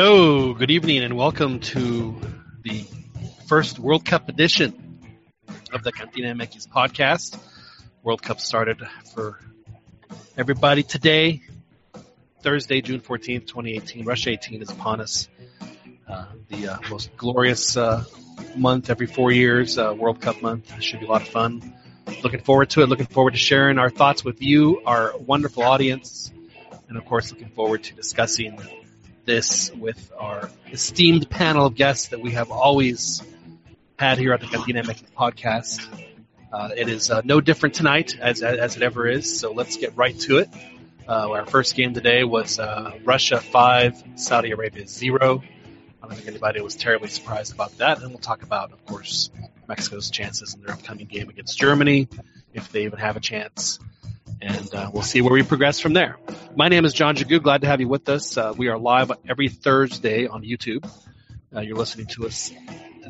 Hello, good evening, and welcome to the first World Cup edition of the Cantina MX podcast. World Cup started for everybody today, Thursday, June 14th, 2018. Russia 18 is upon us. Uh, the uh, most glorious uh, month every four years, uh, World Cup month. Should be a lot of fun. Looking forward to it. Looking forward to sharing our thoughts with you, our wonderful audience, and of course, looking forward to discussing this with our esteemed panel of guests that we have always had here at the Cantina MX podcast. Uh, it is uh, no different tonight as, as it ever is, so let's get right to it. Uh, our first game today was uh, Russia 5, Saudi Arabia 0. I don't think anybody was terribly surprised about that, and we'll talk about, of course, Mexico's chances in their upcoming game against Germany, if they even have a chance and uh, we'll see where we progress from there. My name is John Jagu. Glad to have you with us. Uh, we are live every Thursday on YouTube. Uh, you're listening to us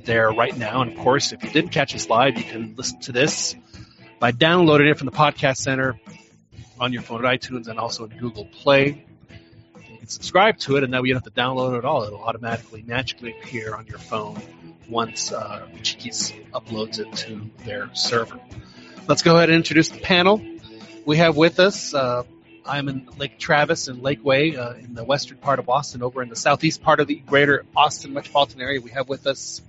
there right now. And of course, if you didn't catch us live, you can listen to this by downloading it from the podcast center on your phone at iTunes and also in Google Play. You can subscribe to it, and then you don't have to download it at all. It'll automatically, magically appear on your phone once uh, uploads it to their server. Let's go ahead and introduce the panel we have with us. Uh, I'm in Lake Travis and Lakeway uh, in the western part of Austin, over in the southeast part of the greater Austin metropolitan area. We have with us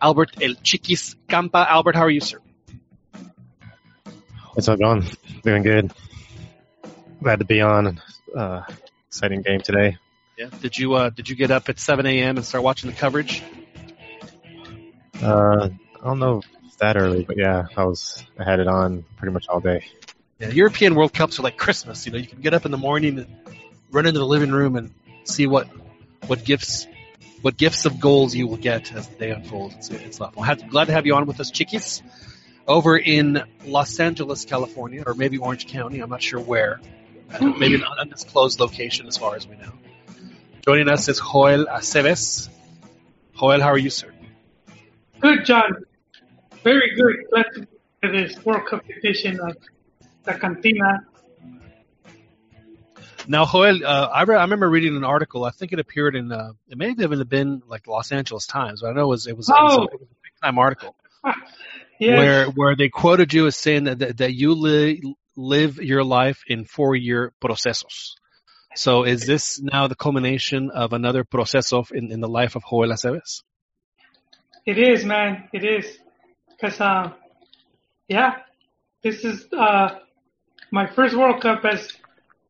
Albert El Chiquis Campa. Albert, how are you, sir? What's up, John? Doing good. Glad to be on. Uh, exciting game today. Yeah. Did you uh, Did you get up at 7 a.m. and start watching the coverage? Uh, I don't know that early, but yeah, I was I had it on pretty much all day. Yeah, European World Cups are like Christmas. You know, you can get up in the morning and run into the living room and see what what gifts what gifts of goals you will get as the day unfolds. It's, it's awful. Glad to have you on with us, Chiquis, over in Los Angeles, California, or maybe Orange County. I'm not sure where. Maybe an undisclosed location as far as we know. Joining us is Joel Aceves. Joel, how are you, sir? Good, John. Very good. Glad to be this World Cup edition of Cantina. Now, Joel, uh, I, re- I remember reading an article. I think it appeared in uh, it may have even been like Los Angeles Times. But I know it was it was, oh. it was, a, it was a big time article yes. where where they quoted you as saying that that, that you li- live your life in four year procesos. So, is this now the culmination of another proceso in, in the life of Joel Aceves? It is, man. It is, because uh, yeah, this is uh, my first World Cup as,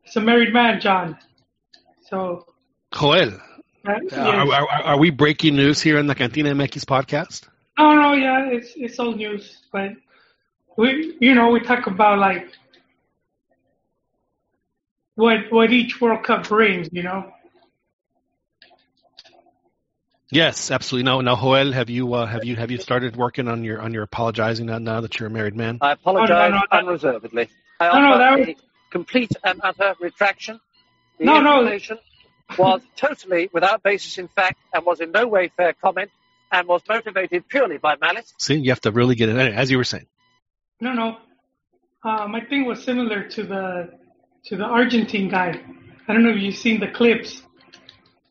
as a married man, John. So, Joel, uh, yes. are, are, are, we breaking news here in the Cantina MX podcast? No, no, yeah, it's it's old news, but we, you know, we talk about like what what each World Cup brings, you know. Yes, absolutely. Now, now, Joel, have you uh, have you have you started working on your on your apologizing now, now that you're a married man? I apologize Oh, no, no, that- unreservedly. I No, no, offer that a complete and utter retraction. The No, no. was totally without basis in fact and was in no way fair comment and was motivated purely by malice. See, you have to really get it. Anyway, As you were saying, No, no. Uh, my thing was similar to the to the Argentine guy. I don't know if you've seen the clips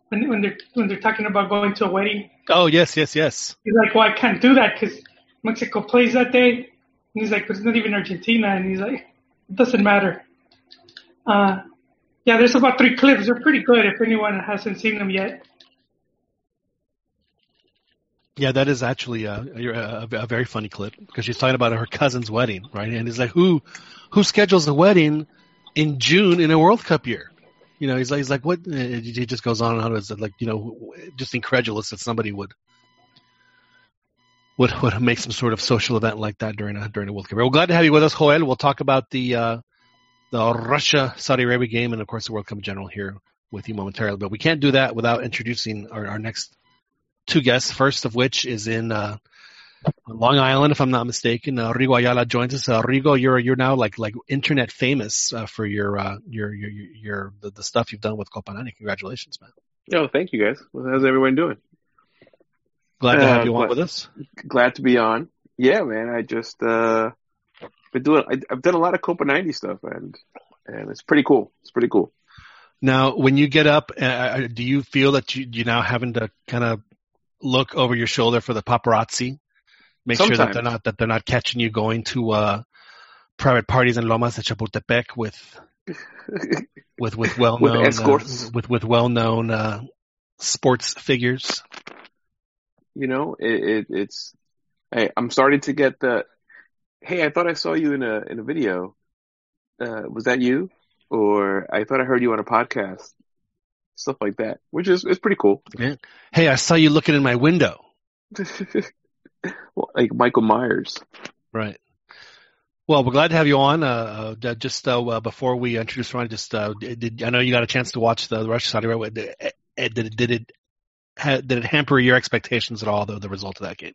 when when they're when they're talking about going to a wedding. oh yes, yes, yes. He's like, "Well, I can't do that because Mexico plays that day." And he's like, "But it's not even Argentina." And he's like, "It doesn't matter." Uh, yeah, there's about three clips. They're pretty good if anyone hasn't seen them yet. Yeah, that is actually a, a, a very funny clip because she's talking about her cousin's wedding, right? And he's like, who, who schedules a wedding in June in a World Cup year? You know, he's like, he's like, what? He just goes on and on. It's like, you know, just incredulous that somebody would, would, would make some sort of social event like that during a during a World Cup. We're glad to have you with us, Joel. We'll talk about the uh, the Russia Saudi Arabia game and of course the World Cup in general here with you momentarily. But we can't do that without introducing our, our next two guests. First of which is in uh, Long Island, if I'm not mistaken. Uh, Rigo Ayala joins us. Uh, Rigo, you're you're now like like internet famous uh, for your uh, your your your, your the, the stuff you've done with Copa ninety. Congratulations, man. Oh, thank you guys. How's everyone doing? Glad to have Uh, you on with us. Glad to be on. Yeah, man. I just uh been doing. I, I've done a lot of Copa ninety stuff, and and it's pretty cool. It's pretty cool. Now, when you get up, uh, do you feel that you, you're now having to kind of look over your shoulder for the paparazzi? Make sure that they're not that they're not catching you going to uh, private parties in Lomas de Chapultepec with with with well known escorts. with with well known uh, sports figures. You know, it, it it's. Hey, I'm starting to get the. Hey, I thought I saw you in a in a video. Uh, was that you? Or I thought I heard you on a podcast. Stuff like that, which is it's pretty cool. Yeah. Hey, I saw you looking in my window. well, like Michael Myers. Right. Well, we're glad to have you on. Uh, uh, just uh, before we introduce Ron, just uh, did, I know you got a chance to watch the, Russia Saudi Arabia. Did, it did it ha, did it hamper your expectations at all? though, the result of that game.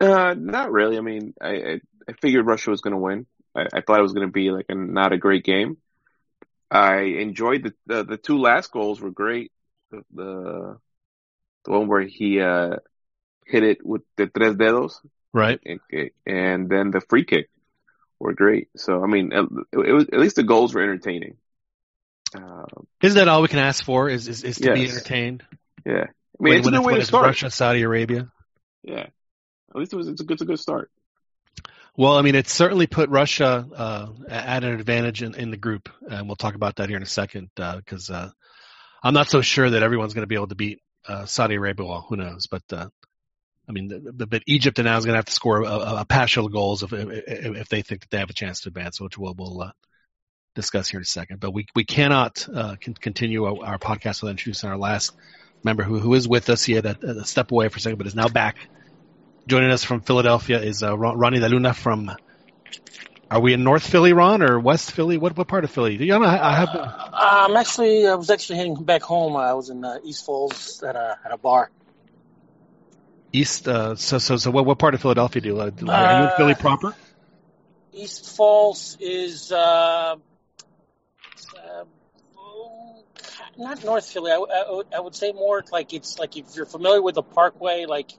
Uh, not really. I mean, I I, I figured Russia was going to win. I, I thought it was going to be like a not a great game. I enjoyed the the, the two last goals were great. The, the the one where he uh hit it with the tres dedos, Right. and, and then the free kick were great. So I mean, it, it was at least the goals were entertaining. Uh, Is that all we can ask for? Is is, is to be entertained? Yeah, I mean, When- it's a when good way to start. Russia, Saudi Arabia. Yeah, at least it was. It's a it's a good start. Well, I mean, it certainly put Russia uh, at an advantage in, in the group, and we'll talk about that here in a second. Because uh, I'm not so sure that everyone's going to be able to beat uh, Saudi Arabia. Well, who knows? But uh, I mean, but Egypt now is going to have to score a, a, a partial goals if, if if they think that they have a chance to advance, which we'll, we'll uh, discuss here in a second. But we we cannot uh, con- continue our, our podcast without introducing our last member who who is with us. He had a, a step away for a second, but is now back. Joining us from Philadelphia is uh, Ron- Ronnie Luna from. Are we in North Philly, Ron, or West Philly? What what part of Philly? Do You know, I, I have. Um, actually, I was actually heading back home. I was in uh, East Falls at a at a bar. East. Uh, so so so what what part of Philadelphia do you? Uh, are you in Uh, Philly proper? East Falls is uh, uh, oh, not North Philly. I, I, would- I would say more like it's like if you're familiar with the Parkway, like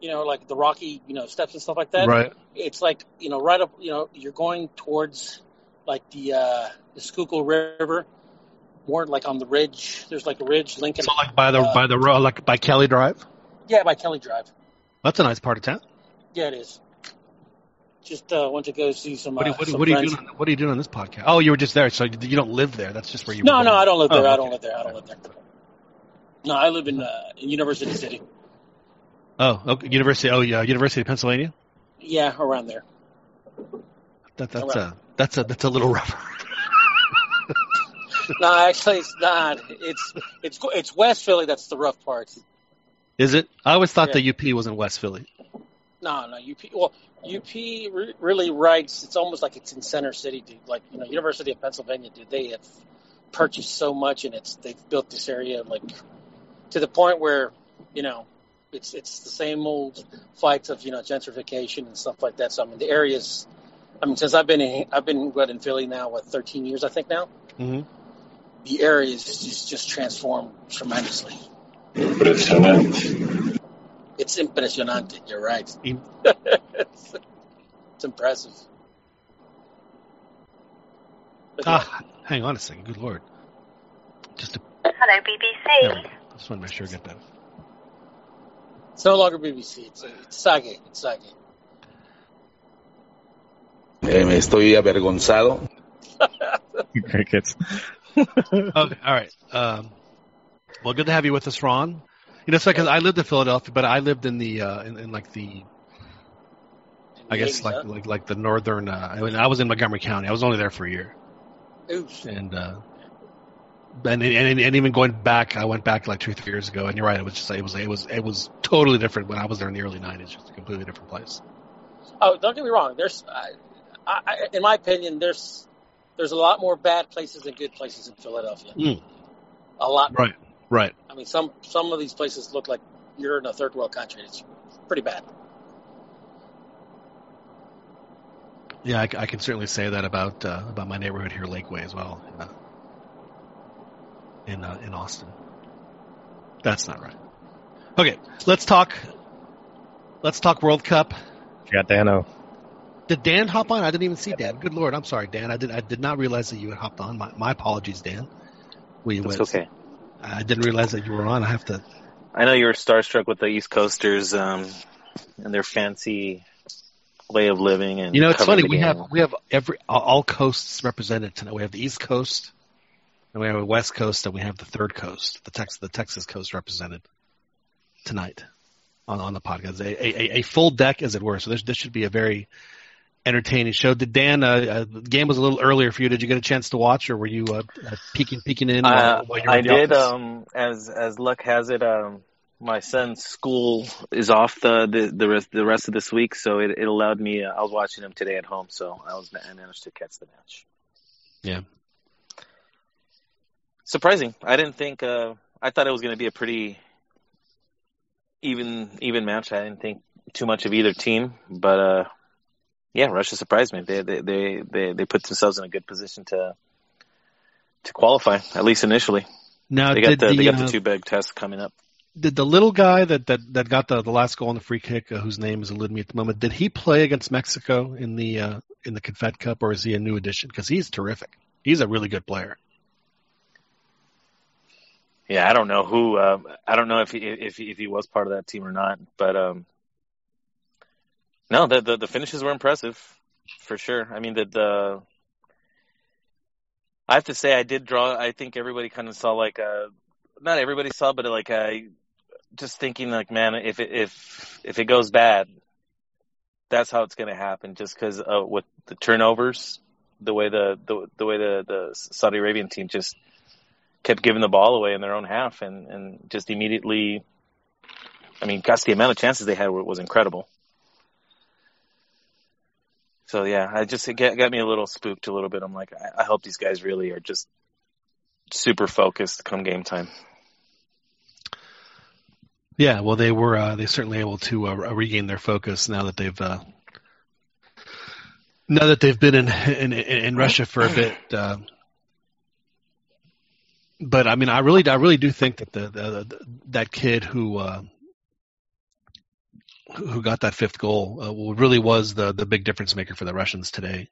you know, like the Rocky, you know, steps and stuff like that. Right. It's like you know, right up. You know, you're going towards like the uh, the Schuylkill River, more like on the ridge. There's like a ridge, Lincoln. So like by the uh, by the road, like by Kelly Drive. yeah, by Kelly Drive. That's a nice part of town. Yeah, it is. Just uh, went to go see some. What, uh, what, some what are you doing? What are you doing on this podcast? Oh, you were just there, so you don't live there. That's just where you. No, no. I don't live there. Oh, I don't live there. I don't live there. No, I live in uh, in University City. Oh, okay. University. Oh, yeah, University of Pennsylvania. Yeah, around there. That, that's a that's a that's a little rough. No, actually, it's not. It's it's it's West Philly. That's the rough part. Is it? I always thought Yeah. the UP was in West Philly. No, no, UP. Well, UP re- really writes. It's almost like it's in Center City, dude. Like you know, University of Pennsylvania, dude. They have purchased so much, and it's they've built this area like to the point where you know it's it's the same old fights of you know gentrification and stuff like that. So I mean, the areas. I mean, since I've been in, I've been what in Philly now, what 13 years I think now. Mhm. The area is just just transformed tremendously. It's impresionante. You're right. It's, it's impressive. Ah, hang on a second. Good lord. Just to, Hello, BBC. there. I just want to make sure I get that. It's no longer BBC. It's, it's Sage. It's Sage. Eh, me estoy avergonzado. Crickets. Okay, all right. Um, well, good to have you with us, Ron. You know, it's because I lived in Philadelphia, but I lived in the uh, in, in like the I guess like like like the northern. Uh, I mean, I was in Montgomery County. I was only there for a year, Oof. and uh, and, and and even going back, I went back like two three years ago. And you're right, it was just it was it was it was totally different when I was there in the early '90s. Just a completely different place. Oh, don't get me wrong. There's, I, I, in my opinion, there's there's a lot more bad places than good places in Philadelphia. Mm. A lot. Right, right. I mean, some some of these places look like you're in a third world country. It's pretty bad. Yeah, I, I can certainly say that about uh, about my neighborhood here, Lakeway, as well, in uh, in, uh, in Austin. That's not right. Okay, let's talk. Let's talk World Cup. You got Dano. Did Dan hop on? I didn't even see Dan. Good lord, I'm sorry, Dan. I did I did not realize that you had hopped on. My, my apologies, Dan. We That's went. okay. I didn't realize that you were on. I have to. I know you were starstruck with the East Coasters um, and their fancy way of living and You know, it's funny. We have we have every all- all coasts represented tonight. We have the East Coast, and we have the West Coast, and we have the Third Coast, the Texas the Texas Coast represented tonight on on the podcast. A, a, a full deck, as it were. So this this should be a very entertaining show. Did Dan? Uh, uh, the game was a little earlier for you. Did you get a chance to watch, or were you uh, uh, peeking peeking in? Uh, while, while you were I did. Um, as as luck has it, um, my son's school is off the the the rest, the rest of this week, so it, it allowed me. Uh, I was watching him today at home, so I was I managed to catch the match. Yeah. Surprising. I didn't think. Uh, I thought it was going to be a pretty even even match. I didn't think too much of either team, but uh, yeah, Russia surprised me. They they they they, they put themselves in a good position to to qualify at least initially. Now, They got did the, they got uh, the two big tests coming up. did the little guy that that, that got the, the last goal on the free kick, uh, whose name is eluding me at the moment, did he play against Mexico in the uh, in the Confed Cup, or is he a new addition? Because he's terrific. He's a really good player. Yeah, I don't know who. Uh, I don't know if he, if he, if he was part of that team or not, but um, no, the, the the finishes were impressive for sure. I mean, the the I have to say I did draw. I think everybody kind of saw like uh not everybody saw, but like I just thinking like, man, if it, if if it goes bad, that's how it's going to happen. Just because uh, with the turnovers, the way the the the way the the Saudi Arabian team just kept giving the ball away in their own half and, and just immediately, I mean, gosh, the amount of chances they had was incredible. So yeah, I just it got, got me a little spooked a little bit. I'm like, I, I hope these guys really are just super focused come game time. Yeah, well, they were uh, they certainly able to uh, regain their focus now that they've uh, now that they've been in in, in Russia for a bit. Uh, but I mean, I really I really do think that the, the, the that kid who uh, who got that fifth goal uh, really was the the big difference maker for the Russians today.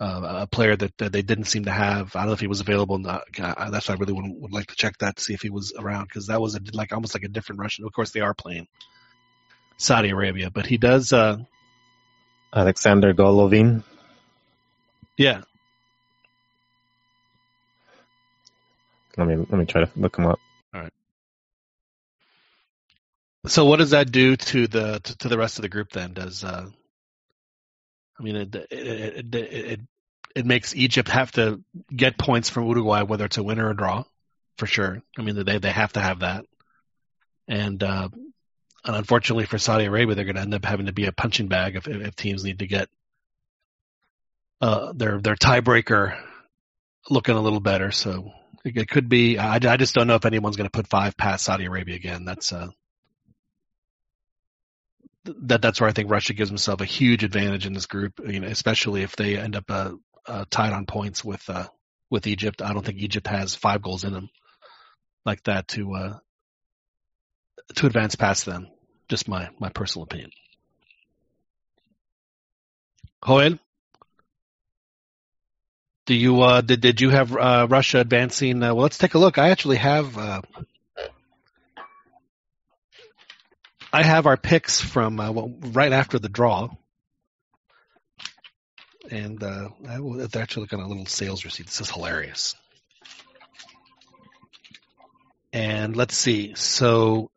Uh, a player that, that they didn't seem to have. I don't know if he was available. Not, that's why I really would, would like to check that to see if he was around because that was a, like almost like a different Russian. Of course, they are playing Saudi Arabia, but he does. Uh, Alexander Golovin. yeah, Let me let me try to look him up. So what does that do to the to, to the rest of the group then? Does uh, I mean it it, it it it makes Egypt have to get points from Uruguay whether it's a win or a draw, for sure. I mean they they have to have that, and uh, and unfortunately for Saudi Arabia they're going to end up having to be a punching bag if if teams need to get uh their their tiebreaker looking a little better. So it, it could be. I I just don't know if anyone's going to put five past Saudi Arabia again. That's uh that that's where I think Russia gives himself a huge advantage in this group. You know, especially if they end up uh, uh, tied on points with uh, with Egypt. I don't think Egypt has five goals in them like that to uh, to advance past them. Just my my personal opinion. Joel, do you uh, did did you have uh, Russia advancing? Well, let's take a look. I actually have. Uh, I have our picks from uh, well, right after the draw, and uh, I will- actually looking at a little sales receipt. This is hilarious. And let's see. So,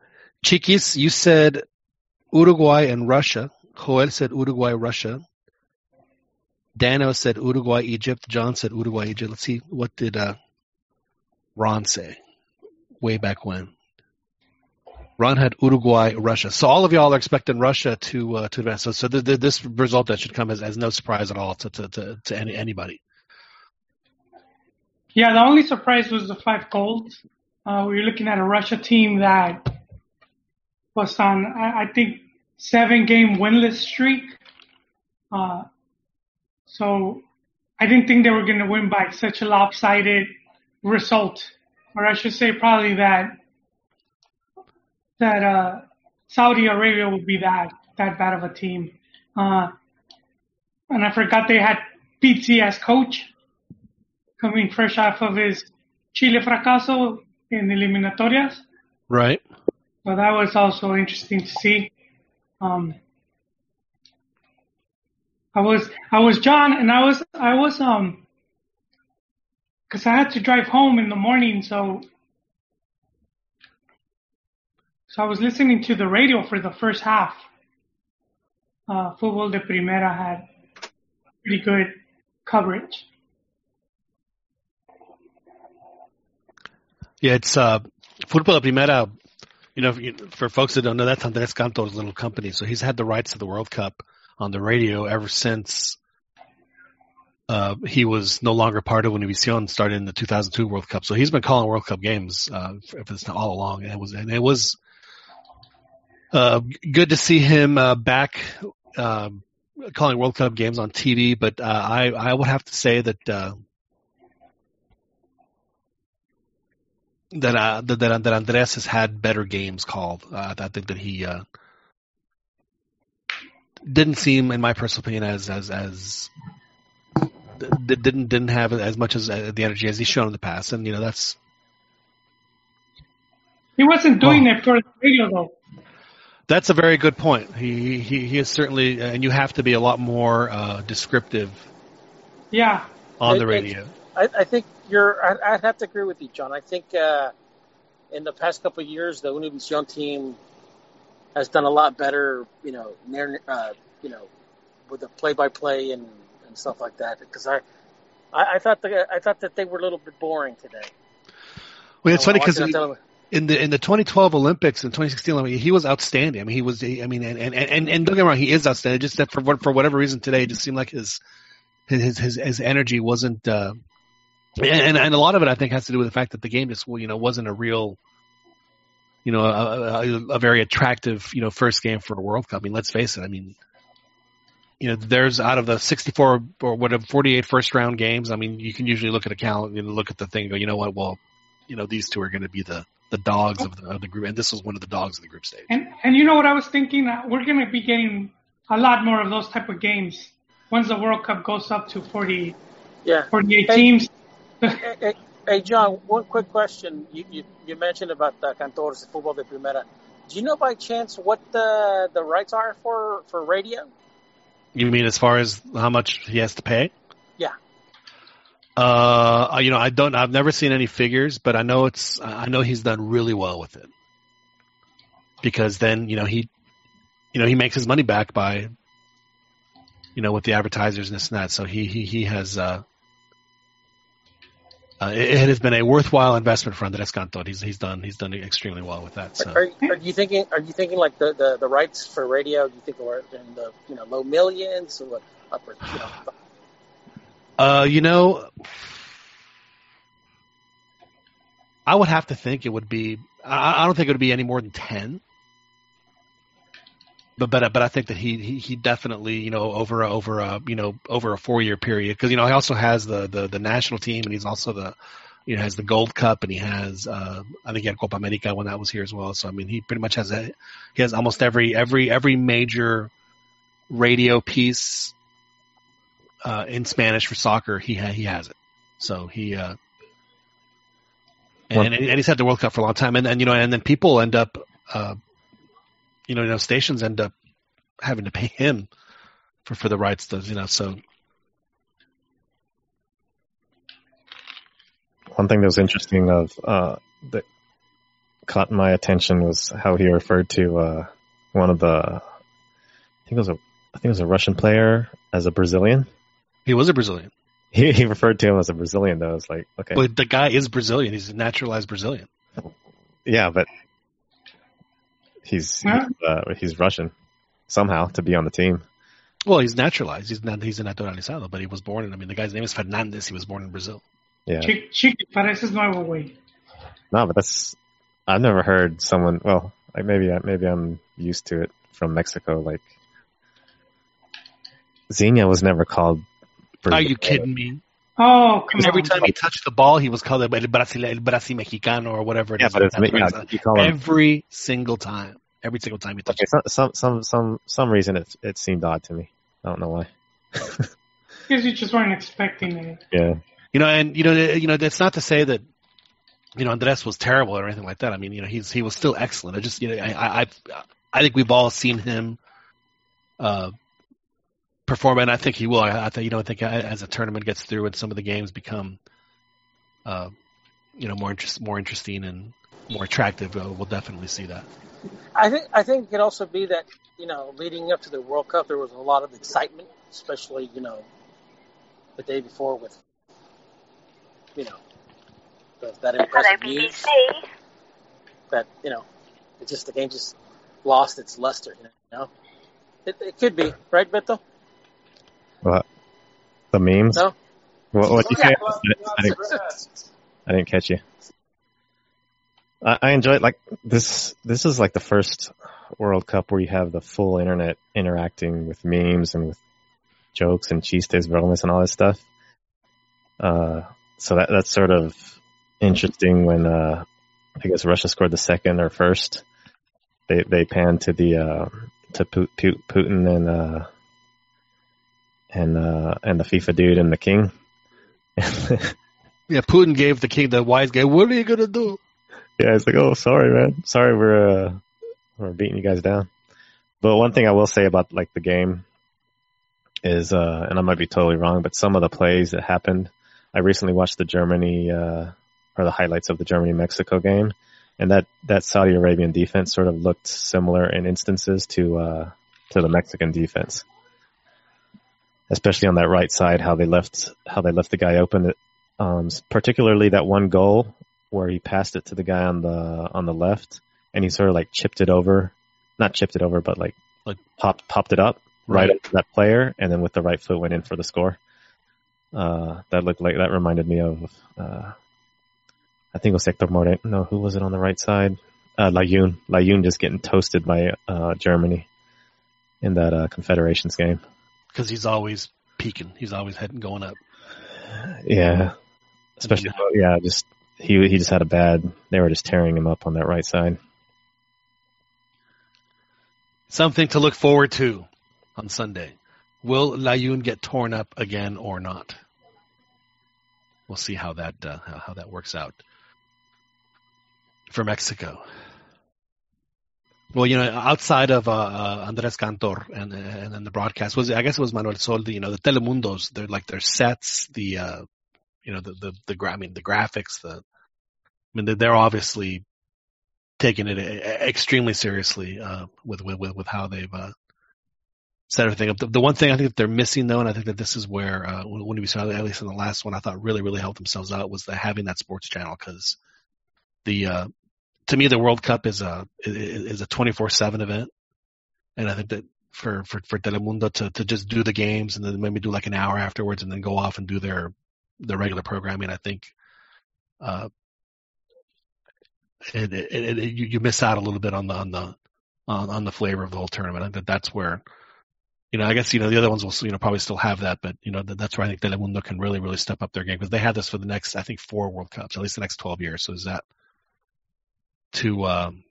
Chiquis, you said Uruguay and Russia. Joel said Uruguay, Russia. Dano said Uruguay, Egypt. John said Uruguay, Egypt. Let's see. What did uh, Ron say way back when? Ron had Uruguay, Russia. So all of y'all are expecting Russia to uh, to advance. So, so th- th- this result that should come as, as no surprise at all to to, to, to any, anybody. Yeah, the only surprise was the five goals. Uh, we were looking at a Russia team that was on, I, I think, seven game winless streak. Uh, so I didn't think they were going to win by such a lopsided result, or I should say, probably that that uh, Saudi Arabia would be that that bad of a team. Uh, and I forgot they had Pizzi as coach, coming fresh off of his Chile fracaso in eliminatorias. Right. So that was also interesting to see. Um, I was I was John, and I was I was um because I had to drive home in the morning, so so I was listening to the radio for the first half. Uh, Fútbol de Primera had pretty good coverage. Yeah, it's uh, Fútbol de Primera. You know, for folks that don't know, that's Andres Cantor's little company. So he's had the rights to the World Cup on the radio ever since uh, he was no longer part of Univision, started in the 2002 World Cup. So he's been calling World Cup games uh, for, for all along, and it was and it was uh, good to see him uh, back um, calling World Cup games on TV. But uh, I I would have to say that. Uh, that uh that that, that Andres has had better games called. Uh, I think that he uh, didn't seem, in my personal opinion, as as as didn't didn't have as much as uh, the energy as he's shown in the past, and you know that's. He wasn't doing it for the radio though. That's a very good point. He he he is certainly, and you have to be a lot more uh, descriptive. Yeah. On It- the radio. I, I think you're. I, I'd have to agree with you, John. I think uh, in the past couple of years, the Univision team has done a lot better. You know, near, uh, you know, with the play-by-play and, and stuff like that. Because I, I, I thought the, I thought that they were a little bit boring today. Well, it's funny because watching on tele- in the in the 2012 Olympics and 2016 Olympics, he was outstanding. I mean, he was. I mean, and and and, and don't get me wrong, he is outstanding. Just that for for whatever reason today, it just seemed like his his his his energy wasn't. Uh, and and a lot of it, I think, has to do with the fact that the game just you know wasn't a real. You know, a, a, a very attractive, you know, first game for a World Cup. I mean, let's face it. I mean, you know, there's out of the 64 or whatever 48 first round games. I mean, you can usually look at a count and look at the thing and go, you know what? Well, you know, these two are going to be the the dogs of the, of the group, and this was one of the dogs of the group stage. And and you know what I was thinking? Uh, we're going to be getting a lot more of those type of games once the World Cup goes up to 40, Yeah. 48 Hey. teams. Hey, hey, hey, John, one quick question. You, you, you mentioned about the Cantor's Fútbol de Primera. Do you know by chance what the the rights are for, for radio? You mean as far as how much he has to pay? Yeah. Uh, you know, I don't. I've never seen any figures, but I know it's. I know he's done really well with it because then you know he, you know, he makes his money back by, you know, with the advertisers and this and that. So he he he has. Uh, uh, it, it has been a worthwhile investment for Andres Cantor. He's he's done he's done extremely well with that. So. Are, are you thinking? Are you thinking like the, the, the rights for radio? Do you think are in the you know low millions or what? Upper, you know, Uh, you know, I would have to think it would be. I, I don't think it would be any more than ten. But but but I think that he he, he definitely you know over a, over a you know over a four year period because you know he also has the, the the national team and he's also the you know has the Gold Cup and he has uh, I think he had Copa America when that was here as well. So I mean he pretty much has a he has almost every every every major radio piece uh, in Spanish for soccer, he ha- he has it. So he uh, and, and, and he's had the World Cup for a long time, and, and you know, and then people end up, uh, you know, you know, stations end up having to pay him for for the rights to you know. So One thing that was interesting of uh, that caught my attention was how he referred to uh, one of the, I think it was a, I think it was a Russian player as a Brazilian. He was a Brazilian, He he referred to him as a Brazilian. Though I was like, okay, but the guy is Brazilian. He's a naturalized Brazilian. yeah, but he's Huh? he's, uh, he's Russian somehow to be on the team. Well, he's naturalized. He's not. He's a naturalizado, but he was born in. I mean, the guy's name is Fernandes. He was born in Brazil. Yeah, Chiqui, chiqui, pareces nuevo, güey. no, but that's I've never heard someone. Well, like maybe I maybe I'm used to it from Mexico. Like Zinha was never called. Are you kidding me? Oh, come Because every on. time he touched the ball, he was called el Brasil, el Brasil Mexicano or whatever it Yeah, is. but it's yeah, what you call him. every single time. Every single time he touched. Okay, some some some some some reason it it seemed odd to me. I don't know why. Because you just weren't expecting it. Yeah, You know, and you know, you know, that's not to say that you know Andres was terrible or anything like that. I mean, you know, he's he was still excellent. I just you know I I I think we've all seen him uh, perform, and I think he will. I, I think you know I think as the tournament gets through and some of the games become, uh, you know, more interest more interesting and more attractive, uh, we'll definitely see that. I think I think it could also be that you know leading up to the World Cup there was a lot of excitement, especially you know the day before with you know the, that impressive news that you know it just the game just lost its luster. You know, it, it could be right, Beto. What? The memes? No. What what you say? I didn't, I didn't catch you. I, I enjoyed like this. This is like the first World Cup where you have the full internet interacting with memes and with jokes and chistes, bromas, and all this stuff. Uh, so that that's sort of interesting when uh, I guess Russia scored the second or first. They they panned to the uh, to Pu- Pu- Putin and uh, and uh, and the FIFA dude and the king. Yeah, Putin gave the king the wise guy. What are you gonna do? Yeah, it's like, oh, sorry, man. Sorry, we're uh, we're beating you guys down. But one thing I will say about like the game is, uh, and I might be totally wrong, but some of the plays that happened. I recently watched the Germany uh, or the highlights of the Germany Mexico game, and that that Saudi Arabian defense sort of looked similar in instances to uh, to the Mexican defense, especially on that right side. How they left how they left the guy open. Um, particularly that one goal where he passed it to the guy on the on the left, and he sort of like chipped it over, not chipped it over, but like Like- popped popped it up right, Right. up to that player, and then with the right foot went in for the score. Uh, that looked like that reminded me of uh, I think it was Hector Moreno. No, who was it on the right side? Uh, Layun. Layun just getting toasted by uh, Germany in that uh, Confederations game. Because he's always peaking. He's always heading going up. Yeah, especially yeah, just he he just had a bad. They were just tearing him up on that right side. Something to look forward to on Sunday. Will Layun get torn up again or not? We'll see how that uh, how that works out for Mexico. Well, you know, outside of uh, uh, Andres Cantor and and then the broadcast was I guess it was Manuel Soldi. You know, the Telemundos. They're like their sets, the uh, you know the the the I mean the graphics. The I mean they're- obviously taking it e- extremely seriously uh, with, with with how they've uh, set everything up. The, the one thing I think that they're missing though, and I think that this is where uh, when, when we saw at least in the last one, I thought really really helped themselves out was the having that sports channel because the uh, to me the World Cup is a is a twenty four seven event, and I think that for for for Telemundo to to just do the games and then maybe do like an hour afterwards and then go off and do their their regular programming, I think. Uh, it, it, it, you, you miss out a little bit on the on the on, on the flavor of the whole tournament. I think that that's where, you know, I guess you know the other ones will you know probably still have that, but you know that, that's where I think Telemundo can really really step up their game because they have this for the next I think four World Cups, at least the next twelve years. So is that to um,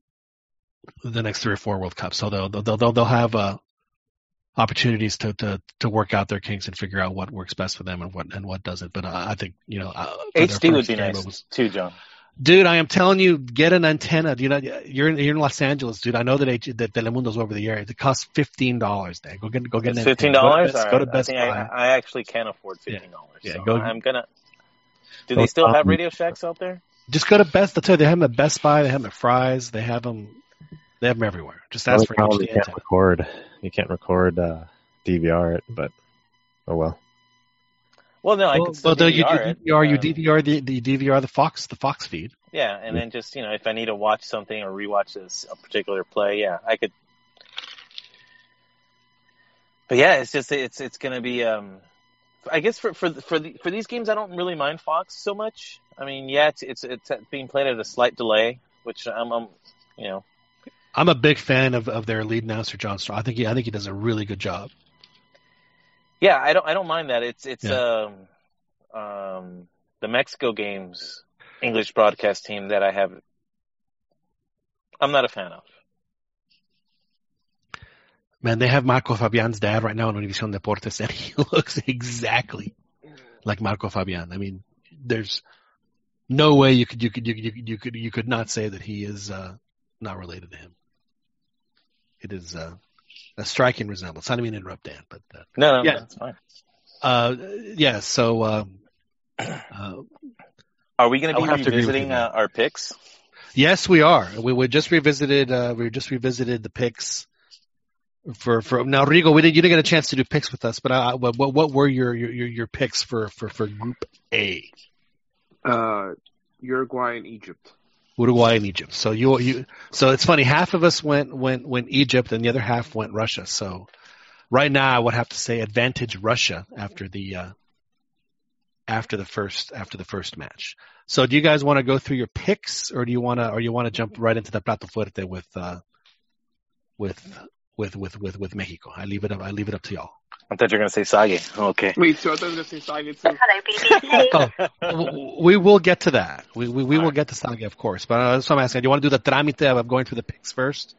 the next three or four World Cups? So they'll they'll they'll, they'll have uh, opportunities to, to to work out their kinks and figure out what works best for them and what and what doesn't. But uh, I think you know uh, HD would be nice was- too, John. Dude, I am telling you, get an antenna. You know, you're in, you're in Los Angeles, dude. I know that H, that Telemundo's over the air. It costs fifteen dollars. Go get go get It's an fifteen dollars. Go to Best, go to Best I, Buy. I, I actually can't afford fifteen dollars. Yeah, so go- I'm gonna. Do they still have Radio Shacks out there? Just go to Best. I'll tell you, they have them at Best Buy. They have them at Fry's. They have them. They have them everywhere. Just ask for an problem HD you can't antenna. record. You can't record uh, DVR it, but oh well. Well, no, I Well, could still well, though you DVR it. do DVR, you Um, DVR the, the DVR the Fox the Fox feed. Yeah, and then just you know, if I need to watch something or rewatch this a particular play, yeah, I could. But yeah, it's just it's it's gonna be. um I guess for for for the, for these games, I don't really mind Fox so much. I mean, yeah, it's it's it's being played at a slight delay, which I'm, I'm you know, I'm a big fan of, of their lead announcer John Strong. I think he I think he does a really good job. yeah, I don't I don't mind that. It's it's Yeah. um um the Mexico games English broadcast team that I have. I'm not a fan of. Man, they have Marco Fabian's dad right now on Univision Deportes, and he looks exactly like Marco Fabian. I mean, there's no way you could you could you could you could you could, you could not say that he is uh, not related to him. It is uh, a striking resemblance. I don't mean to interrupt Dan, but uh, No, no, Yeah. that's fine. uh, yeah. So um, uh, Are we going to be have to revisiting uh, our picks? yes, we are. We, we just revisited. Uh, we just revisited the picks for for now. Rigo, we didn't. You didn't get a chance to do picks with us, but uh, what what were your your your your picks for for for Group A? Uh, Uruguay and Egypt. Uruguay and Egypt. So you you so it's funny. Half of us went went went Egypt, and the other half went Russia. So right now, I would have to say advantage Russia after the uh, after the first after the first match. So do you guys want to go through your picks, or do you want to or you want to jump right into the plato fuerte with uh, with with with with with Mexico? I leave it up. I leave it up to y'all. I thought you were going to say Sage. Okay. Me too. I thought I was gonna say Saga too. W- we will get to that. We we, we will get to Saga, of course. But uh, that's what I'm asking. Do you want to do the trámite of going through the picks first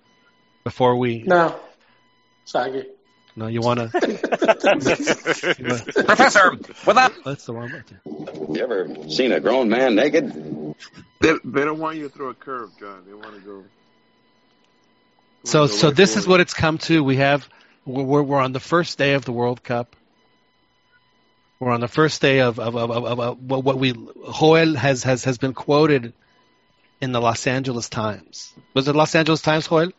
before we? No. Sage. No, you want to. Professor, with that. That's the wrong button. You ever seen a grown man naked? They, they don't want you to throw a curve, John. They want to go. So, so this is what it's come to. We have we're we're on the first day of the World Cup. We're on the first day of of of, of, of, of what what we Joel has has has been quoted in the Los Angeles Times. Was it Los Angeles Times, Joel?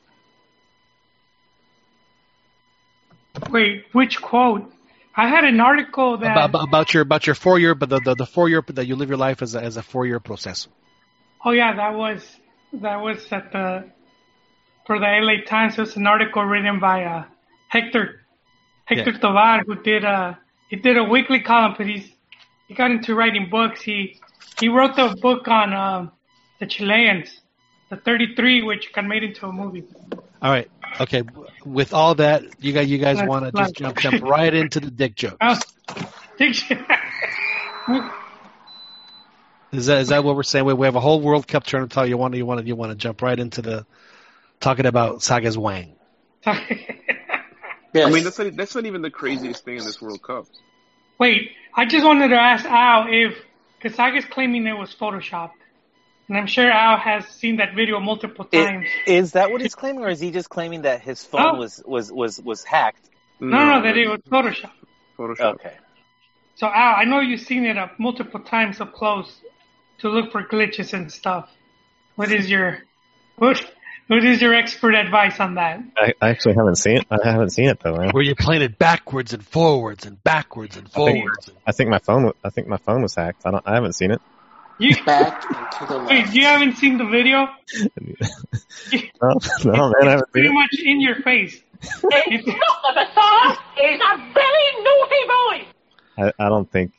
Wait, which quote? I had an article that. About, about your about your four year, but the, the the four year that you live your life as a, as a four year process. Oh yeah, that was that was at the for the LA Times. It was an article written by uh, Hector Hector Yeah. Tobar, who did a he did a weekly column, but he's he got into writing books. He he wrote the book on um, the Chileans, the 33, which got made into a movie. All right, okay. With all that, you guys you guys want to just jump jump right into the dick joke. Oh, Is that is that what we're saying? We, we have a whole World Cup tournament. You want to you want to you want to jump right into the talking about Saga's Wang. Yes. I mean, that's not, that's not even the craziest thing in this World Cup. Wait, I just wanted to ask Al if Kasaga's claiming it was photoshopped, and I'm sure Al has seen that video multiple times. Is that what he's claiming, or is he just claiming that his phone Oh. was was was was hacked? no, no, no that it was photoshopped. Photoshop. Okay. So Al, I know you've seen it up multiple times up close to look for glitches and stuff. What is your what what is your expert advice on that? I, I actually haven't seen it. I haven't seen it though. Man. Where you're playing it backwards and forwards and backwards and I think, forwards. I think my phone. I think my phone was hacked. I don't. I haven't seen it. You Back and to the wait, you haven't seen the video? No, no, man, I haven't seen Pretty it. much in your face. He's a very naughty boy. I, I don't think.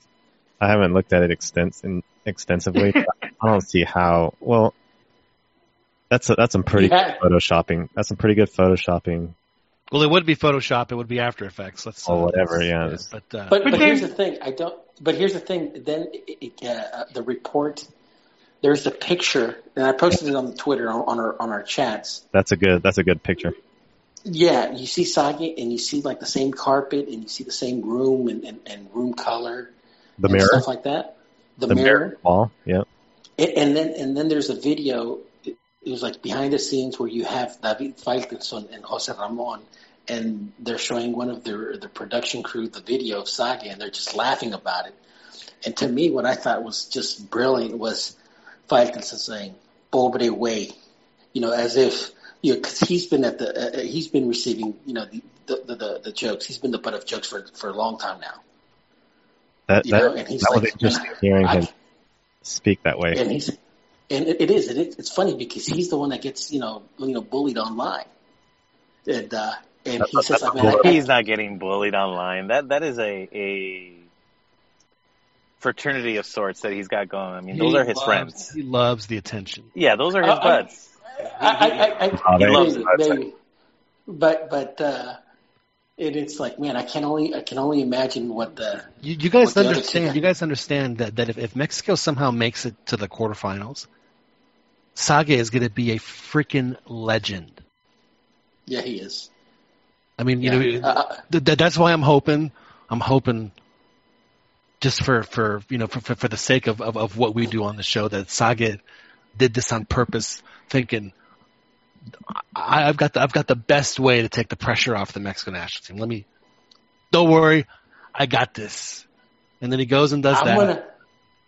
I haven't looked at it extens- extensively. I don't see how. Well, that's a, that's some pretty Yeah. good photoshopping. That's some pretty good photoshopping. Well, it would be Photoshop. It would be After Effects. Let's Or uh, whatever, let's- yeah, it's- But, uh, But, But but here's the thing. I don't. But here's the thing. Then it, it, uh, the report. There's a picture, and I posted it on Twitter on, on our on our chats. That's a good. That's a good picture. Yeah, you see Sage, and you see like the same carpet, and you see the same room and, and, and room color, The and mirror. stuff like that. The, The mirror, wall. Yeah. And, and then and then there's a video. It, was like behind the scenes where you have David Faitelson and Jose Ramon, and they're showing one of their the production crew the video of Sage, and they're just laughing about it. And to me, what I thought was just brilliant was Faitelson saying "pobre way," you know, as if you know, because he's been at the uh, uh, he's been receiving you know the the, the the jokes. He's been the butt of jokes for for a long time now. That You that, know, and he's that was interesting hearing I- him speak that way. and he's and it, it is and it, it's funny because he's the one that gets you know you know bullied online and uh and he That's- says that's I mean I, He's not getting bullied online. That that is a a fraternity of sorts that he's got going. I mean, those he are his loves- friends. He loves the attention. Yeah, those are his Uh, buds. I, I, I, I, Oh, they- maybe, that's maybe. but but uh it, it's like man I can only I can only imagine what the You, you guys What the other understand? You guys understand that, that if, if Mexico somehow makes it to the quarterfinals, Zague is going to be a freaking legend. yeah he is I mean, you yeah. know, Uh, th- th- that's why I'm hoping. I'm hoping just for for you know for for, for the sake of, of of what we do on the show that Zague did this on purpose, thinking. I, I've got the I've got the best way to take the pressure off the Mexican national team. Let me, don't worry, I got this. And then he goes and does I'm that. gonna.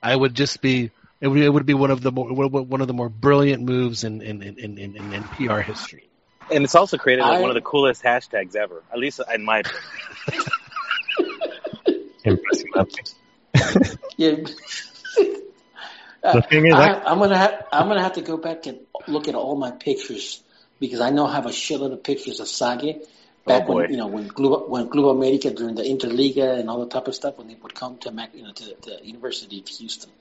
I would just be it would it would be one of the more one of the more brilliant moves in in in in, in, in PR history. And it's also created like I- one of the coolest hashtags ever, at least in my opinion. Impressing nothing. Yeah. The thing is, I, I- I'm gonna have I'm gonna have to go back and look at all my pictures because I know I have a shitload of pictures of Zague back Oh, when you know when Club when Club America during the Interliga and all the type of stuff when they would come to Mac, you know to the University of Houston.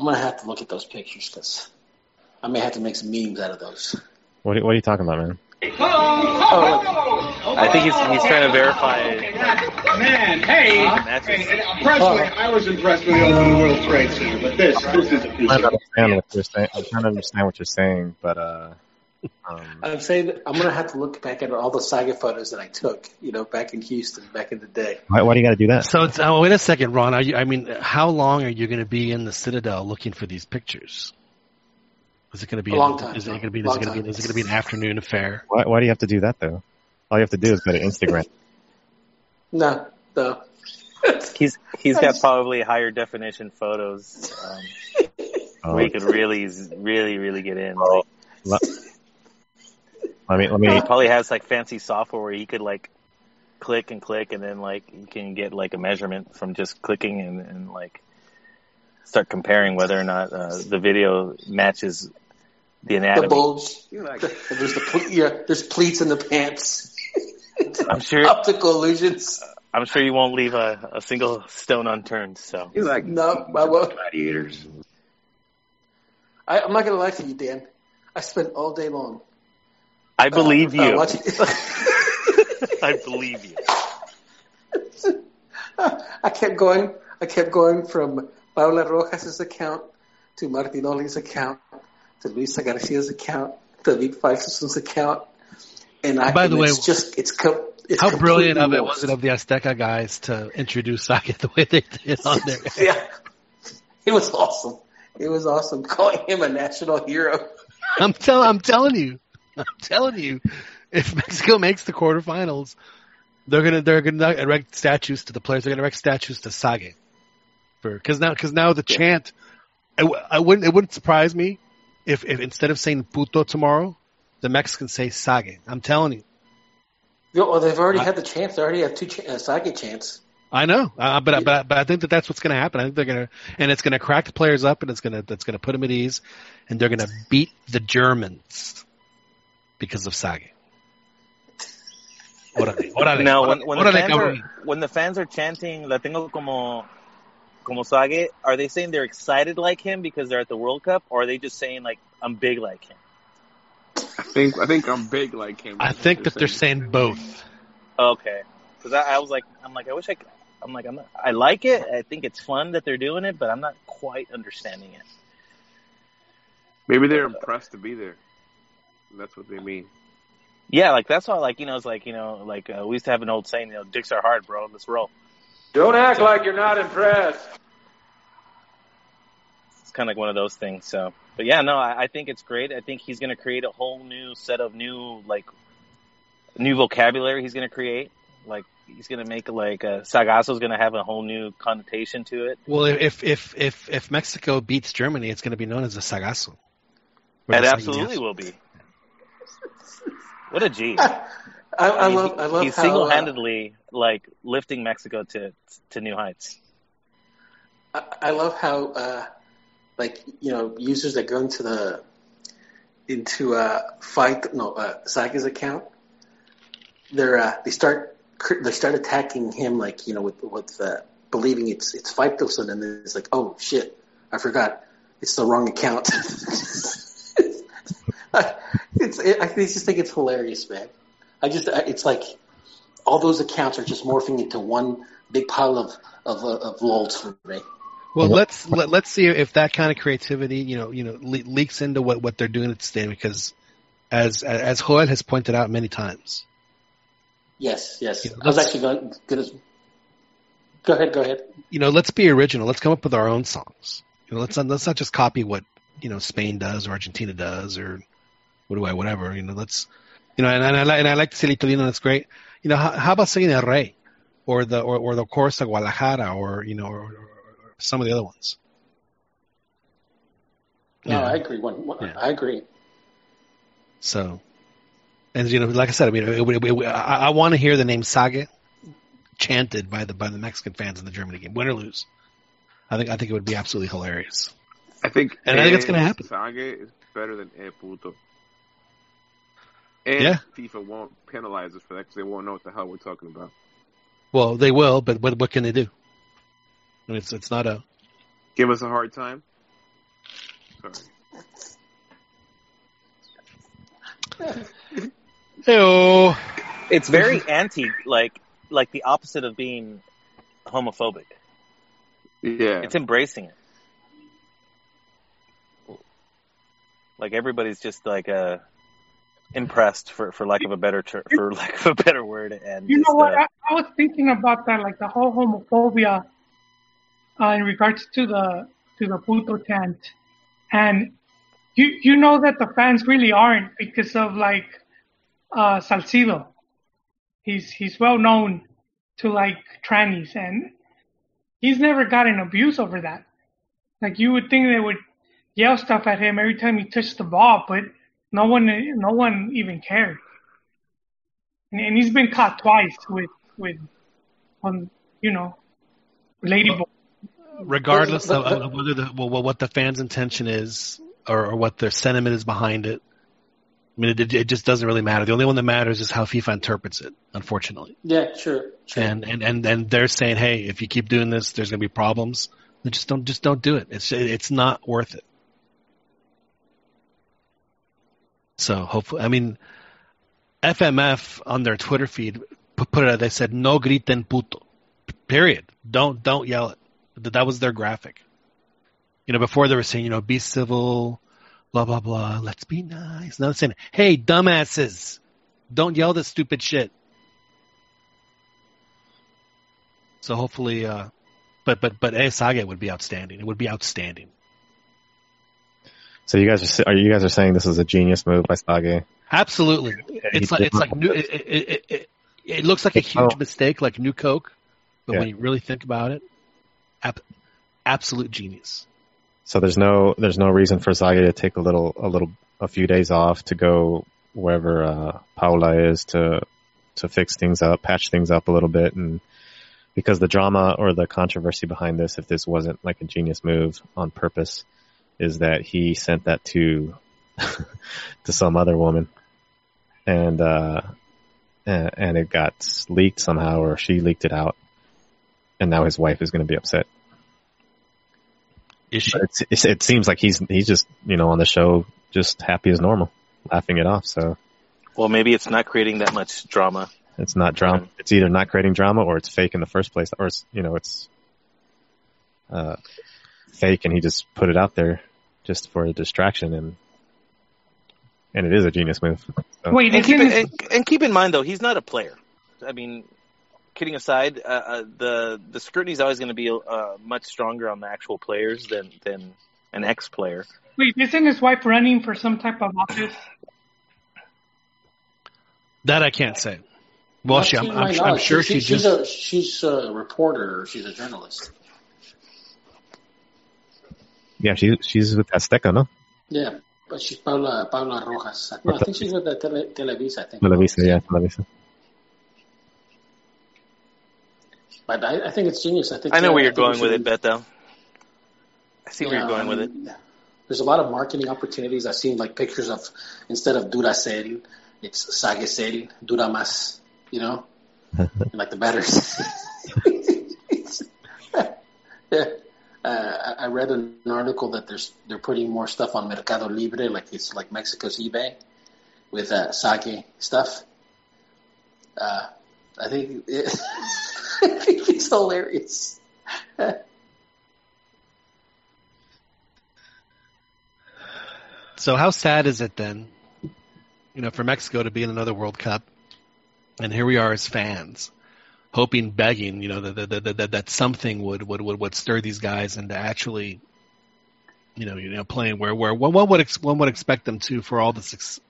I'm gonna have to look at those pictures because I may have to make some memes out of those. What are, what are you talking about, man? Oh, I think he's he's trying to verify. it. Man, hey, hey, and personally, I was impressed with the Open World Trade Center, but this, this is a piece I'm trying of understand what you're saying. I'm trying to understand what you're saying, but uh, um, I'm saying I'm gonna have to look back at all the Zague photos that I took, you know, back in Houston, back in the day. why, why do you got to do that? So it's, oh, wait a second, Ron. Are you, I mean, how long are you going to be in the Citadel looking for these pictures? Is it going to be A long time. Is it going to be? Is Long it going to time. be? Is it going to be an afternoon affair? Why, why do you have to do that though? All you have to do is go to Instagram. No, no. He's he's got probably higher definition photos um, Oh, where you could really really really get in. Like, let, let me let me. he probably has like fancy software where he could like click and click and then like you can get like a measurement from just clicking and, and like start comparing whether or not uh, the video matches the The anatomy. bulge. You like There's the ple- yeah, there's pleats in the pants. I'm sure Optical illusions. I'm sure you won't leave a, a single stone unturned. So you're like No, I won't. gladiators. I, I'm not gonna lie to you, Dan. I spent all day long. I believe uh, you. watching- I believe you. I kept going. I kept going from Paola Rojas's account to Martinoli's account to Luis Garcia's account to Vic Faison's account. And I, By the and way, it's just it's co- it's How brilliant of it was it of the Azteca guys to introduce Zague the way they did on there? yeah, it was awesome. It was awesome calling him a national hero. I'm telling, I'm telling you, I'm telling you, if Mexico makes the quarterfinals, they're gonna they're gonna erect statues to the players. They're gonna erect statues to Zague, for because now because now the chant, I, I wouldn't it wouldn't surprise me if if instead of saying puto tomorrow, the Mexicans say Zague. I'm telling you. Well, they've already had the chance. They already have two ch- uh, Zague chants. I know, uh, but but but I think that that's what's going to happen. I think they're going to, and it's going to crack the players up, and it's going to that's going to put them at ease, and they're going to beat the Germans because of Zague. Órale, órale, Now, órale, when, when, the órale, fans are, when the fans are chanting "La tengo como como Zague," are they saying they're excited like him because they're at the World Cup, or are they just saying like I'm big like him? I think I think I'm big like him. I think that they're saying both. Okay, because I, I was like, I'm like, I wish I. Could, I'm like, I'm not, I like it. I think it's fun that they're doing it, but I'm not quite understanding it. Maybe they're impressed to be there. That's what they mean. Yeah, like that's all. Like you know, it's like you know, like uh, we used to have an old saying, you know, dicks are hard, bro. Let's roll. Don't act like you're not impressed. It's kind of like one of those things. So, but yeah, no, I, I think it's great. I think he's going to create a whole new set of new like new vocabulary. He's going to create like he's going to make like uh, Sagaso's going to have a whole new connotation to it. Well, if if if if Mexico beats Germany, it's going to be known as a Sagasso. Or It absolutely will be. What a G! I, I mean, love I love he's how uh, single-handedly like lifting Mexico to to new heights. I, I love how uh, like you know users that go into the into uh, fight no uh, Zague's account, they're uh, they start they start attacking him like you know with with uh, believing it's it's Faitelson and then it's like oh shit I forgot it's the wrong account. it's it, I just think it's hilarious, man. I just it's like all those accounts are just morphing into one big pile of of, uh, of lols for me. Well, let's let, let's see if that kind of creativity, you know, you know, le- leaks into what what they're doing at Stan because, as as Joel has pointed out many times, Yes, yes. Yeah, I was actually going as Go ahead, go ahead. you know, let's be original. Let's come up with our own songs. You know, let's not, let's not just copy what you know Spain does or Argentina does or what do I whatever. You know, let's you know, and, and I like and I like Cielito Lindo. That's great. You know, how, how about singing El Rey or the or, or the chorus of Guadalajara or you know or, or, or some of the other ones. No, Yeah. I agree. One, one, Yeah. I agree. So, and you know, like I said, I mean, it, it, it, I, I want to hear the name Zague chanted by the by the Mexican fans in the Germany game, win or lose. I think I think it would be absolutely hilarious. I think, And I think it's gonna happen. Zague is better than E Puto. And Yeah. FIFA won't penalize us for that because they won't know what the hell we're talking about. Well, they will, but what what can they do? I mean, it's it's not a Give us a hard time. Sorry. Hey-oh. It's very anti, like like the opposite of being homophobic. Yeah. It's embracing it. Like everybody's just like uh impressed for for lack of a better ter- for lack of a better word and You know what? uh, I, I was thinking about that, like the whole homophobia uh, in regards to the to the puto chant, and you you know that the fans really aren't because of like uh, Salcido. He's he's well known to like trannies, and he's never gotten abuse over that. Like you would think they would yell stuff at him every time he touched the ball, but no one no one even cared. And, and he's been caught twice with with on you know ladyboy. regardless But- of, but- of whether the well, what the fans' intention is or, or what their sentiment is behind it. I mean, it, it just doesn't really matter. The only one that matters is how FIFA interprets it. Unfortunately, Yeah, sure. sure. and and and and they're saying, hey, if you keep doing this, there's going to be problems. Then just don't just don't do it. It's it's not worth it. So hopefully, I mean, FMF on their Twitter feed put it. They said no griten puto. Period. Don't don't yell it. That was their graphic. You know, before they were saying, you know, be civil, blah blah blah. Let's be nice. Now they're saying, hey, dumbasses, don't yell this stupid shit. So hopefully, uh, but but but Esage would be outstanding. It would be outstanding. So you guys are are you guys are saying this is a genius move by Zague? Absolutely. It's like it's like new. It, it, it, it, looks like a huge mistake, like New Coke, but Yeah. when you really think about it, ab- absolute genius. So there's no there's no reason for Zague to take a little a little a few days off to go wherever uh, Paola is to to fix things up, patch things up a little bit, and because the drama or the controversy behind this, if this wasn't like a genius move on purpose, is that he sent that to to some other woman, and uh, and, it got leaked somehow, or she leaked it out, and now his wife is going to be upset. Is she? It's, it's, it seems like he's he's just you know on the show just happy as normal, laughing it off. So well maybe it's not creating that much drama. it's not drama. It's either not creating drama or it's fake in the first place, or it's you know it's uh, fake and he just put it out there just for a distraction and and it is a genius move. So, Wait, And keep, isn't it, it, and, and keep in mind though, he's not a player. I mean, kidding aside, uh, uh, the the scrutiny is always going to be uh, much stronger on the actual players than than an ex player. wait, isn't his wife running for some type of office? That I can't say. Well, Not she, to I'm, I'm, I'm sure she, she she's just. a she's a reporter. She's a journalist. Yeah, she she's with Azteca, no? Yeah, but she's Paola Paola Rojas. No, I think she's with the tele, Televisa. I think. Televisa, yeah, Televisa. But I, I think it's genius. I think. I know where you're going with should- it, Beto. I see where Yeah, you're going I with it. mean, There's a lot of marketing opportunities. I've seen like pictures of instead of Duracell, it's Sagacell, Duramas, you know, like the batteries. yeah. Uh, I read an article that there's they're putting more stuff on Mercado Libre, like it's like Mexico's eBay, with uh, sake stuff. Uh, I think it, I think it's hilarious. So how sad is it then, you know, for Mexico to be in another World Cup, and here we are as fans, hoping, begging, you know, that that, that, that, that something would, would would would stir these guys into actually, you know, you know, playing where where one would ex, one would expect them to for all the success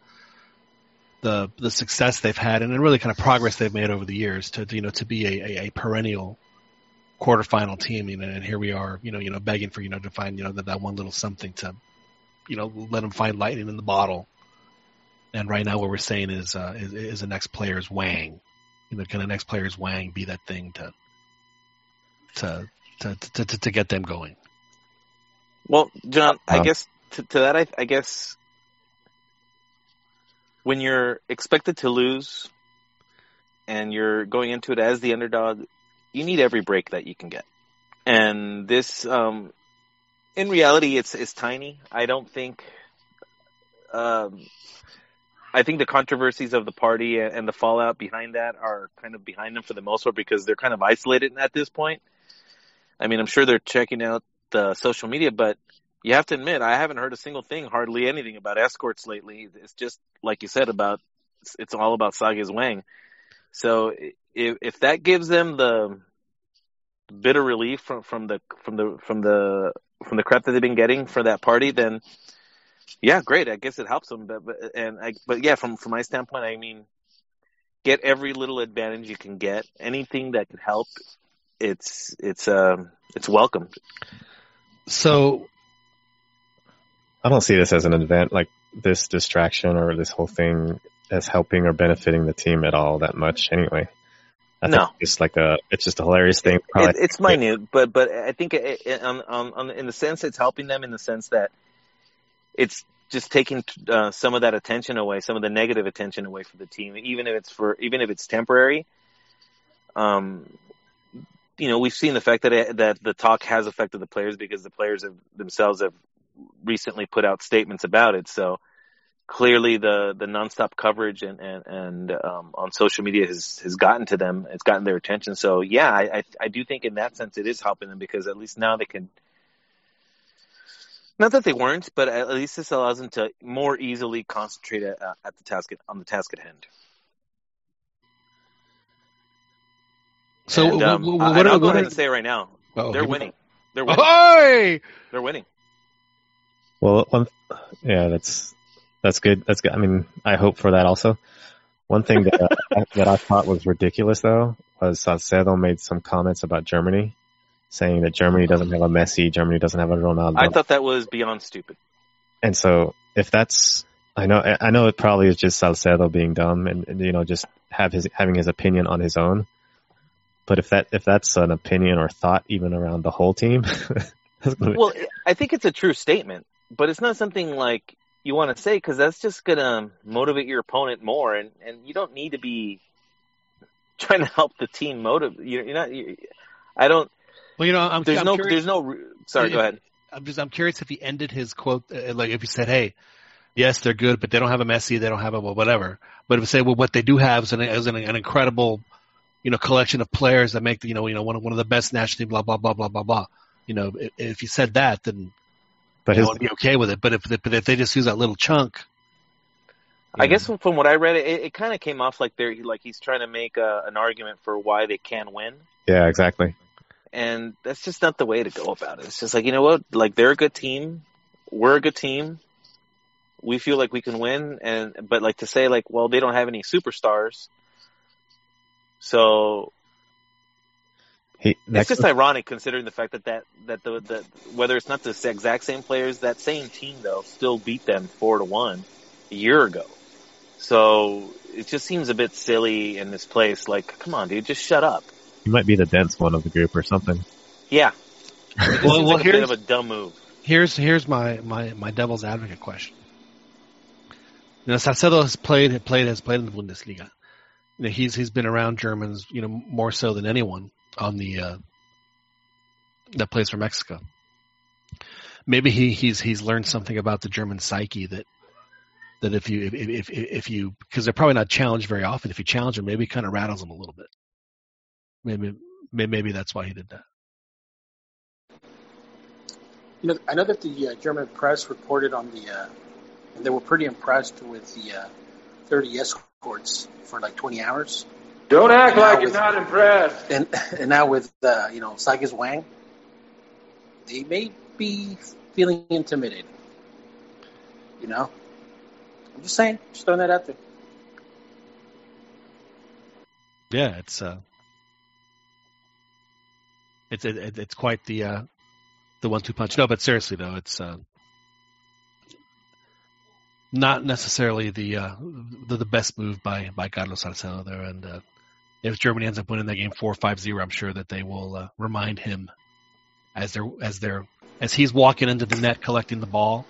the the success they've had and really kind of progress they've made over the years to you know to be a, a, a perennial quarterfinal team, you know, and here we are, you know, you know, begging for you know to find you know that, that one little something to, you know, let them find lightning in the bottle. And right now, what we're saying is uh, is, is the next player's Wang, you know, can the next player's Wang be that thing to to to to, to, to get them going? Well, John, I Um, guess to, to that, I, I guess when you're expected to lose and you're going into it as the underdog, you need every break that you can get. And this, um, in reality, it's it's tiny. I don't think. Um, I think the controversies of the party and the fallout behind that are kind of behind them for the most part because they're kind of isolated at this point. I mean, I'm sure they're checking out the social media, but you have to admit, I haven't heard a single thing, hardly anything about escorts lately. It's just like you said about it's, all about Zague's Wang. So if if that gives them the bit of relief from from the from the from the from the crap that they've been getting for that party, then yeah, great. I guess it helps them. But, but and I, but yeah, from from my standpoint, I mean, get every little advantage you can get. Anything that could help, it's it's um it's welcomed. So I don't see this as an event like this distraction or this whole thing as helping or benefiting the team at all that much anyway. I No. think it's like a it's just a hilarious thing. It, it's minute, but but I think it, it, on, on, on in the sense it's helping them in the sense that it's just taking uh, some of that attention away, some of the negative attention away from the team, even if it's for even if it's temporary. Um, you know, we've seen the fact that it, that the talk has affected the players because the players have themselves have recently put out statements about it. So clearly, the the nonstop coverage and and, and um, on social media has has gotten to them. It's gotten their attention. So yeah, I, I I do think in that sense it is helping them because at least now they can. Not that they weren't, but at least this allows them to more easily concentrate at, uh, at the task at, on the task at hand. So and, um, wh- wh- I, what I'll go what ahead are- and say right now, Oh, they're winning. go. They're winning. Hey! They're winning. Well, one, yeah, that's that's good. That's good. I mean, I hope for that also. One thing that uh, that I thought was ridiculous though was Salcedo made some comments about Germany, saying that Germany doesn't have a Messi, Germany doesn't have a Ronaldo, I thought that was beyond stupid. and so if that's, I know, I know it probably is just Salcedo being dumb and, and you know just have his having his opinion on his own. But if that if that's an opinion or thought even around the whole team, that's gonna be- Well, I think it's a true statement, but it's not something like you want to say because that's just gonna motivate your opponent more, and and you don't need to be trying to help the team motivate. You're, you're not. You, I don't. Well, you know, I'm, There's I'm no. curious- There's no. Sorry, if- go ahead. I'm just I'm curious if he ended his quote uh, like if he said, "Hey, yes, they're good, but they don't have a Messi, they don't have a well, whatever." But if he said, "Well, what they do have is an, is an, an incredible, you know, collection of players that make the, you know, you know, one of one of the best national team, blah blah blah blah blah blah." You know, if, if he said that, then but you his I'd be okay with it. But if but if they just use that little chunk, I guess from what I read, it, it kind of came off like they're like he's trying to make a, an argument for why they can win. yeah, exactly. And that's just not the way to go about it. It's just like you know what, like they're a good team, we're a good team, we feel like we can win, and but like to say like, well, they don't have any superstars, so He, it's just ironic considering the fact that that that the, the whether it's not the exact same players, that same team though still beat them four to one a year ago. So it just seems a bit silly in this place. Like, come on, dude, just shut up. He might be the dense one of the group or something. Yeah. It Well- well, like a bit here's- of a dumb move. here's here's my my my devil's advocate question. You know, Salcedo has played has played has played in the Bundesliga. You know, he's he's been around Germans, you know, more so than anyone on the uh, that plays for Mexico. Maybe he he's he's learned something about the German psyche that that if you if if if you because they're probably not challenged very often. If you challenge them, maybe it kind of rattles them a little bit. Maybe maybe maybe that's why he did that. You know, I know that the uh, German press reported on the, uh, and they were pretty impressed with the uh, 30 escorts for like 20 hours. Don't act Now like you're with- not impressed. And and now with uh, you know Zague's Wang, they may be feeling intimidated. You know, I'm just saying, just throwing that out there. Yeah, it's uh, it's it, it- it's quite the uh, the one-two punch. No, but seriously though, it's uh, not necessarily the uh, the, the best move by by Carlos Salcedo there. And uh, if Germany ends up winning that game four five zero, I'm sure that they will uh, remind him as they're as they're as he's walking into the net collecting the ball.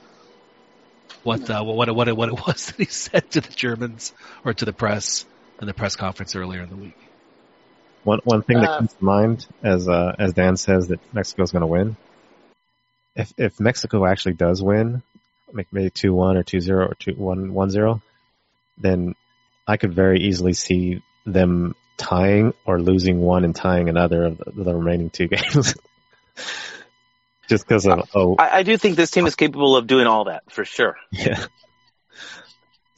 What uh, what what what it was that he said to the Germans or to the press in the press conference earlier in the week. One one thing that Uh, comes to mind as uh, as Dan says that Mexico's going to win. If if Mexico actually does win, like maybe two one or two zero or two one one zero, then I could very easily see them tying or losing one and tying another of the, the remaining two games. Just because of oh I, I do think this team is capable of doing all that for sure. yeah.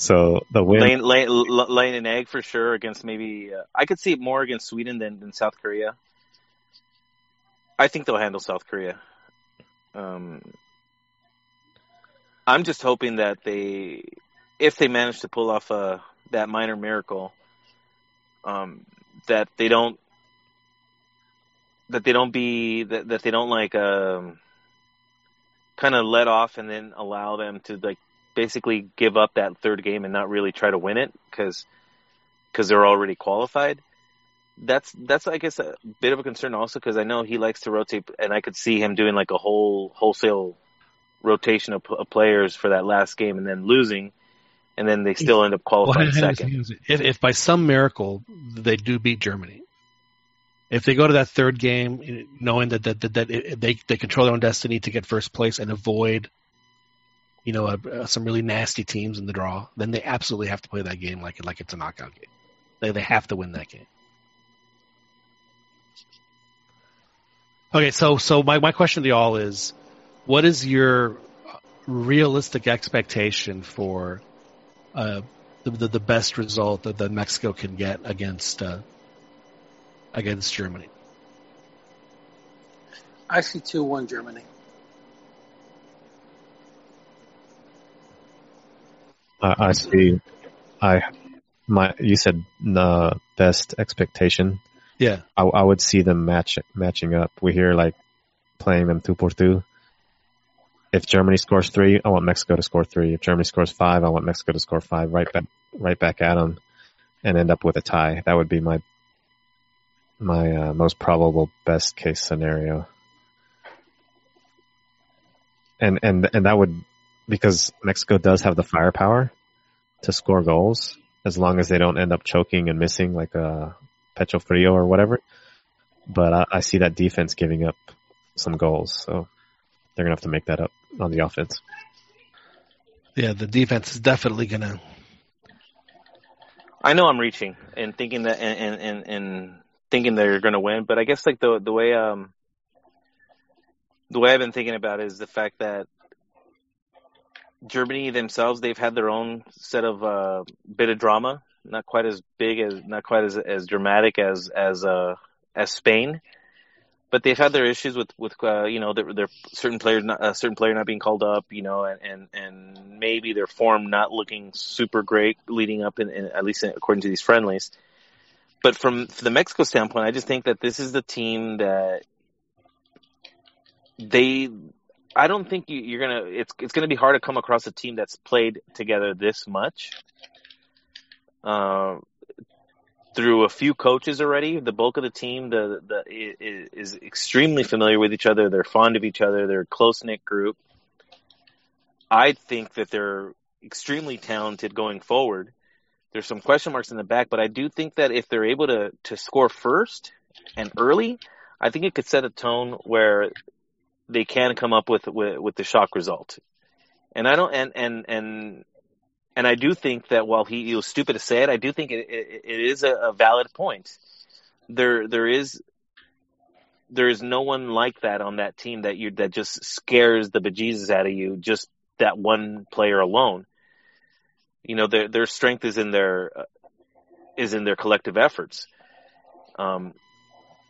So the win, Laying, lay, laying an egg for sure against maybe. Uh, I could see it more against Sweden than, than South Korea. I think they'll handle South Korea. Um, I'm just hoping that they, if they manage to pull off uh, that minor miracle, um, that they don't, that they don't be that, that they don't like um, kind of let off and then allow them to like basically give up that third game and not really try to win it because because they're already qualified. That's that's I guess a bit of a concern also because I know he likes to rotate and I could see him doing like a whole wholesale rotation of, of players for that last game and then losing, and then they still end up qualifying Well, second. hang on a second. If, if by some miracle they do beat Germany, if they go to that third game knowing that that, that, that it, they they control their own destiny to get first place and avoid, you know, uh, some really nasty teams in the draw, then they absolutely have to play that game like like it's a knockout game. They they have to win that game. Okay, so so my, my question to y'all is, what is your realistic expectation for uh, the, the the best result that, that Mexico can get against uh, against Germany? I see two one Germany. I, I see. I my you said uh, best expectation. Yeah, I, I would see them match matching up. We hear like playing them two for two. If Germany scores three, I want Mexico to score three. If Germany scores five, I want Mexico to score five. Right back, right back at them, and end up with a tie. That would be my my uh, most probable best case scenario. And and and that would because Mexico does have the firepower to score goals as long as they don't end up choking and missing like a Pecho Frio or whatever. But I, I see that defense giving up some goals, so they're gonna have to make that up on the offense. yeah, the defense is definitely gonna. I know I'm reaching and thinking that and and and, and thinking they're going to win, but I guess like the the way um the way I've been thinking about it is the fact that Germany themselves they've had their own set of uh bit of drama, not quite as big as not quite as as dramatic as as uh as Spain. But they've had their issues with with uh, you know their, their certain players not a certain player not being called up, you know, and and, and maybe their form not looking super great leading up in, in at least according to these friendlies. But from, from the Mexico standpoint, I just think that this is the team that they. I don't think you, you're gonna. It's it's gonna be hard to come across a team that's played together this much. Uh, through a few coaches already, the bulk of the team the, the is, extremely familiar with each other. They're fond of each other. They're a close knit group. I think that they're extremely talented going forward there's some question marks in the back, but I do think that if they're able to to score first and early, I think it could set a tone where they can come up with with, with the shock result. And I don't and and and and I do think that while he, he was stupid to say it, I do think it, it, it is a, a valid point. There there is there is no one like that on that team that you that just scares the bejesus out of you. Just that one player alone you know their their strength is in their uh, is in their collective efforts. Um,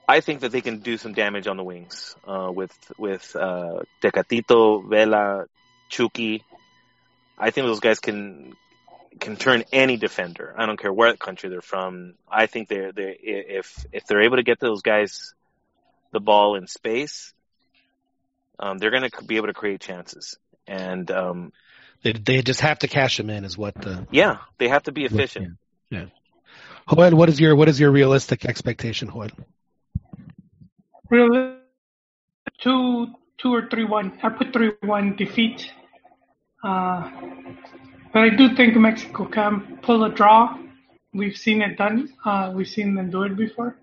I think that they can do some damage on the wings uh, with with uh, Tecatito, Vela, Chucky. I think those guys can can turn any defender. I don't care where the country they're from. I think they're they if if they're able to get those guys the ball in space, um, they're going to be able to create chances. And um, They they just have to cash them in, is what the yeah, they have to be efficient. yeah. Joel, what is your what is your realistic expectation, Joel? Two two or three one. I put three one defeat. Uh, but I do think Mexico can pull a draw. We've seen it done. Uh, we've seen them do it before.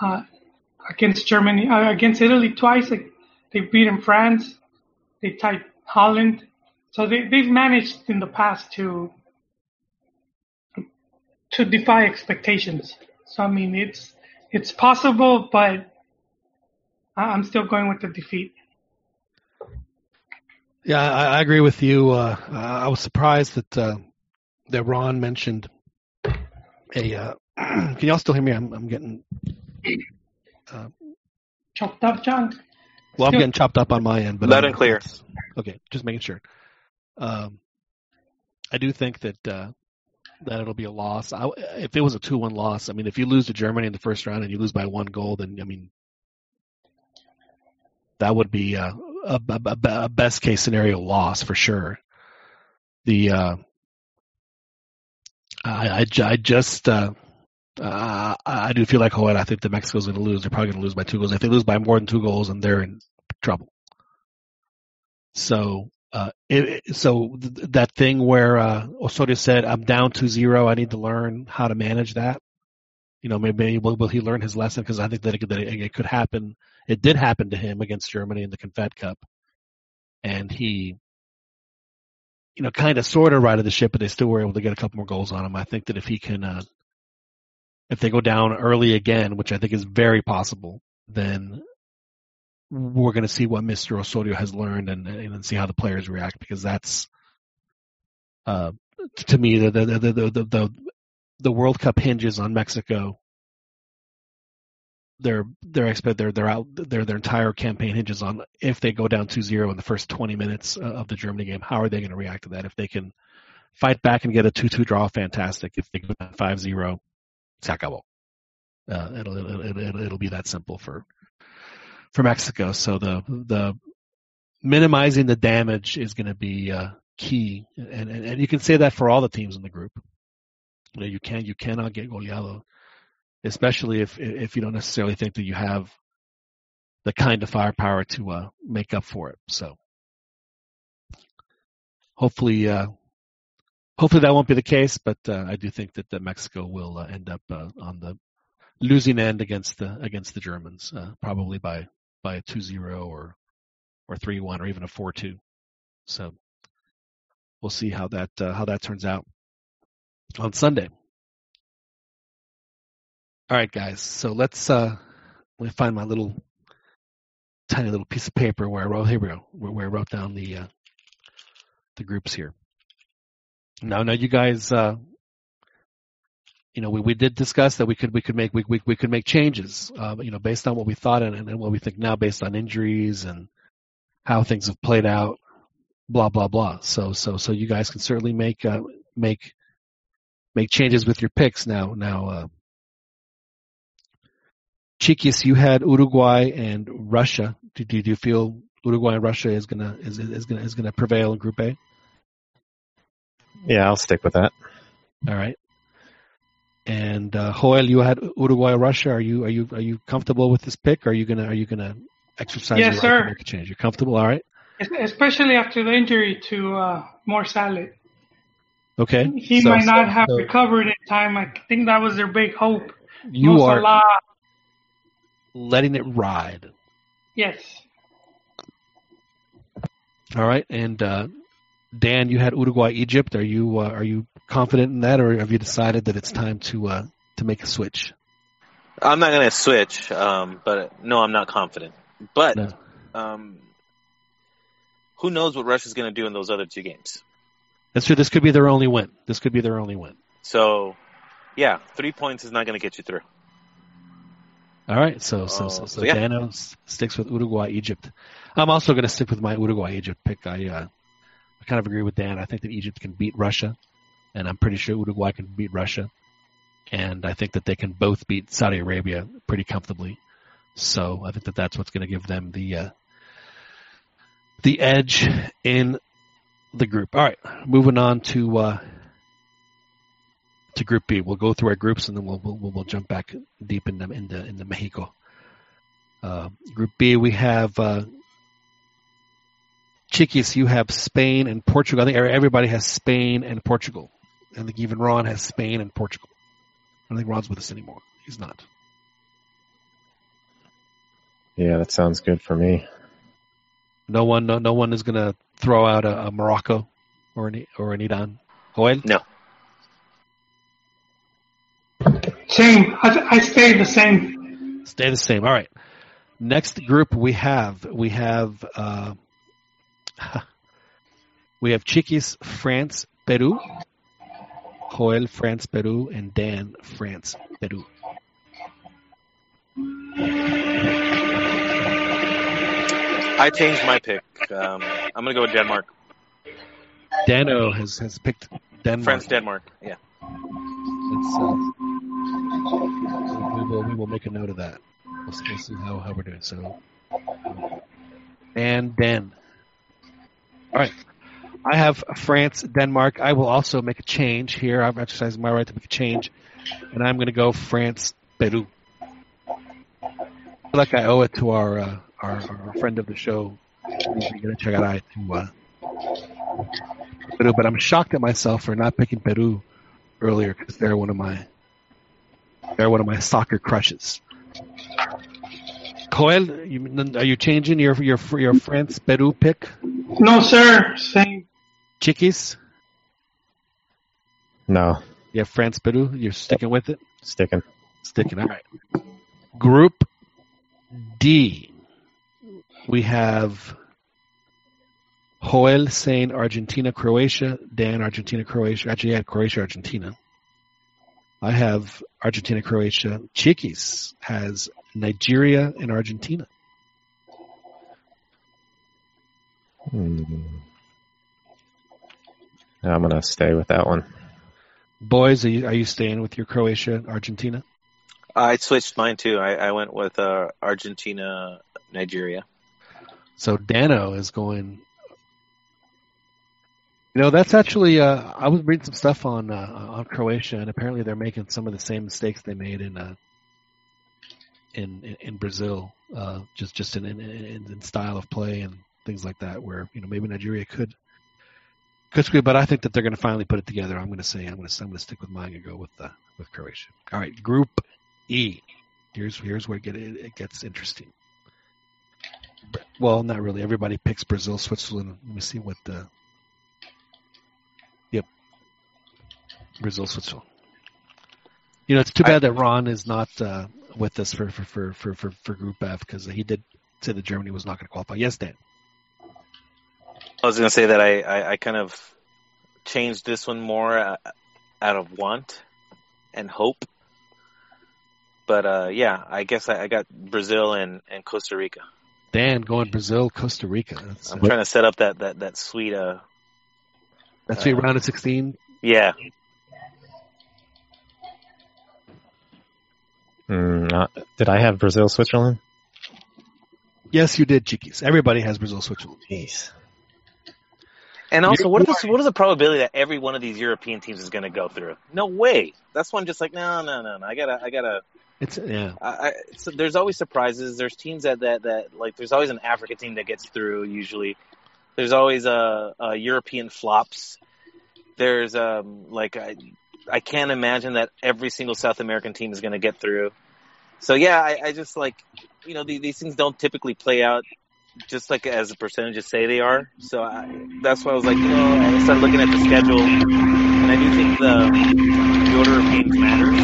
Uh, against Germany, uh, against Italy twice. Like, they've beaten France. They tied Holland. So they, they've managed in the past to to defy expectations. So I mean, it's it's possible, but I- I'm still going with the defeat. Yeah, I, I agree with you. Uh, I was surprised that uh, that Ron mentioned a. Uh, can y'all still hear me? I'm, I'm getting. Uh, Chopped up, John. well, I'm getting chopped up on my end, but Loud and clear. Okay, just making sure. Um, I do think that uh, that it'll be a loss. I, if it was a two-one loss, I mean, if you lose to Germany in the first round and you lose by one goal, then I mean, that would be a, a, a, a best case scenario loss for sure. The uh, I, I, I just uh, uh, I do feel like Joel. I think that Mexico's going to lose. They're probably going to lose by two goals. If they lose by more than two goals, then they're in trouble. So, uh, it, so th- that thing where uh, Osorio said, "I'm down to zero. I need to learn how to manage that." You know, maybe will, will he learn his lesson? Because I think that, it, could- that it could happen. It did happen to him against Germany in the Confed Cup, and he, you know, kind of sort of righted the ship, but they still were able to get a couple more goals on him. I think that if he can, uh, if they go down early again, which I think is very possible, then we're going to see what Mr. Osorio has learned and, and see how the players react because that's, uh, to me, the, the, the, the, the, the, World Cup hinges on Mexico. Their, their expect, their, their out, their, their entire campaign hinges on if they go down 2-0 in the first 20 minutes uh, of the Germany game, how are they going to react to that? If they can fight back and get a 2-2 draw, fantastic. If they go down 5-0, se acabó. Uh, it'll, it'll, it'll, it'll be that simple for, for Mexico. So the the minimizing the damage is going to be uh, key, and, and and you can say that for all the teams in the group. You know, you can you cannot get goleado, especially if if you don't necessarily think that you have the kind of firepower to uh, make up for it. So hopefully. Uh, Hopefully that won't be the case, but uh, I do think that, that Mexico will uh, end up uh, on the losing end against the against the Germans, probably by by a 2-0 or or 3-1 or even a 4-2. So we'll see how that uh, how that turns out on Sunday. All right, guys. So let's uh, let me find my little tiny little piece of paper where I wrote. Here we go. Where, I wrote down the uh, the groups here. Now, now you guys. Uh, you know, we, we did discuss that we could we could make we we, we could make changes, uh, you know, based on what we thought and, and what we think now, based on injuries and how things have played out, blah blah blah. So so so you guys can certainly make uh, make make changes with your picks now. Now, uh, Chiquis, you had Uruguay and Russia. Do, do, do you feel Uruguay and Russia is gonna is is gonna is gonna prevail in Group A? Yeah, I'll stick with that. All right. And uh, Joel, you had Uruguay, Russia. Are you are you are you comfortable with this pick? Are you gonna are you gonna exercise Yes, your right sir. to make a change? You're comfortable, all right? Especially after the injury to uh, Mo Salah. Okay. He So- might not so- have so recovered in time. I think that was their big hope. You are letting it ride. yes. All right. And uh, Dan, you had Uruguay, Egypt. Are you uh, are you confident in that, or have you decided that it's time to uh, to make a switch? I'm not going to switch, um, but no, I'm not confident. But No. um, who knows what Russia's going to do in those other two games? That's true. This could be their only win. This could be their only win. So, yeah, three points is not going to get you through. All right, so so so, Oh, so so yeah. Dano s- sticks with Uruguay, Egypt. I'm also going to stick with my Uruguay, Egypt pick. I uh, I kind of agree with Dan. I think that Egypt can beat Russia, and I'm pretty sure Uruguay can beat Russia, and I think that they can both beat Saudi Arabia pretty comfortably. So I think that that's what's going to give them the uh, the edge in the group. All right, moving on to uh, to Group B. We'll go through our groups and then we'll we'll, we'll jump back deep in into into into Mexico. Uh, group B, we have uh, Chiquis. You have Spain and Portugal. I think everybody has Spain and Portugal. I think even Ron has Spain and Portugal. I don't think Ron's with us anymore. He's not. Yeah, that sounds good for me. No one, no, no one is going to throw out a, a Morocco or an or an Iran. Joel, No. Same. I, I stay the same. stay the same. All right. Next group we have we have uh, we have Chiquis, France, Peru. Joel, France, Peru, and Dan, France, Peru. I changed my pick. Um, I'm going to go with Denmark. Dano has has picked Denmark. France, Denmark. Yeah. Uh, we will we will make a note of that. We'll, see- we'll see how, how we're doing. So, and Dan. All right. I have France, Denmark. I will also make a change here. I'm exercising my right to make a change, and I'm going to go France, Peru. I feel like I owe it to our uh, our, our friend of the show, to Peru. But I'm shocked at myself for not picking Peru earlier because they're one of my they're one of my soccer crushes. Joel, you, are you changing your your your France Peru pick? No, sir. Same. Chiquis, No, you have France Peru. You're sticking with it. sticking. Sticking. All right. Group D. We have Joel saying Argentina, Croatia. Dan, Argentina, Croatia. Actually, had Croatia, Argentina. I have Argentina, Croatia. Chiquis has Nigeria and Argentina. Hmm. I'm gonna stay with that one. Boys, are you, are you staying with your Croatia, Argentina? I switched mine too. I, I went with uh, Argentina, Nigeria. So Dano is going. You know, that's actually. Uh, I was reading some stuff on uh, on Croatia, and apparently they're making some of the same mistakes they made in uh, in, in in Brazil, uh, just just in, in in in style of play and things like that. Where you know maybe Nigeria could but I think that they're going to finally put it together. I'm going to say I'm going to I'm going to stick with mine and go with uh, with Croatia. All right, Group E. Here's here's where it, get, it gets interesting. Well, not really. Everybody picks Brazil, Switzerland. Let me see what the. Yep. Brazil, Switzerland. You know, it's too bad that Ron is not uh, with us for for, for, for, for for Group F because he did say that Germany was not going to qualify. Yes, Dan. I was going to say that I, I, I kind of changed this one more uh, out of want and hope. But uh, yeah, I guess I, I got Brazil and, and Costa Rica. Dan going Brazil, Costa Rica. That's, I'm trying to set up that that that sweet uh that's sweet round of 16. yeah. Hmm, uh, did I have Brazil, Switzerland? Yes, you did, Chiquis. Everybody has Brazil, Switzerland. Jeez. And also, what is the, what is the probability that every one of these European teams is going to go through? No way. That's one just like no, no, no, no. I gotta, I gotta. It's yeah. I, I, so there's always surprises. There's teams that, that that like there's always an African team that gets through. Usually, there's always a, a European flops. There's um like I I can't imagine that every single South American team is going to get through. So yeah, I, I just like you know these, these things don't typically play out just like as the percentages say they are. So I, that's why I was like, you know, I started looking at the schedule, and I do think the, the order of games matters,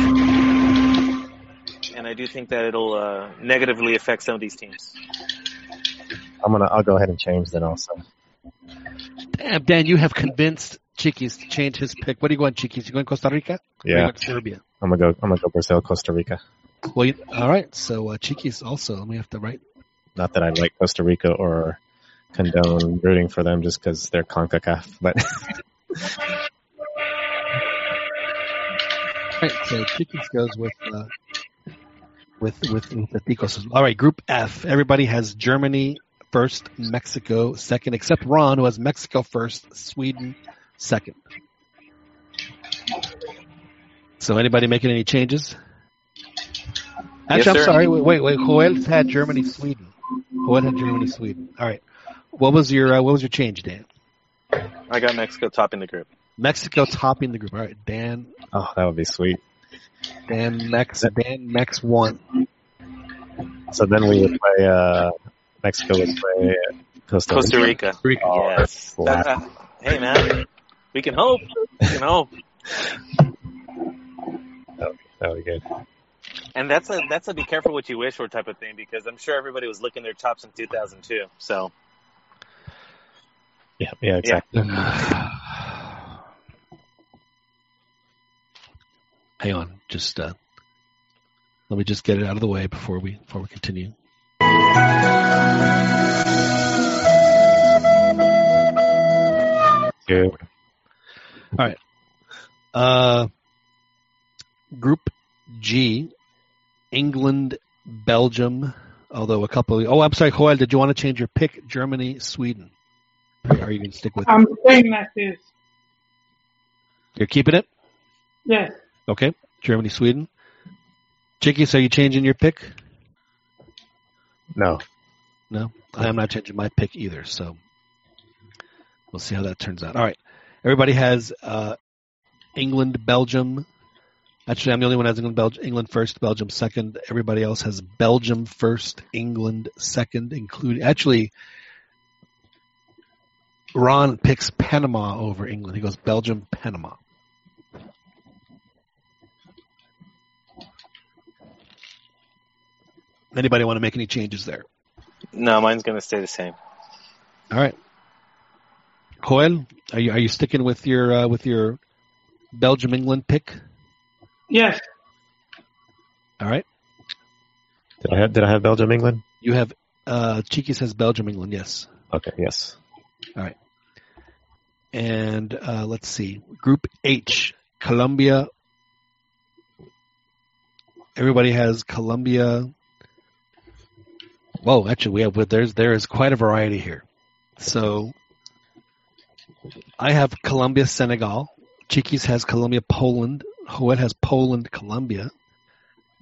and I do think that it'll uh, negatively affect some of these teams. I'm gonna. I'll go ahead and change then also. Damn, Dan, you have convinced Chiquis to change his pick. What are you going, Chiquis? You going to Costa Rica? Yeah, going Serbia. I'm gonna go. I'm gonna go Brazil, Costa Rica. Well, you- all right. So uh, Chiquis also. Let me have to write. Not that I like Costa Rica or condone rooting for them just because they're Concacaf, but All right. So Chiquis goes with uh, with with with the Ticos. All right. Group F. Everybody has Germany first, Mexico second, except Ron, who has Mexico first, Sweden second. So anybody making any changes? Actually, Yes, I'm sorry. Wait, wait, wait. Joel had Germany, Sweden. Joel had Germany, Sweden. All right. What was your uh, what was your change, Dan? I got Mexico topping the group. Mexico topping the group. All right, Dan, oh, that would be sweet. Dan, Mex, Dan, Mex one. So then we would play. Uh, Mexico would play Costa, Costa Rica. Oh, Yes. wow. That- uh, hey man, we can hope. We can hope. That would be good. And that's a that's a be careful what you wish for type of thing because I'm sure everybody was licking their chops in 2002. So Yeah, yeah, exactly. Hang on, just uh, let me just get it out of the way before we before we continue. Good. All right. Uh, group G, England, Belgium. Although a couple. Of, oh, I'm sorry, Joel. Did you want to change your pick? Germany, Sweden. Or are you going to stick with? I'm saying that is. You're keeping it. Yes. Okay. Germany, Sweden. Chiquis, so you changing your pick? No. No, I am not changing my pick either. So we'll see how that turns out. All right. Everybody has uh, England, Belgium. Actually, I'm the only one who has England, Belgium, England first, Belgium second. Everybody else has Belgium first, England second, including actually. Ron picks Panama over England. He goes Belgium, Panama. Anybody want to make any changes there? no, mine's gonna stay the same. All right. Joel, are you are you sticking with your uh, with your Belgium England pick? Yes. All right. Did I have Did I have Belgium, England? You have uh Chiquis says Belgium England, yes. Okay. Yes. All right. And uh, let's see. Group H, Colombia. Everybody has Colombia. Whoa, actually, we have there's there is quite a variety here. So I have Colombia, Senegal. Chiquis has Colombia, Poland. Joel has Poland, Colombia.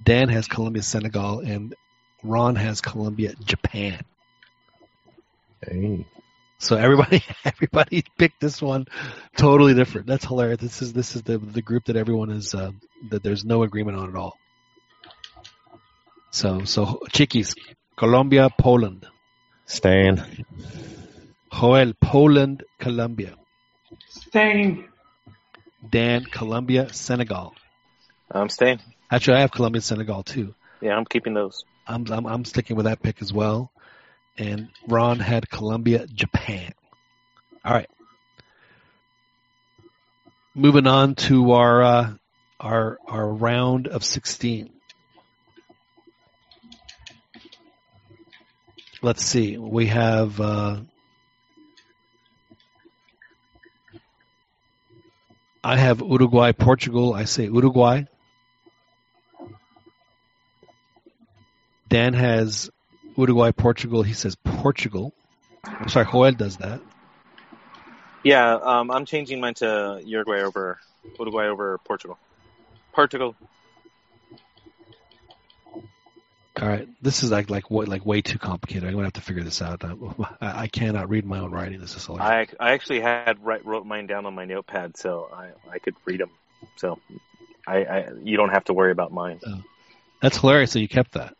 Dan has Colombia, Senegal, and Ron has Colombia, Japan. Hey. So everybody, everybody picked this one totally different. That's hilarious. This is this is the the group that everyone is uh, that there's no agreement on at all. So so Chiquis, Colombia, Poland. Staying. Joel, Poland, Colombia. Staying. Dan, Colombia, Senegal. I'm staying. Actually, I have Colombia, Senegal too. Yeah, I'm keeping those. I'm I'm, I'm sticking with that pick as well. And Ron had Colombia, Japan. All right. Moving on to our uh, our our round of 16. Let's see. We have uh, I have Uruguay, Portugal. I say Uruguay. Dan has Uruguay, Portugal. He says Portugal. I'm sorry, Joel does that. Yeah, um, I'm changing mine to Uruguay over Uruguay over Portugal. Portugal. All right, this is like like what like way too complicated. I'm gonna have to figure this out. I, I cannot read my own writing. This is hilarious. I I actually had write, wrote mine down on my notepad, so I I could read them. So I, I you don't have to worry about mine. Oh. That's hilarious that you kept that.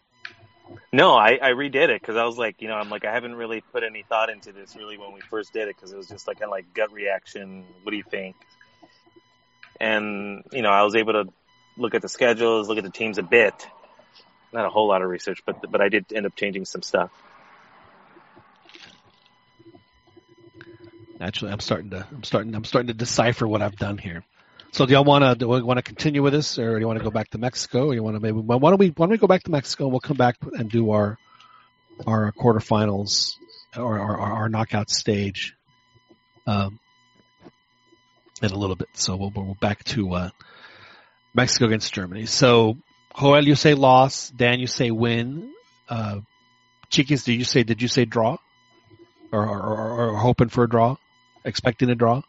No, I, I redid it because I was like, you know, I'm like, I haven't really put any thought into this really when we first did it because it was just like kind of like gut reaction. What do you think? And you know, I was able to look at the schedules, look at the teams a bit. Not a whole lot of research, but but I did end up changing some stuff. Actually, I'm starting to I'm starting I'm starting to decipher what I've done here. So do y'all want to want to continue with this, or do you want to go back to Mexico? Or you want to maybe why don't we why don't we go back to Mexico? and We'll come back and do our our quarterfinals or our, our, our knockout stage um, in a little bit. So we'll, we'll back to uh, Mexico against Germany. So Joel, you say loss. Dan, you say win. Uh, Chiquis, did you say did you say draw, or, or, or, or hoping for a draw, expecting a draw?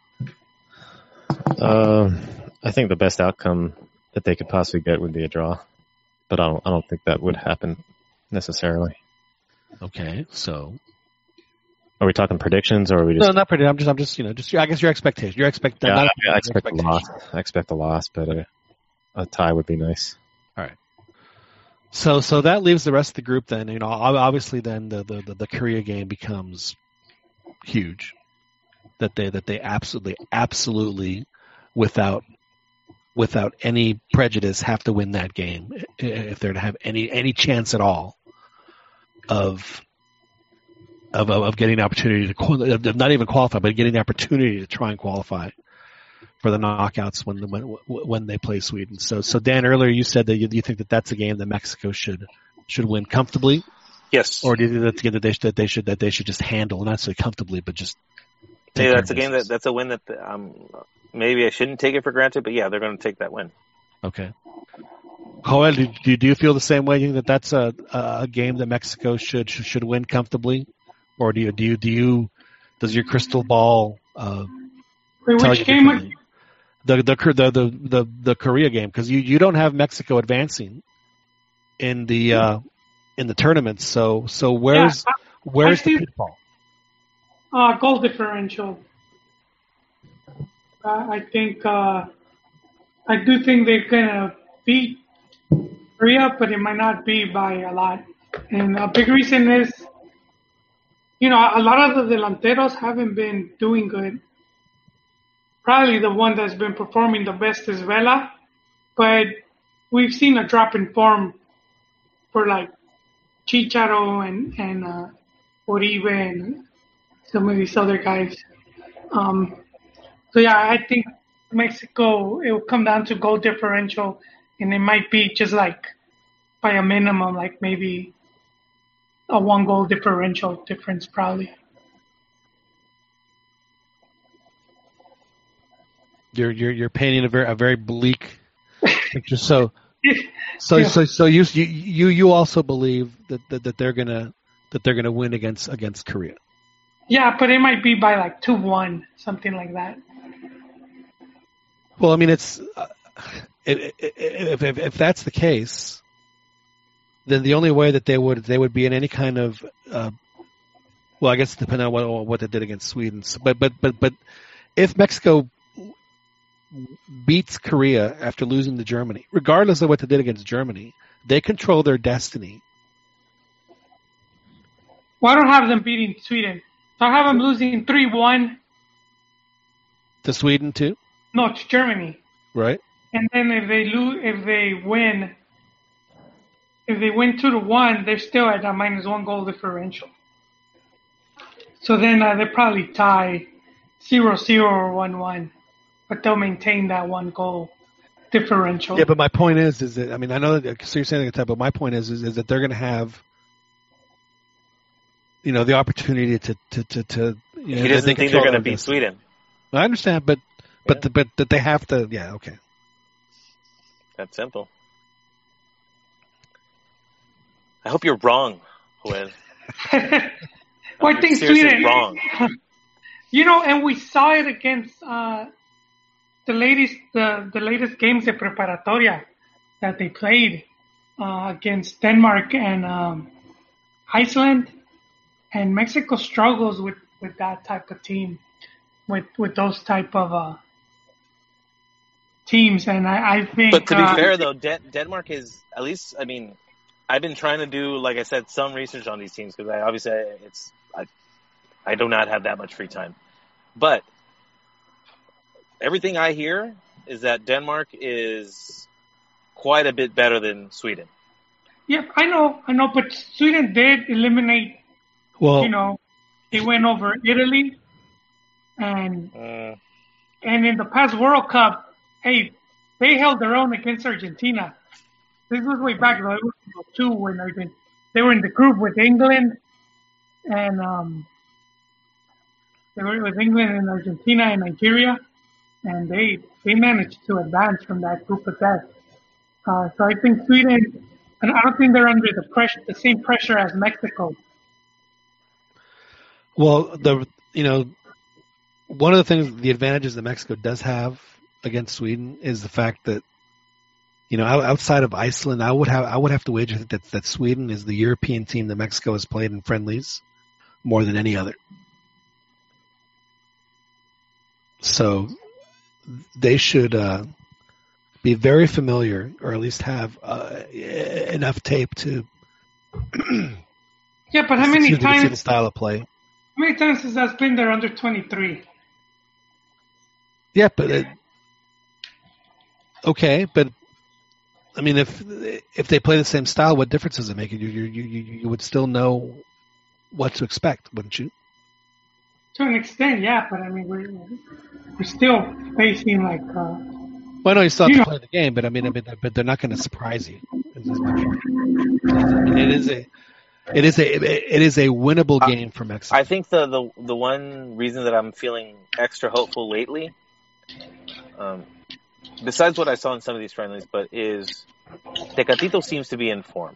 Um, I think the best outcome that they could possibly get would be a draw, but I don't. I don't think that would happen necessarily. Okay, so Are we talking predictions, or are we just? no, not pretty. I'm just I'm just you know just I guess your expectation. Your expect yeah, I, I expect a loss. I expect a loss, but a, a tie would be nice. So so that leaves the rest of the group. Then you know obviously then the the, the, the Korea game becomes huge. That they that they absolutely absolutely without without any prejudice have to win that game if they're to have any any chance at all of of of, getting the opportunity to of not even qualify but getting the opportunity to try and qualify for the knockouts when when when they play Sweden. So so Dan earlier you said that you, you think that that's a game that Mexico should should win comfortably, Yes. or do you think that's a game that they should that they should that they should just handle not so comfortably but just take Yeah, that's of a game that that's a win that um maybe I shouldn't take it for granted, but yeah, they're going to take that win. Okay. Joel, do, do, do you feel the same way? You think that that's a a game that Mexico should should, should win comfortably, or do you do you do you does your crystal ball uh, Wait, tell which you game? The the the the the, the Korea game because you, you don't have Mexico advancing in the uh, in the tournaments. So so where's Yeah, where's I the pitfall? Uh, goal differential. Uh, I think uh, I do think they're gonna beat Korea, but it might not be by a lot. And a big reason is, you know, a lot of the delanteros haven't been doing good. Probably the one that's been performing the best is Vela, but we've seen a drop in form for like Chicharo and and uh, Oribe and some of these other guys. Um, so yeah, I think Mexico it will come down to goal differential, and it might be just like by a minimum, like maybe a one goal differential difference probably. You're you're you're painting a very a very bleak picture. So so Yeah. so so you you you you also believe that, that that they're gonna that they're gonna win against against Korea. Yeah, but it might be by like two one, something like that. Well, I mean, it's uh, if, if, if if that's the case, then the only way that they would they would be in any kind of uh, well, I guess depending on what what they did against Sweden. So, but but but but if Mexico beats Korea after losing to Germany, regardless of what they did against Germany, they control their destiny. Well, I don't have them beating Sweden. So I have them losing three one. To Sweden too, No, to Germany. right? And then if they lose, if they win, if they win two to one, they're still at a minus one goal differential. So then uh, they probably tie zero zero or one one, but they'll maintain that one goal differential. Yeah, but my point is, is that I mean, I know that so you're saying that, but my point is, is, is that they're going to have, you know, the opportunity to to to, to you know, he they doesn't think they're going to their beat destiny. Sweden. I understand, but but the, but that they have to. Yeah, okay. That's simple. I hope you're wrong, Joel. well, I think seriously Sweden. wrong. You know, and we saw it against uh, the latest the, the latest games de preparatoria that they played uh, against Denmark and um, Iceland, and Mexico struggles with, with that type of team, with with those type of uh, teams, and I, I think. But to be uh, fair, though, Den- Denmark is at least. I mean, I've been trying to do, like I said, some research on these teams because I obviously it's I, I do not have that much free time. But everything I hear is that Denmark is quite a bit better than Sweden. yeah, I know, I know, but Sweden did eliminate Well, you know, they went over Italy and Mm, and in the past World Cup, hey, they held their own against Argentina. This was way back though. It was two when Argentina, they were in the group with England and um, they were with England and Argentina and Nigeria, and they they managed to advance from that group of death. Uh, so I think Sweden, and I don't think they're under the pressure, the same pressure as Mexico. Well, the you know one of the things, the advantages that Mexico does have against Sweden is the fact that you know outside of Iceland, I would have I would have to wager that that Sweden is the European team that Mexico has played in friendlies more than any other. So they should uh, be very familiar, or at least have uh, enough tape to Yeah, but how many see the times? style of play. How many times has that been there under 23? Yeah, but it, okay, but I mean, if if they play the same style, what difference does it make? You you you, you would still know what to expect, wouldn't you? To an extent, yeah, but I mean, we're, we're still facing like, uh, Well, I know you still have You to know- play the game, but I mean, I mean, but they're not going to surprise you. Is is my point. I mean, it is a it is a it is a winnable game for Mexico. I think the, the the one reason that I'm feeling extra hopeful lately, um, besides what I saw in some of these friendlies, but is Tecatito seems to be in form,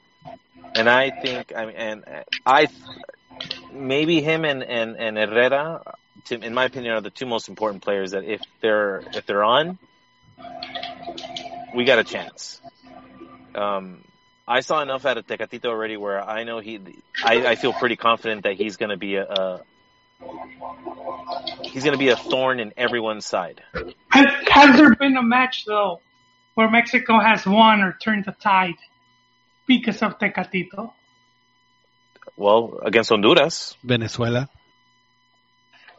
and I think I mean, and I maybe him and and and Herrera, to, in my opinion, are the two most important players. That if they're if they're on, we got a chance. Um, I saw enough out of Tecatito already where I know he, I, I feel pretty confident that he's going to be a, a he's going to be a thorn in everyone's side. has, has there been a match though where Mexico has won or turned the tide because of Tecatito? Well, against Honduras, Venezuela.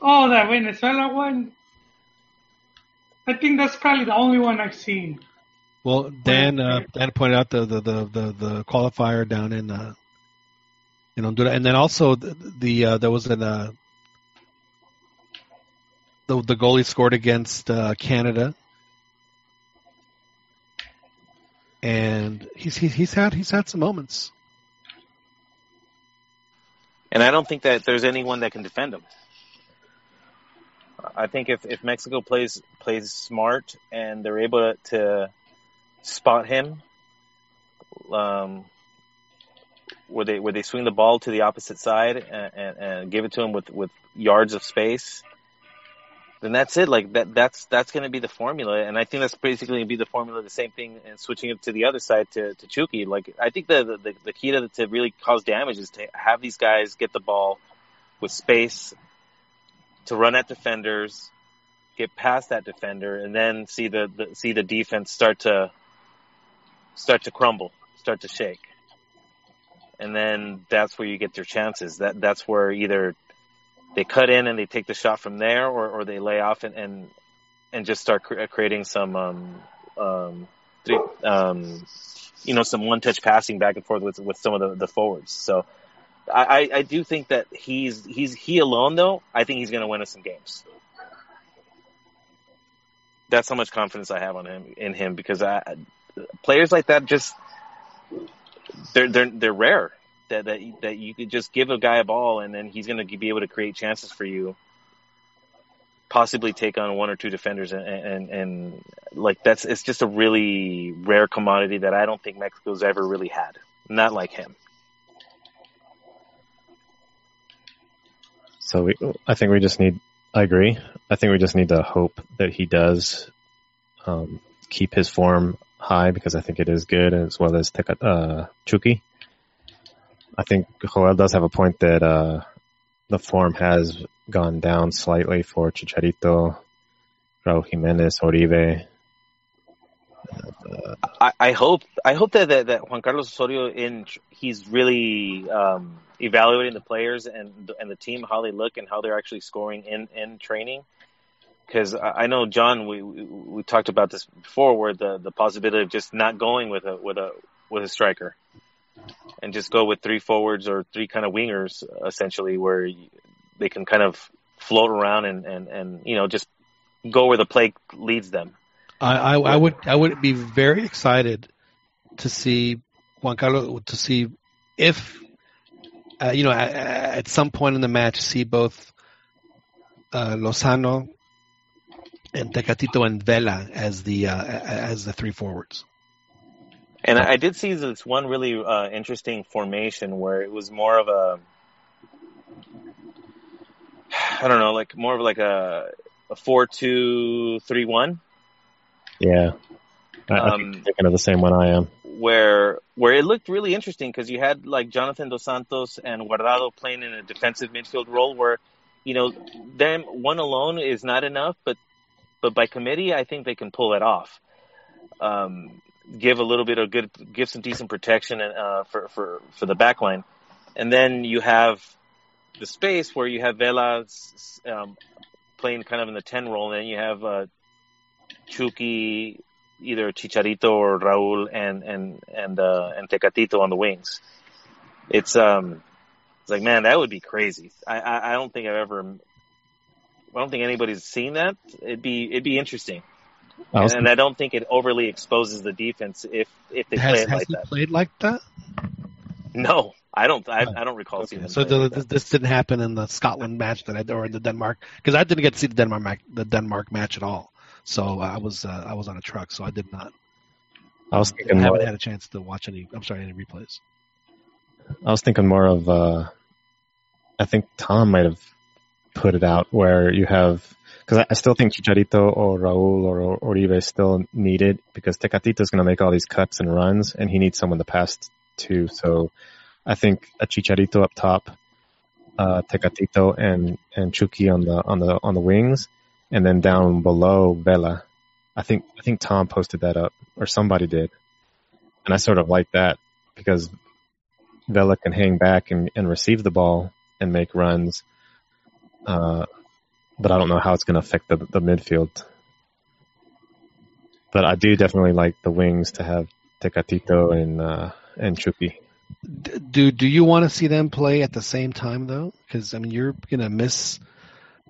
Oh, that Venezuela one. I think that's probably the only one I've seen. Well, Dan uh, Dan pointed out the the, the, the, the qualifier down in uh, in Honduras, and then also the, the uh, there was an uh, the the goalie scored against uh, Canada, and he's he's he's had he's had some moments. And I don't think that there's anyone that can defend him. I think if, if Mexico plays plays smart and they're able to, to spot him, um, where they where they swing the ball to the opposite side and, and, and give it to him with, with yards of space, then that's it. Like that that's that's going to be the formula, and I think that's basically going to be the formula. The same thing, and switching it to the other side to to Chucky. Like I think the the, the key to to really cause damage is to have these guys get the ball with space to run at defenders, get past that defender, and then see the, the see the defense start to start to crumble, start to shake, and then that's where you get your chances. That that's where either they cut in and they take the shot from there, or, or they lay off and and, and just start cre- creating some um, um, three, um, you know some one touch passing back and forth with with some of the, the forwards. So. I, I- I do think that he's he's he alone though. I think he's going to win us some games. That's how much confidence I have on him in him because I, players like that just they're they're they're rare. That that that you could just give a guy a ball and then he's going to be able to create chances for you. Possibly take on one or two defenders and, and and like that's it's just a really rare commodity that I don't think Mexico's ever really had. Not like him. So we, I think we just need. I agree. I think we just need to hope that he does um, keep his form high because I think it is good as well as uh, Chucky. I think Joel does have a point that uh, the form has gone down slightly for Chicharito, Raul Jimenez, Oribe. Uh, I, I hope I hope that, that that Juan Carlos Osorio in he's really um, evaluating the players and and the team how they look and how they're actually scoring in in training. Because I know John, we, we we talked about this before, where the the possibility of just not going with a with a with a striker, and just go with three forwards or three kind of wingers, essentially, where they can kind of float around and, and, and you know just go where the play leads them. I, I, I would I would be very excited to see Juan Carlos to see if uh, you know at, at, some point in the match see both uh, Lozano and Tecatito and Vela as the uh, as the three forwards. And I, I did see this one really uh, interesting formation where it was more of a I don't know, like more of like a a four two three one. Yeah, I, um, I thinking of the same one I am. Where where it looked really interesting because you had like Jonathan Dos Santos and Guardado playing in a defensive midfield role where you know them one alone is not enough, but but by committee I think they can pull it off. Um, give a little bit of good, give some decent protection uh, for for for the back line, and then you have the space where you have Vela um, playing kind of in the ten role, and then you have uh, Chucky, either Chicharito or Raúl, and and and uh, and Tecatito on the wings. It's um, it's like man, that would be crazy. I I, I don't think I've ever. I don't think anybody's seen that. It'd be it'd be interesting. And, and, I don't think it overly exposes the defense if if they has, play it has like he that. Played like that? No, I don't. I, I don't recall okay. seeing. So the, like this didn't happen in the Scotland match that I or the Denmark because I didn't get to see the Denmark the Denmark match at all. So I was uh, I was on a truck, so I did not. I was thinking I haven't more, had a chance to watch any. I'm sorry, any replays. I was thinking more of. Uh, I think Tom might have put it out where you have because I, I, still think Chicharito or Raúl or Oribe is still needed because Tecatito is going to make all these cuts and runs, and he needs someone to pass to. So I think a Chicharito up top, uh, Tecatito and and Chucky on the on the on the wings, and then down below Vela. I think I think Tom posted that up or somebody did, and I sort of like that because Vela can hang back and, and receive the ball and make runs. Uh, but I don't know how it's going to affect the, the midfield. But I do definitely like the wings to have Tecatito and uh, and Chucky. Do do you want to see them play at the same time though? Because I mean, you're going to miss.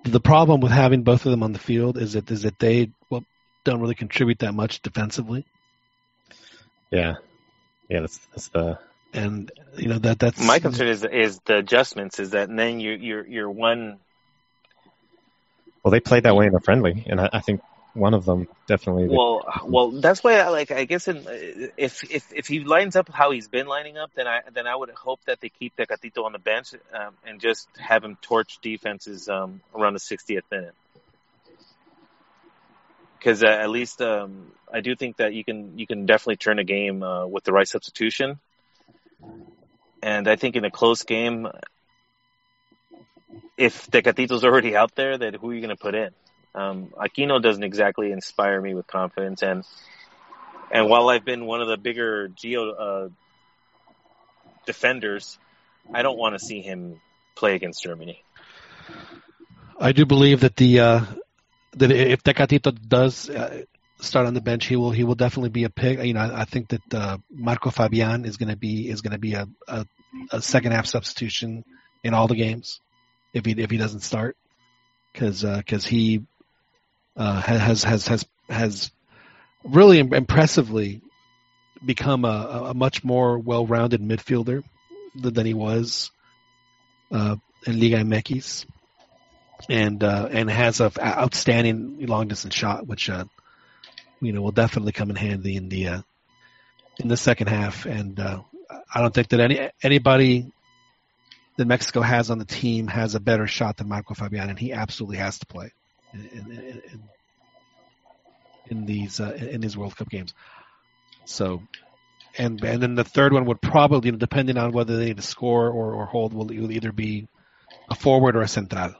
The problem with having both of them on the field is that is that they well don't really contribute that much defensively. Yeah, yeah, that's that's the and you know that that's my concern is is the adjustments is that then you you're you're one well, they played that way in a friendly, and I, I think one of them definitely. Well, well, that's why I like. I guess in, if if if he lines up how he's been lining up, then I then I would hope that they keep Tecatito on the bench um, and just have him torch defenses um, around the 60th minute. Because uh, at least um, I do think that you can you can definitely turn a game uh, with the right substitution. And I think in a close game, if Tecatito's already out there, then who are you going to put in? Um, Aquino doesn't exactly inspire me with confidence, and and while I've been one of the bigger Gio uh, defenders, I don't want to see him play against Germany. I do believe that the uh, that if Tecatito does uh, start on the bench, he will he will definitely be a pick. You know, I, I think that uh, Marco Fabian is going to be is going to be a, a, a second half substitution in all the games if he if he doesn't start because because uh, he uh, has has has has really impressively become a, a much more well-rounded midfielder than he was uh, in Liga MX, and uh, and has a outstanding long distance shot, which uh, you know will definitely come in handy in the uh, in the second half. And I don't think that any anybody that Mexico has on the team has a better shot than Marco Fabian, and he absolutely has to play in, in, in, in these uh, in these World Cup games. So, and and then the third one would probably, depending on whether they need to score or, or hold, will either be a forward or a central.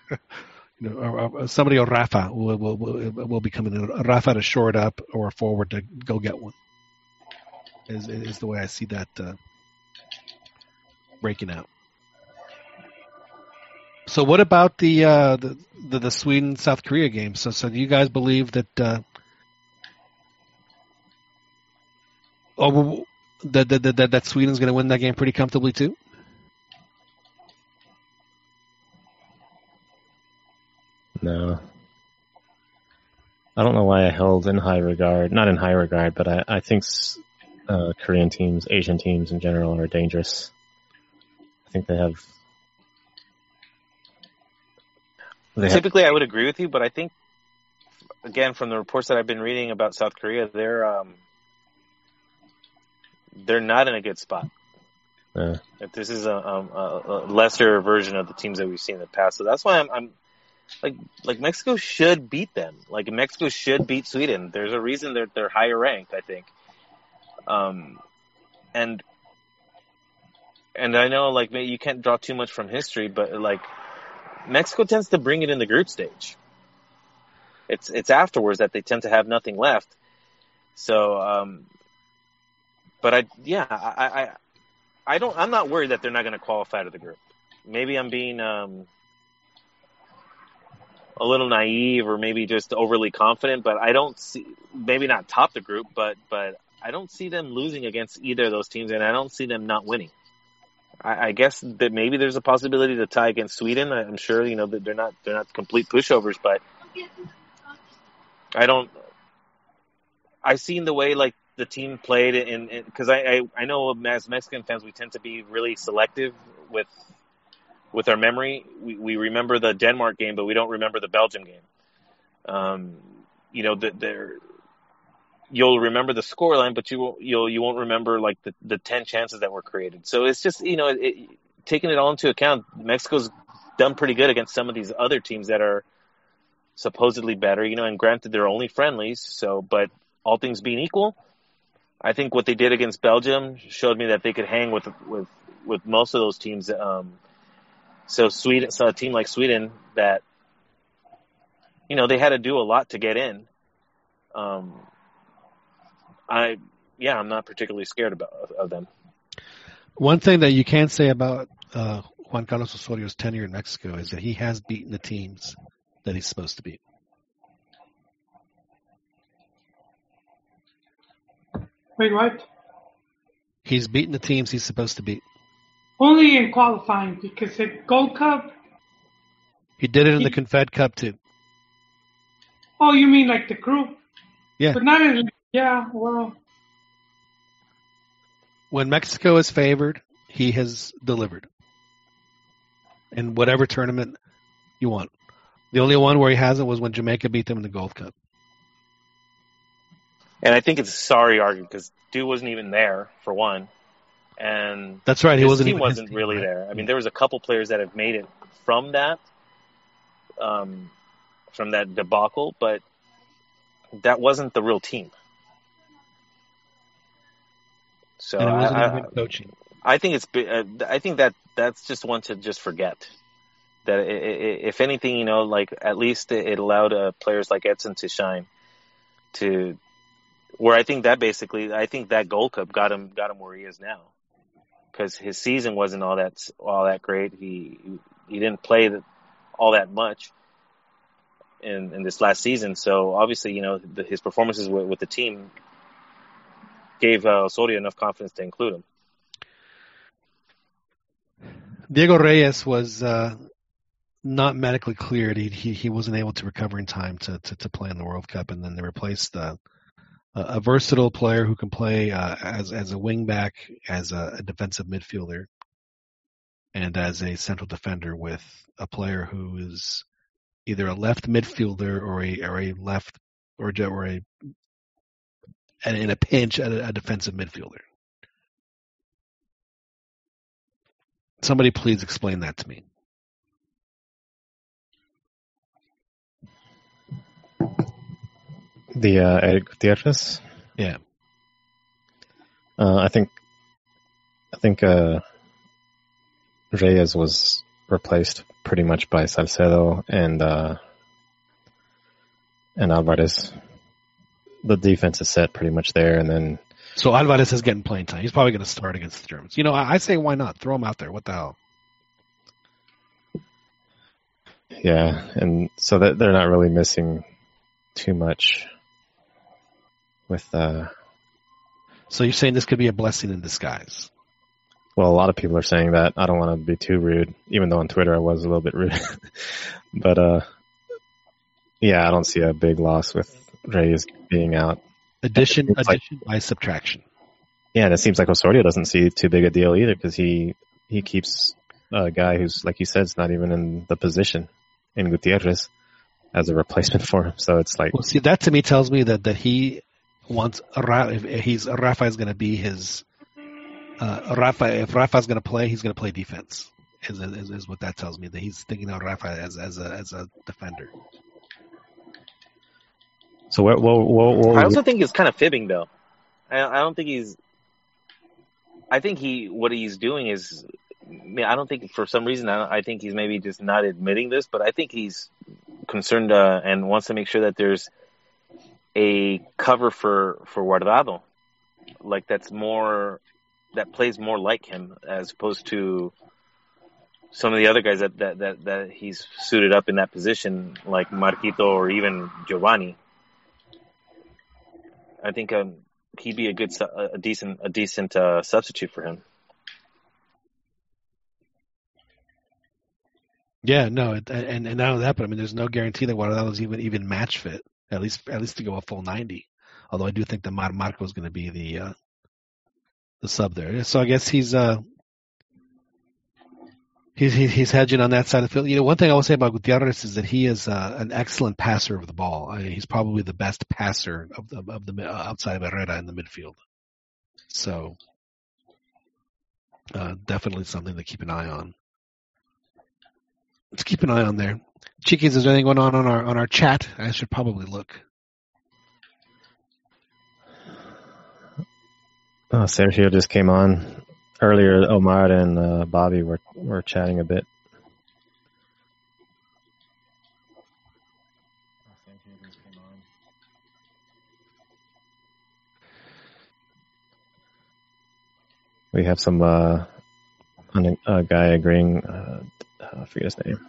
you know, or, or somebody or Rafa will, will, will, will be coming in. Rafa to shore it up or a forward to go get one. Is is the way I see that uh, breaking out. So what about the uh, the, the, the Sweden South Korea game? So so do you guys believe that uh, oh that that that, that Sweden's going to win that game pretty comfortably too? No. I don't know why I held in high regard, not in high regard, but I, I think uh, Korean teams, Asian teams in general are dangerous. I think they have. They have Typically, I would agree with you, but I think, again, from the reports that I've been reading about South Korea, they're um, they're not in a good spot. uh, If this is a, um, a, a lesser version of the teams that we've seen in the past, so that's why I'm, I'm like like Mexico should beat them. Like Mexico should beat Sweden. There's a reason they're they're higher ranked. I think. Um, and and I know like you can't draw too much from history, but like Mexico tends to bring it in the group stage. It's it's afterwards that they tend to have nothing left. So, um, but I yeah I I I don't I'm not worried that they're not going to qualify to the group. Maybe I'm being um a little naive or maybe just overly confident, but I don't see maybe not top the group, but but I don't see them losing against either of those teams, and I don't see them not winning. I, I guess that maybe there's a possibility to tie against Sweden. I'm sure you know that they're not they're not complete pushovers, but I don't. I've seen the way like the team played, and because I, I I know as Mexican fans we tend to be really selective with with our memory. We we remember the Denmark game, but we don't remember the Belgium game. Um, you know, they're you'll remember the scoreline, but you won't, you'll you won't remember like the the ten chances that were created. So it's just you know it, it, taking it all into account, Mexico's done pretty good against some of these other teams that are supposedly better. You know, and granted they're only friendlies, so but all things being equal, I think what they did against Belgium showed me that they could hang with with with most of those teams. Um, so Sweden, so a team like Sweden that you know they had to do a lot to get in. Um, I yeah, I'm not particularly scared about of them. One thing that you can say about uh, Juan Carlos Osorio's tenure in Mexico is that he has beaten the teams that he's supposed to beat. Wait, what? He's beaten the teams he's supposed to beat. Only in qualifying because the Gold Cup. He did it in the Confed Cup too. Oh, you mean like the group? Yeah. But not in. Yeah, well, When Mexico is favored, he has delivered. In whatever tournament you want. The only one where he hasn't was when Jamaica beat them in the Gold Cup. And I think it's a sorry argument because Dew wasn't even there for one, and That's right, he wasn't team even wasn't team, really right? there. I mean, there was a couple players that have made it from that, um, from that debacle, but that wasn't the real team. So and it wasn't I, even coaching. I think it's. Uh, I think that that's just one to just forget. That i- i- if anything, you know, like at least it it allowed uh, players like Edson to shine. To where I think that basically, I think that Gold Cup got him got him where he is now, because his season wasn't all that all that great. He he didn't play the, all that much in in this last season. So obviously, you know, the, his performances with, with the team gave uh, enough confidence to include him. Diego Reyes was uh, not medically cleared. He, he he wasn't able to recover in time to, to, to play in the World Cup, and then they replaced uh, a, a versatile player who can play uh, as as a wingback, as a, a defensive midfielder, and as a central defender with a player who is either a left midfielder or a or a left or or a and in a pinch a, a defensive midfielder. Somebody please explain that to me. the uh, Eric Gutierrez. Yeah. Uh, I think, I think uh, Reyes was replaced pretty much by Salcedo and uh, and Alvarez. The defense is set pretty much there, and then So Alvarez is getting playing time. He's probably going to start against the Germans. You know, I, I say why not? Throw him out there. What the hell? yeah, and so that they're not really missing too much with. Uh, So you're saying this could be a blessing in disguise? well, a lot of people are saying that. I don't want to be too rude, even though on Twitter I was a little bit rude, but uh, yeah, I don't see a big loss with Reyes being out. Addition, It's like- addition by subtraction. Yeah, and it seems like Osorio doesn't see too big a deal either because he he keeps a guy who's like you said, is not even in the position in Gutierrez as a replacement for him. So it's like Well, see, that to me tells me that, that he wants if he's Rafa is going to be his uh, Rafa. If Rafa's going to play, he's going to play defense. Is, is is what that tells me that he's thinking of Rafa as as a as a defender. So. What what what, what I also think he's kind of fibbing though. I, I don't think he's. I think he what he's doing is. I mean, I don't think for some reason I, I think he's maybe just not admitting this, but I think he's concerned uh, and wants to make sure that there's a cover for for Guardado, like that's more that plays more like him as opposed to some of the other guys that that that, that he's suited up in that position, like Marquito or even Giovanni. I think um, he'd be a good, a decent, a decent uh, substitute for him. Yeah, no, and and not only that, but I mean, there's no guarantee that Guardado's even even match fit. At least at least to go a full ninety. Although I do think that Mar Marco is going to be the uh, the sub there. So I guess he's uh he's he's hedging on that side of the field. You know, one thing I will say about Gutierrez is that he is uh, an excellent passer of the ball. I mean, he's probably the best passer of the of the uh, outside of Herrera in the midfield. So uh, definitely something to keep an eye on. Let's keep an eye on there. Chiquis, is there anything going on on our on our chat? I should probably look. Oh, Sergio just came on earlier. Omar and uh, Bobby were were chatting a bit. We have some uh, a guy agreeing. Uh, I forget his name.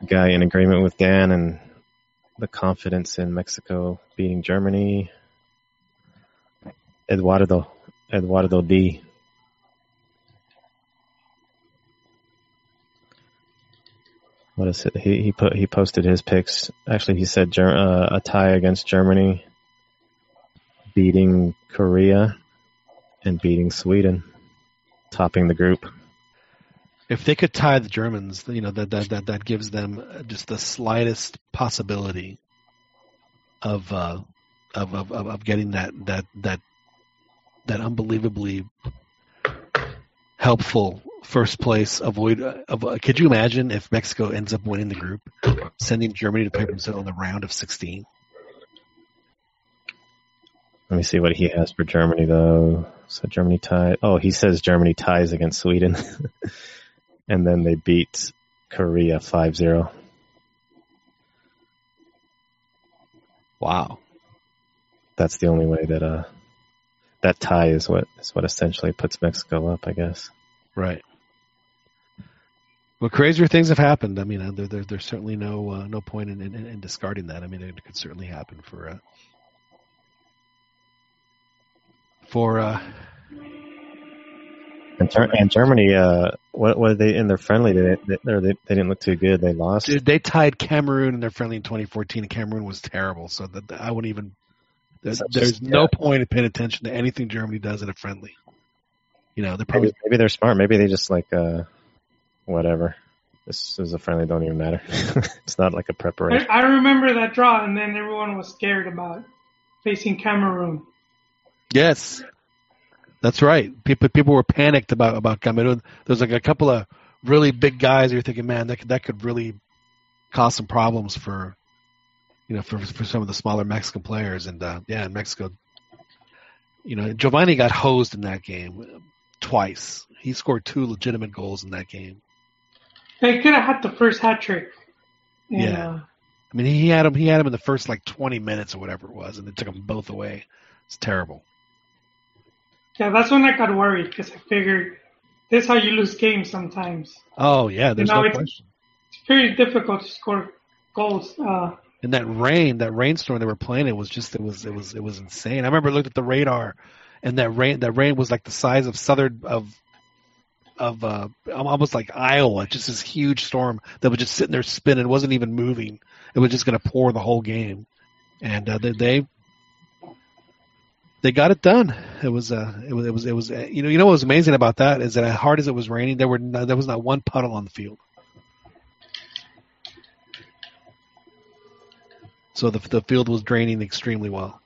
A guy in agreement with Dan and the confidence in Mexico beating Germany. Eduardo, Eduardo D. What is it? He he put he posted his picks. Actually, he said uh, a tie against Germany, beating Korea, and beating Sweden, topping the group. If they could tie the Germans, you know that that that, that gives them just the slightest possibility of uh, of, of of getting that that that that unbelievably helpful first place. Avoid. Of, could you imagine if Mexico ends up winning the group, sending Germany to play themselves in the round of sixteen? Let me see what he has for Germany though. So Germany tie. Oh, he says Germany ties against Sweden, and then they beat Korea 5-0. Wow. That's the only way that uh that tie is what is what essentially puts Mexico up, I guess. Right. Well, crazier things have happened. I mean, uh, there, there, there's certainly no uh, no point in, in, in discarding that. I mean, it could certainly happen for uh, for uh, And, Ger- and Germany, uh, what what they in their friendly? They they, they didn't look too good. They lost. dude, they tied Cameroon in their friendly in 2014, and Cameroon was terrible. So that I wouldn't even. There's, Such- there's no yeah. point in paying attention to anything Germany does in a friendly. You know, they're probably Maybe, maybe they're smart. Maybe they just like uh, whatever. This is a friendly. Don't even matter. it's not like a preparation. I remember that draw, and then everyone was scared about facing Cameroon. Yes, that's right. People people were panicked about about Cameroon. There's like a couple of really big guys. You're thinking, man, that could, that could really cause some problems for you know for for some of the smaller Mexican players. And uh, yeah, in Mexico, you know, Giovanni got hosed in that game twice. He scored two legitimate goals in that game. They could have had the first hat trick. Yeah. I mean, he had him. He had him in the first like 20 minutes or whatever it was, and they took them both away. It's terrible. yeah, that's when I got worried because I figured this is how you lose games sometimes. Oh yeah, there's You know, no it's- question. It's pretty difficult to score goals. Uh, And that rain, that rainstorm they were playing, it was just it was it was it was insane. I remember looked at the radar, and that rain that rain was like the size of southern of of uh, almost like Iowa, just this huge storm that was just sitting there spinning, wasn't even moving. It was just going to pour the whole game, and uh, they, they they got it done. It was uh, it was it was it was uh, you know you know what was amazing about that is that as hard as it was raining, there were no, there was not one puddle on the field. So the the field was draining extremely well.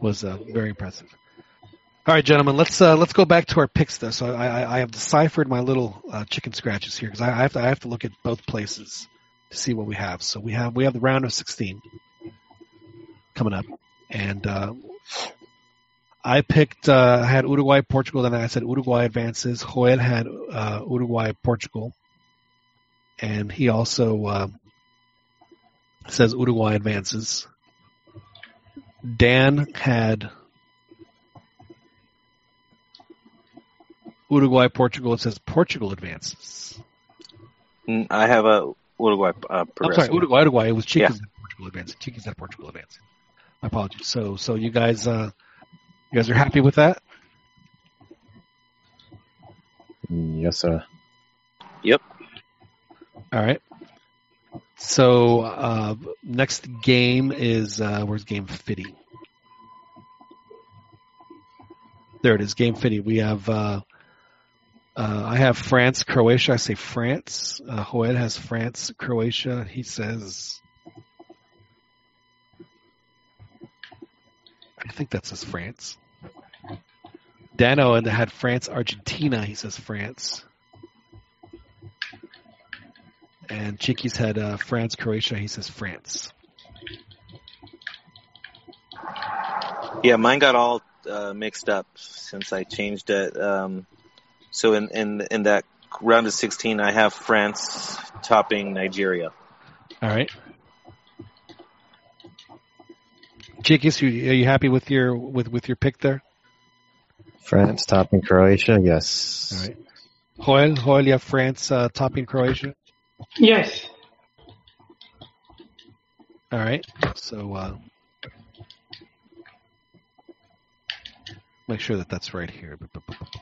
Was uh, very impressive. All right, gentlemen, let's uh, let's go back to our picks. Though, so I, I, I have deciphered my little uh, chicken scratches here because I, I have to I have to look at both places to see what we have. So we have we have the round of sixteen coming up, and uh, I picked uh, I had Uruguay Portugal. Then I said Uruguay advances. Joel had uh, Uruguay Portugal, and he also uh, says Uruguay advances. Dan had Uruguay Portugal. It says Portugal advances. Mm, I have a Uruguay uh, I'm progressing. sorry, Uruguay. Uruguay. It was Chiquis Yeah. that Portugal advancing. Chiquis that Portugal advancing. My apologies. So so you guys uh, you guys are happy with that? Yes, sir. Yep. All right. So uh, next game is uh, where's game fifty? There it is, game fifty. We have uh, uh, I have France, Croatia. I say France. Uh, Joel has France, Croatia. He says I think that says France. Dano and had France, Argentina. He says France. And Chiquis had uh, France, Croatia. He says France. Yeah, mine got all uh, mixed up since I changed it. Um, so in, in in that round of 16, I have France topping Nigeria. All right. Chiquis, are you happy with your with with your pick there? France topping Croatia. Yes. All right. Joel, Joel, you have France uh, topping Croatia. Yes. All right. So uh, make sure that that's right here.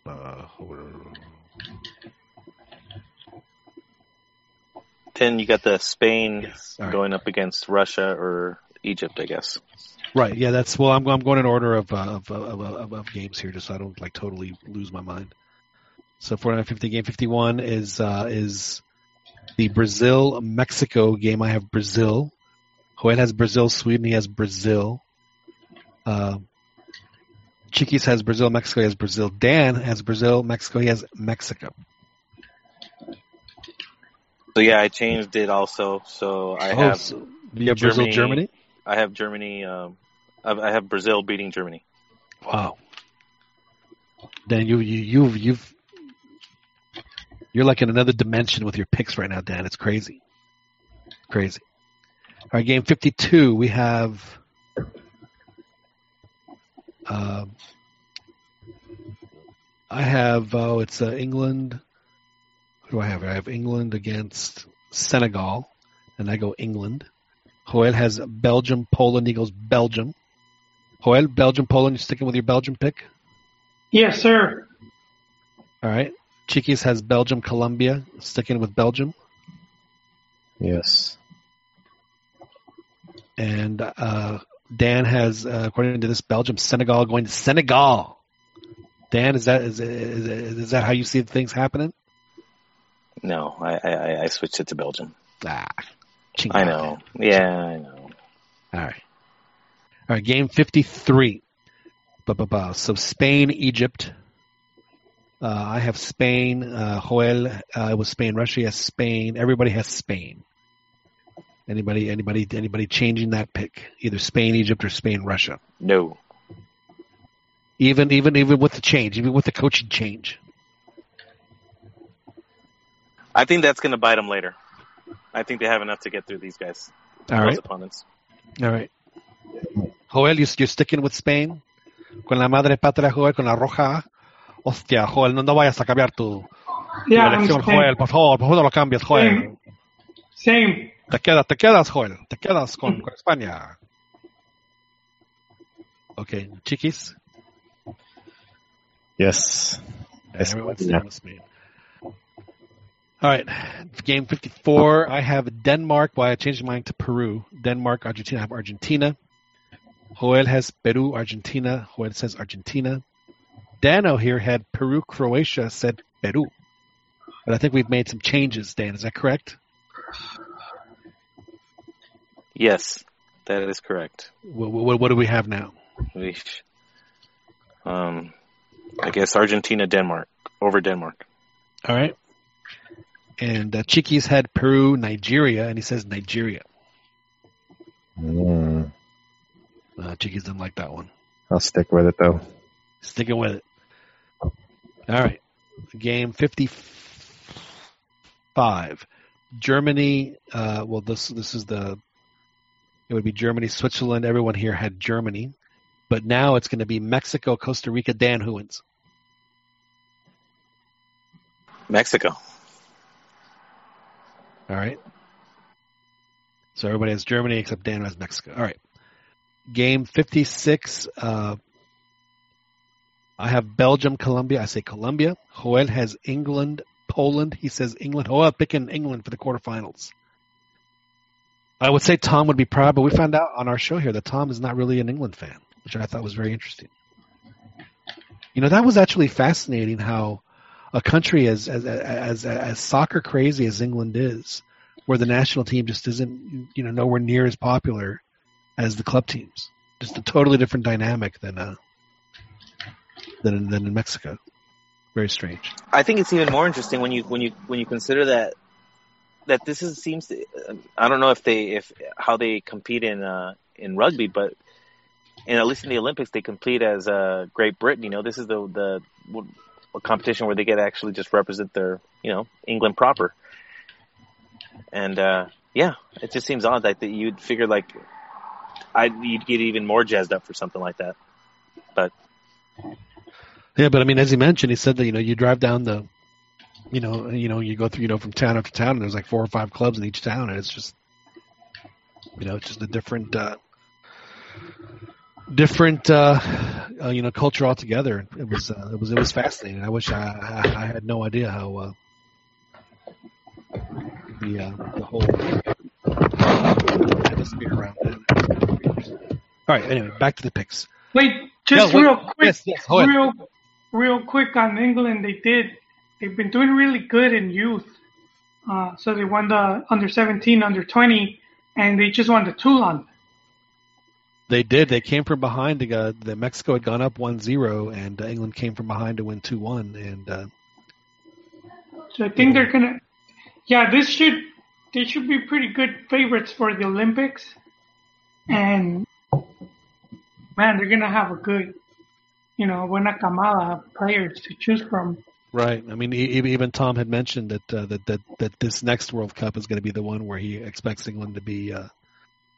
Uh, hold on. Then you got the Spain Yes. All right. going up against Russia or Egypt, I guess. Right. Yeah. That's well. I'm I'm going in order of uh, of, of, of of games here, just so I don't like totally lose my mind. So 4950 game 51 is uh, is the Brazil Mexico game. I have Brazil. Joel has Brazil. Sweden. He has Brazil. Uh, Chiquis has Brazil. Mexico. He has Brazil. Dan has Brazil. Mexico. He has Mexico. So yeah, I changed it also. So I Oh, have so have Brazil. Germany. Germany. I have Germany. Um, I I have Brazil beating Germany. Wow. Dan, you you you've you've you're like in another dimension with your picks right now, Dan. It's crazy, crazy. All right, game fifty-two. We have. Um, I have oh, it's uh, England. Who do I have? I have England against Senegal, and I go England. Joel has Belgium, Poland. He goes Belgium. Joel, Belgium, Poland. You sticking with your Belgium pick? Yes, sir. All right. Chiquis has Belgium, Colombia. Sticking with Belgium. Yes. And uh, Dan has, uh, according to this, Belgium, Senegal going to Senegal. Dan, is that is, is, is that how you see things happening? No, I I, I switched it to Belgium. Ah, I know. Yeah, I know. All right. All right. Game fifty-three. Ba-ba-ba. So Spain, Egypt. Uh, I have Spain. Uh, Joel uh, it was Spain. Russia has Spain. Everybody has Spain. Anybody? Anybody? Anybody changing that pick? Either Spain, Egypt, or Spain, Russia. No. Even even even with the change, even with the coaching change. I think that's going to bite them later. I think they have enough to get through these guys. All right. opponents. All right. Joel, you, you're sticking with Spain? Con la madre patria, Joel, con la roja. Hostia, Joel, no, no vayas a cambiar tu, tu Yeah, I'm elección, Joel. Por favor, por favor, no lo cambies, Joel. Same. Same. Te quedas, te quedas, Joel. Te quedas con, mm. con España. Ok, chiquis. Yes. Yes, Everyone's yeah. sticking with Spain. All right, game 54. I have Denmark. Well, I changed my mind to Peru. Denmark, Argentina. I have Argentina. Joel has Peru, Argentina. Joel says Argentina. Dano here had Peru, Croatia, said Peru. But I think we've made some changes, Dan. Is that correct? Yes, that is correct. What, what, what do we have now? Eesh. Um, I guess Argentina, Denmark over Denmark. All right. And uh, Chiquis had Peru, Nigeria, and he says Nigeria. Mm, Uh, Chiquis didn't like that one. I'll stick with it though. Sticking with it. All right. Game 55. Germany, uh, well, this, this is the, it would be Germany, Switzerland. Everyone here had Germany. But now it's going to be Mexico, Costa Rica, Dan who wins. Mexico. All right. So everybody has Germany except Dan has Mexico. All right. Game 56. Uh, I have Belgium, Colombia. I say Colombia. Joel has England, Poland. He says England. Joel picking England for the quarterfinals. I would say Tom would be proud, but we found out on our show here that Tom is not really an England fan, which I thought was very interesting. You know, that was actually fascinating how a country as as as as soccer crazy as England is, where the national team just isn't you know nowhere near as popular as the club teams. Just a totally different dynamic than uh than in, than in Mexico. Very strange. I think it's even more interesting when you when you when you consider that that this is seems to, I don't know if they if how they compete in uh in rugby, but and at least in the Olympics they compete as uh Great Britain. You know, this is the the competition where they get to actually just represent their you know England proper. And uh yeah, it just seems odd that, that you'd figure like I you'd get even more jazzed up for something like that. But Yeah, but I mean, as he mentioned, he said that you know you drive down the, you know, you know, you go through you know from town after town, and there's like four or five clubs in each town, and it's just, you know, it's just a different, uh, different, uh, uh, you know, culture altogether. It was, uh, it was, it was fascinating. I wish I, I, I had no idea how uh, the uh, the whole atmosphere around it. All right. Anyway, back to the picks. Wait, just Yeah, wait. real quick, Yes, yes, real, real quick on England. They did. They've been doing really good in youth. Uh, so they won the under 17, under 20, and they just won the Toulon. They did. They came from behind. To, uh, the Mexico had gone up 1-0, and uh, England came from behind to win 2-1. And uh, So I think they're gonna. Yeah, this should. They should be pretty good favorites for the Olympics, and man, they're gonna have a good, you know, buena camada of players to choose from. right. I mean, e- e- even Tom had mentioned that uh, that that that this next World Cup is going to be the one where he expects England to be, uh,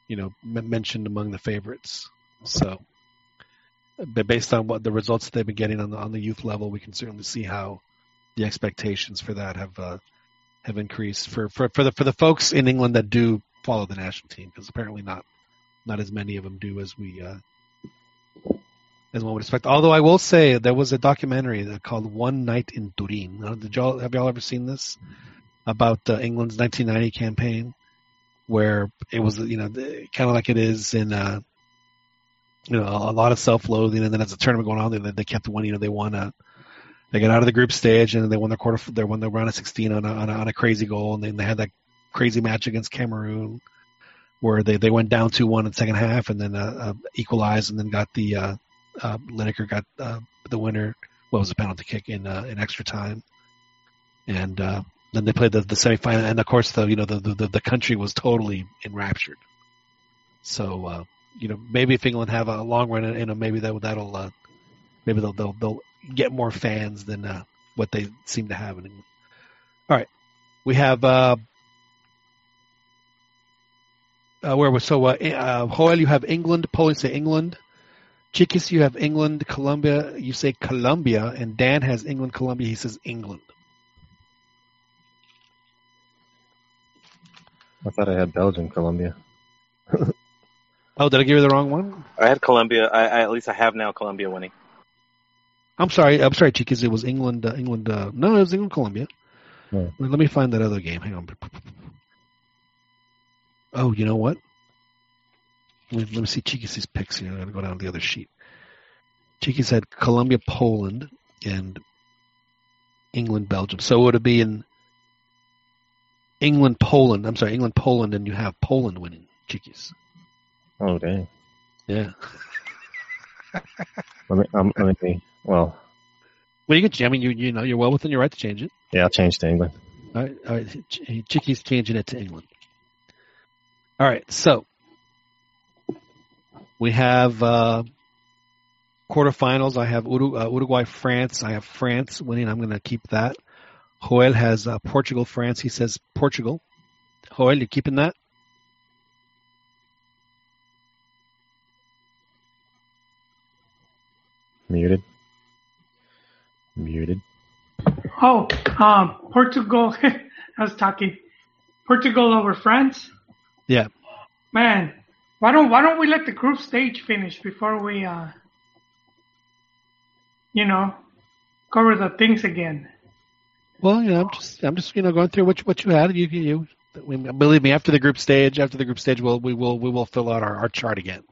you know, m- mentioned among the favorites. So, but based on what the results they've been getting on the on the youth level, we can certainly see how the expectations for that have uh, have increased for, for for the for the folks in England that do follow the national team, because apparently not not as many of them do as we uh, as one would expect. Although I will say there was a documentary called One Night in Turin. Uh, y'all have y'all ever seen this about uh, England's 1990 campaign, where it was you know kind of like it is in uh, you know a lot of self-loathing, and then as the tournament going on, they, they kept winning. You know they won a they got out of the group stage and they won their quarter they won the round of 16 on a, on a, on a crazy goal, and then they had that crazy match against Cameroon where they, they went down 2-1 in the second half and then uh, uh, equalized and then got the uh, Lineker got uh, the winner. What was a penalty kick in uh, in extra time, and uh, then they played the, the semifinal. And of course, the you know the, the the country was totally enraptured. So uh, you know maybe if England have a long run, you know maybe that that'll uh, maybe they'll they'll they'll get more fans than what they seem to have in England. All right, we have. Where was so uh, Joel? You have England. Poland say England. Chiquis, you have England, Colombia. You say Colombia, and Dan has England, Colombia. He says England. I thought I had Belgium, Colombia. Oh, did I give you the wrong one? I had Colombia. I, I at least I have now Colombia winning. I'm sorry. I'm sorry, Chiquis. It was England. Uh, England. Uh, no, it was England. Colombia. Hmm. Let let me find that other game. Hang on. Oh, you know what? Let me, let me see Chiquis picks here. I'm gonna go down to the other sheet. Cheeky said Colombia, Poland, and England, Belgium. So it would be in England, Poland? I'm sorry, England, Poland, and you have Poland winning. Chiquis. Oh dang. Yeah. Let me. Um, let me. Well, Well, you can. I mean, you you know, you're well within your right to change it. yeah, I'll change to England. All right, all right. Ch- Chiquis changing it to England. All right, so we have uh, quarterfinals. I have uh, Uruguay, France. I have France winning. I'm going to keep that. Joel has uh, Portugal, France. He says Portugal. Joel, you keeping that? Muted. Muted. Oh, um, Portugal. I was talking Portugal over France. Yeah. Man, why don't why don't we let the group stage finish before we uh, you know, cover the things again? Well, you know, I'm just I'm just you know going through what you, what you had. You you, believe me. After the group stage, after the group stage, we'll we will we will fill out our, our chart again.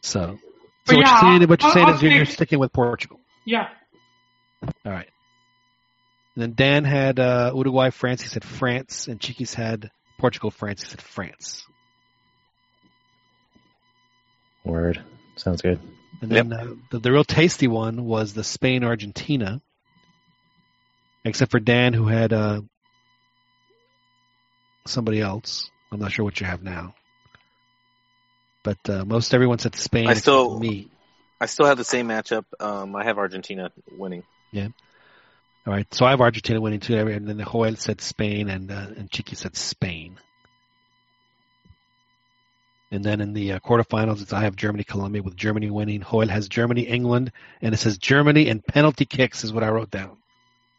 So, so what yeah, you're saying, what you're saying I'll is you're, you're sticking with Portugal. Yeah. All right. And then Dan had uh, Uruguay, France. He said France, and Chiquis had Portugal, France. He said France. Word. Sounds good. And then uh, the, the real tasty one was the Spain Argentina, except for Dan, who had uh, somebody else. I'm not sure what you have now, but uh, most everyone said Spain. I still- me. I still have the same matchup. Um, I have Argentina winning. Yeah. All right. So I have Argentina winning too, and then the Joel said Spain, and uh, and Chiqui said Spain. And then in the uh, quarterfinals, it's I have Germany, Colombia, with Germany winning. Joel has Germany, England, and it says Germany and penalty kicks is what I wrote down.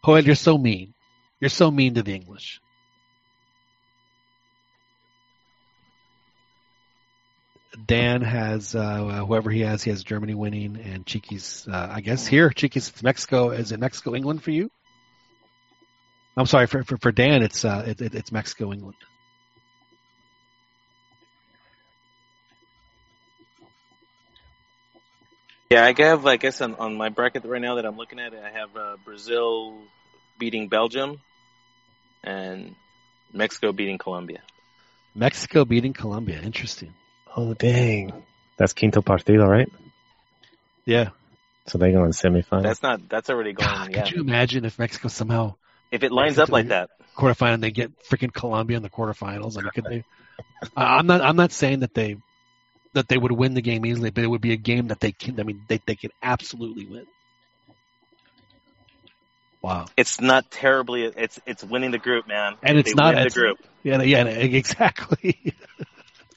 Joel, you're so mean. You're so mean to the English. Dan has uh, whoever he has. He has Germany winning, and Chiquis. Uh, I guess here, Chiquis Mexico. Is it Mexico, England for you? I'm sorry for for, for Dan. It's uh, it, it, it's Mexico, England. Yeah, I have. I guess on, on my bracket right now that I'm looking at, I have uh, Brazil beating Belgium, and Mexico beating Colombia. Mexico beating Colombia. Interesting. Oh dang. That's quinto partido, right? Yeah. So they go in semifinal. That's not. That's already going. God, yeah. Could you imagine if Mexico somehow If it lines up like that, quarterfinal and they get freaking Colombia in the quarterfinals? I mean, could they? I- I'm not. I'm not saying that they that they would win the game easily, but it would be a game that they can. I mean, they they could absolutely win. Wow. it's not terribly. It's it's winning the group, man. And If it's they not- win the it's- group. Yeah. Yeah. Exactly.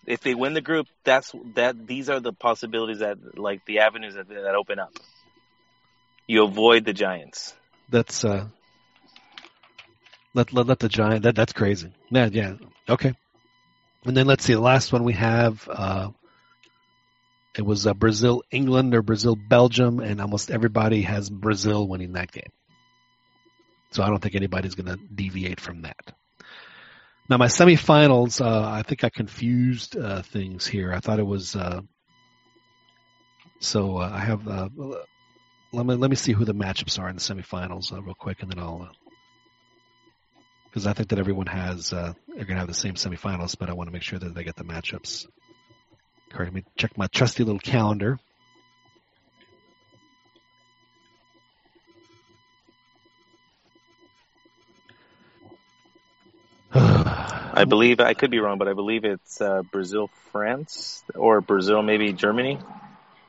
If they win the group, that's that. These are the possibilities that, like, the avenues that that open up. You avoid the Giants. That's uh. Let let let the giant. That that's crazy. Yeah. Yeah. Okay. And then let's see. The last one we have. uh It was uh, Brazil, England, or Brazil, Belgium, and almost everybody has Brazil winning that game. So I don't think anybody's going to deviate from that. Now my semifinals, uh, I think I confused uh, things here. I thought it was uh, so. Uh, I have. Uh, let me let me see who the matchups are in the semifinals real quick, and then I'll. Because I think that everyone has, they're going to have the same semifinals, but I want to make sure that they get the matchups. Correct. Let me check my trusty little calendar. I believe I could be wrong, but I believe it's uh, Brazil, France, or Brazil, maybe Germany.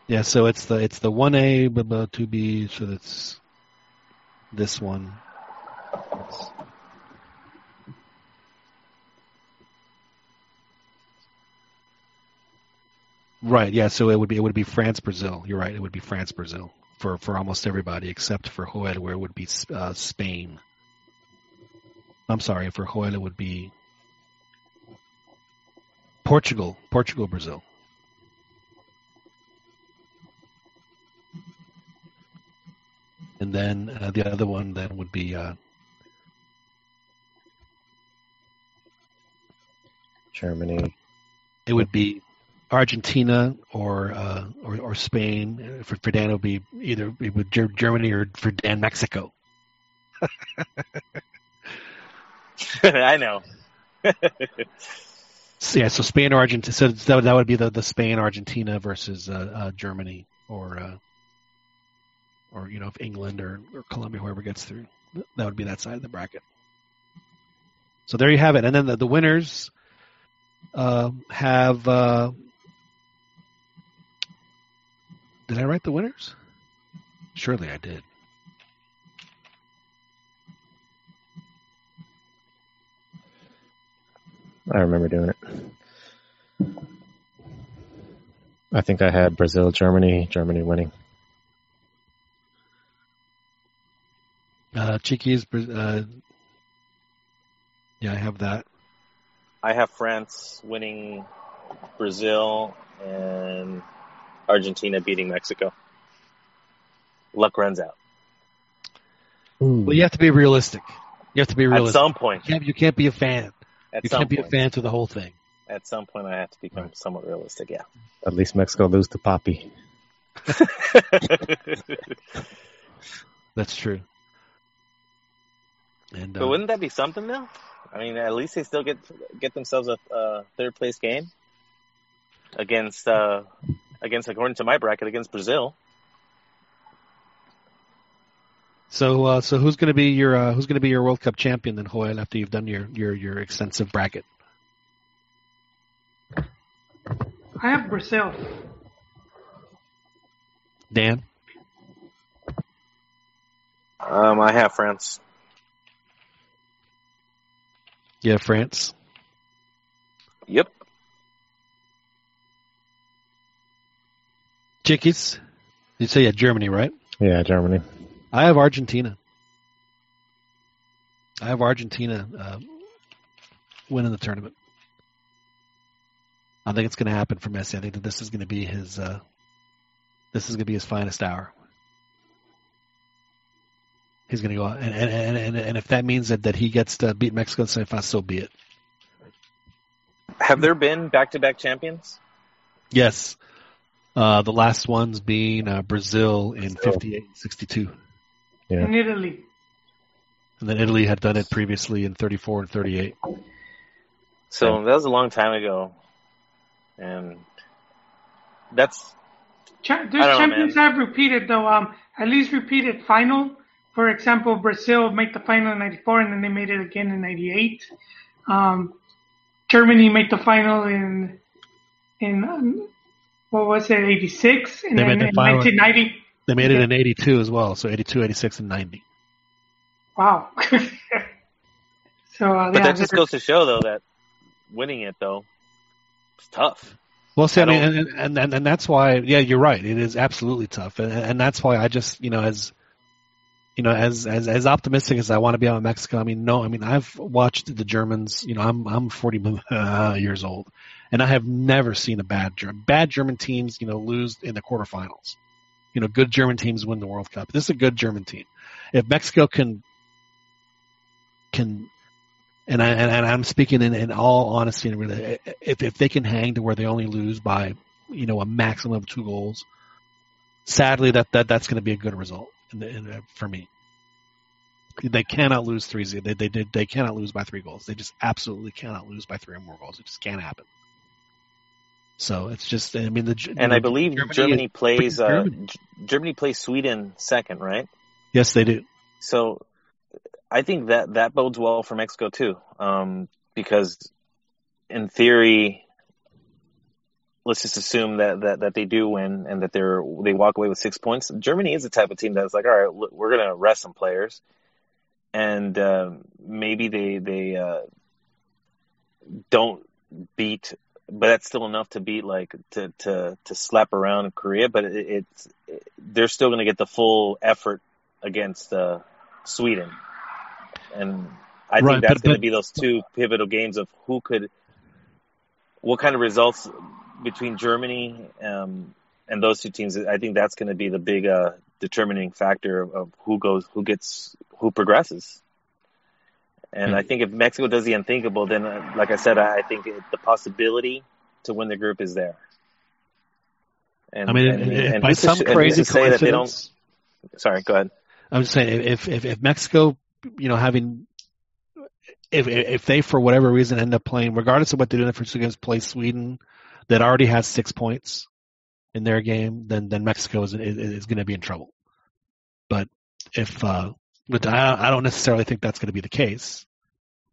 Yeah, so it's the it's the one A, but two B. So that's this one. Right. Yeah. So it would be it would be France Brazil. You're right. It would be France Brazil for for almost everybody except for Joel, where it would be uh, Spain. I'm sorry. For Joel, it would be Portugal. Portugal Brazil. and then uh, the other one then would be uh, Germany. it would be Argentina or uh, or, or Spain. For, for Dan, it would be either it would Germany or for Dan Mexico. I know. So, yeah, so Spain or Argentina. So that would, that would be the, the Spain Argentina versus uh, uh, Germany or uh, or you know if England or, or Colombia whoever gets through. That would be that side of the bracket. So there you have it, and then the, the winners uh, have. Uh, did I write the winners? Surely I did. I remember doing it. I think I had Brazil, Germany, Germany winning. Uh, Chiquis, uh, yeah, I have that. I have France winning Brazil and Argentina beating Mexico. Luck runs out. Well, you have to be realistic. You have to be realistic. At some point. You can't, you can't be a fan. At you some can't be a point. fan through the whole thing. At some point, I have to become somewhat realistic. Yeah. At least Mexico lose to Poppy. That's true. And But uh, wouldn't that be something though? I mean, at least they still get get themselves a uh, third place game against uh, against according to my bracket against Brazil. so, uh, so who's going to be your uh, who's going to be your World Cup champion then, Joel? After you've done your your your extensive bracket, I have Brazil. Dan. Um, I have France. Yeah, France. Yep. Chiquis. You say yeah, Germany, right? Yeah, Germany. I have Argentina. I have Argentina uh, winning the tournament. I think it's going to happen for Messi. I think that this is going to be his. Uh, this is going to be his finest hour. He's going to go out, and and, and and and if that means that, that he gets to beat Mexico in semifinals, so be it. Have there been back to back champions? Yes, uh, the last ones being uh, Brazil in 58 and 62. Yeah. In Italy. And then Italy had done it previously in 34 and 38. So that was a long time ago, and that's Cha- I There's don't know, champions that have repeated though. Um, at least repeated final. For example, Brazil made the final in '94, and then they made it again in '98. Um, Germany made the final in in um, what was it '86, and They then made in final- 1990. They made it in 82 as well, so 82, 86, and 90. Wow. so uh, but yeah, that just goes to show though that winning it though it's tough. Well, see, I, I mean, and, and and and that's why, yeah, you're right. It is absolutely tough, and, and that's why I just, you know, as you know, as as as optimistic as I want to be out in Mexico. I mean, no, I mean, I've watched the Germans. You know, I'm I'm 40 uh, years old, and I have never seen a bad German bad German teams, you know, lose in the quarterfinals. You know, good German teams win the World Cup. This is a good German team. If Mexico can can and I and, I'm speaking in, in all honesty and really, if if they can hang to where they only lose by you know a maximum of two goals, sadly that that that's going to be a good result in the, in, for me. They cannot lose three. They they did they cannot lose by three goals. They just absolutely cannot lose by three or more goals. It just can't happen. So it's just I mean the And I believe Germany, plays uh, Germany. Germany plays Sweden second, right? yes they do. So I think that that bodes well for Mexico too, um, because in theory, let's just assume that, that that they do win and that they're they walk away with six points. Germany is the type of team that's like, all right, we're going to rest some players, and um maybe they they uh, don't beat, but that's still enough to beat like to to to slap around Korea, but it, it's they're still going to get the full effort against uh, Sweden, and I Right, think that's going to be those two pivotal games of who could, what kind of results between Germany um, and those two teams. I think that's going to be the big uh, determining factor of, of who goes, who gets, who progresses. And I think if Mexico does the unthinkable, then, uh, like I said, I, I think it, the possibility to win the group is there. And I mean, and, if and by to some and who's crazy to say that they don't? coincidence, Sorry, go ahead. I'm just saying if if if Mexico, you know, having if if they for whatever reason end up playing, regardless of what they do in the first two games, play Sweden, that already has six points in their game, then then Mexico is is, is going to be in trouble. But if uh, but I, don't necessarily think that's going to be the case.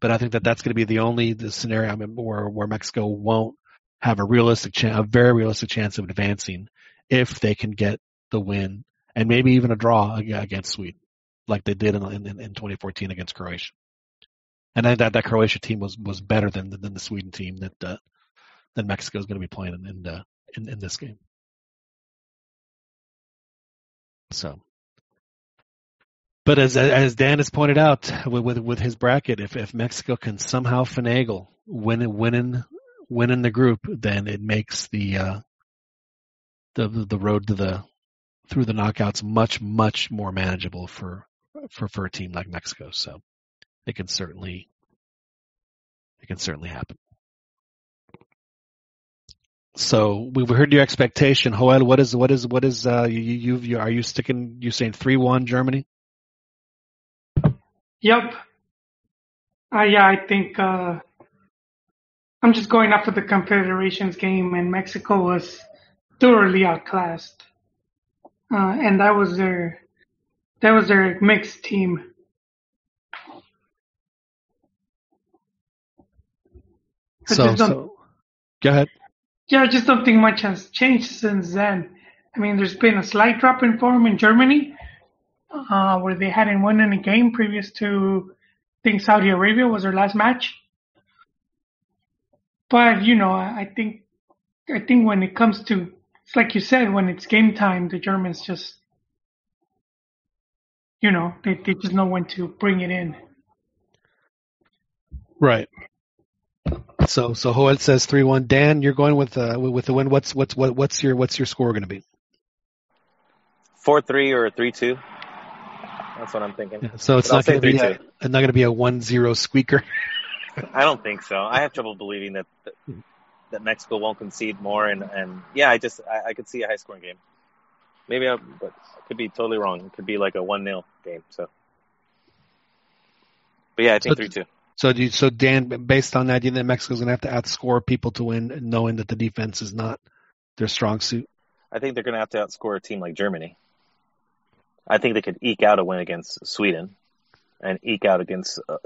But I think that that's going to be the only the scenario where where Mexico won't have a realistic chance, a very realistic chance of advancing if they can get the win and maybe even a draw against Sweden, like they did in, in, in 2014 against Croatia. And I think that that Croatia team was, was better than than the Sweden team that uh, that Mexico is going to be playing in in, uh, in in this game. So, but as as Dan has pointed out with with, with his bracket, if if Mexico can somehow finagle win winning winning the group, then it makes the uh, the the road to the through the knockouts much much more manageable for for for a team like Mexico. So it can certainly it can certainly happen. So we've heard your expectation, Joel. What is what is what is uh you you, you are you sticking? You saying three one Germany? Yep. Uh, yeah, I think uh, I'm just going after the Confederations game, and Mexico was thoroughly outclassed, uh, and that was their that was their mixed team. I So so go ahead. Yeah, I just don't think much has changed since then. I mean, there's been a slight drop in form in Germany, uh, where they hadn't won any game previous to, I think Saudi Arabia was their last match. But you know, I I think, I think when it comes to, it's like you said, when it's game time, the Germans just, you know, they they just know when to bring it in. Right. So so Joel says three one. Dan, you're going with uh with with the win. What's what's what what's your what's your score going to be? Four three or three two. That's what I'm thinking. So it's But not going to be a, 3-2. it's not going to be a one zero squeaker. I don't think so. I have trouble believing that that, Mexico won't concede more, and and yeah, I just I, I could see a high scoring game. Maybe, I, but I could be totally wrong. It could be like a one 0 game. So, but yeah, I think So- three two. So do you, so Dan, based on that, do you think Mexico's going to have to outscore people to win, knowing that the defense is not their strong suit? I think they're going to have to outscore a team like Germany. I think they could eke out a win against Sweden, and eke out against uh,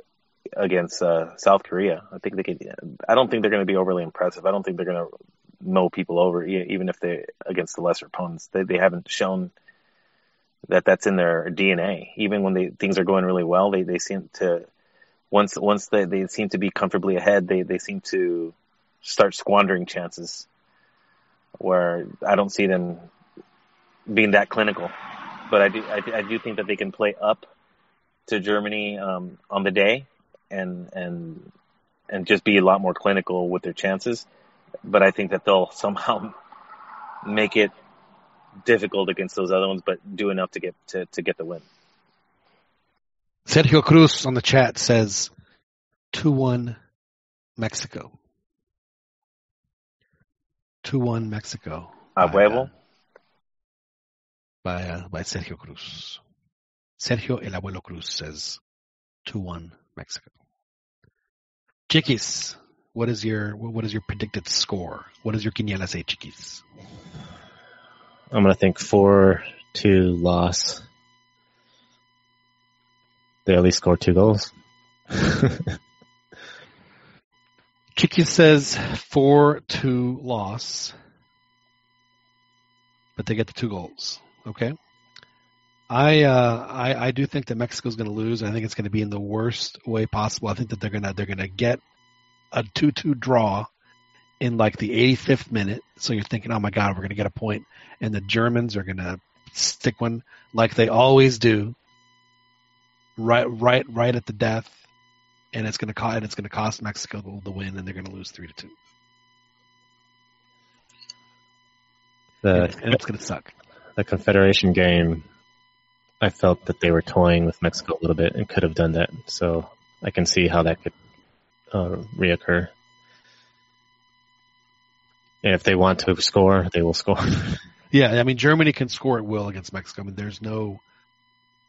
against uh, South Korea. I think they could. I don't think they're going to be overly impressive. I don't think they're going to mow people over, even if they against the lesser opponents. They they haven't shown that that's in their DNA. Even when they things are going really well, they they seem to once once they they seem to be comfortably ahead, they they seem to start squandering chances. Where I don't see them being that clinical, but I do I, do- I do think that they can play up to Germany um, on the day and and and just be a lot more clinical with their chances. But I think that they'll somehow make it difficult against those other ones, but do enough to get to, to get the win. Sergio Cruz on the chat says two one Mexico. Two one Mexico. A huevo. By uh, by Sergio Cruz. Sergio El Abuelo Cruz says two one Mexico. Chiquis, what is your what is your predicted score? What does your quiniela say, Chiquis? I'm gonna think four two loss. They at least score two goals. Chiquis says four two loss, but they get the two goals. Okay. I uh, I I do think that Mexico's going to lose. I think it's going to be in the worst way possible. I think that they're gonna they're gonna get a two two draw in like the 85th minute. So you're thinking, oh my god, we're going to get a point, and the Germans are going to stick one like they always do. Right right right at the death, and it's going to cost it's going to cost Mexico the, the win, and they're going to lose three to two, The and, and it's going to suck. The Confederation game I felt that they were toying with Mexico a little bit and could have done that. So I can see how that could uh, reoccur. And if they want to score, they will score. Yeah, I mean Germany can score at will against Mexico. I mean there's no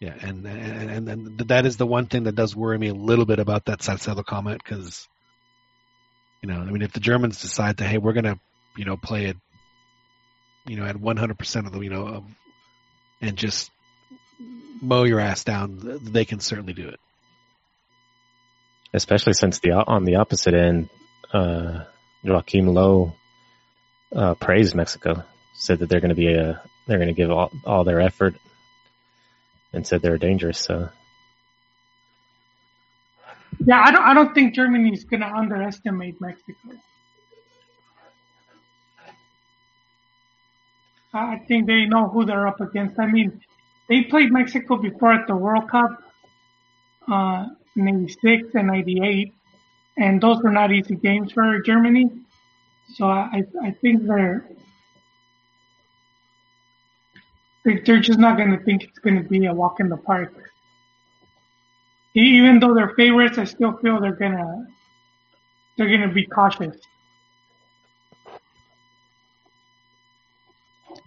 yeah, and and and, and that is the one thing that does worry me a little bit about that Salcedo comment because you know, I mean if the Germans decide to hey, we're going to, you know, play it you know at 100% of them, you know, of, and just mow your ass down, they can certainly do it. Especially since the on the opposite end, uh, Joachim Löw uh, praised Mexico, said that they're going to be a they're going to give all, all their effort, and said they're dangerous. So Yeah, I don't. I don't think Germany is going to underestimate Mexico. I think they know who they're up against. I mean, they played Mexico before at the World Cup, uh, in '96 and '98, and those were not easy games for Germany. So I, I think they're they- they're just not going to think it's going to be a walk in the park. Even though they're favorites, I still feel they're gonna they're gonna be cautious.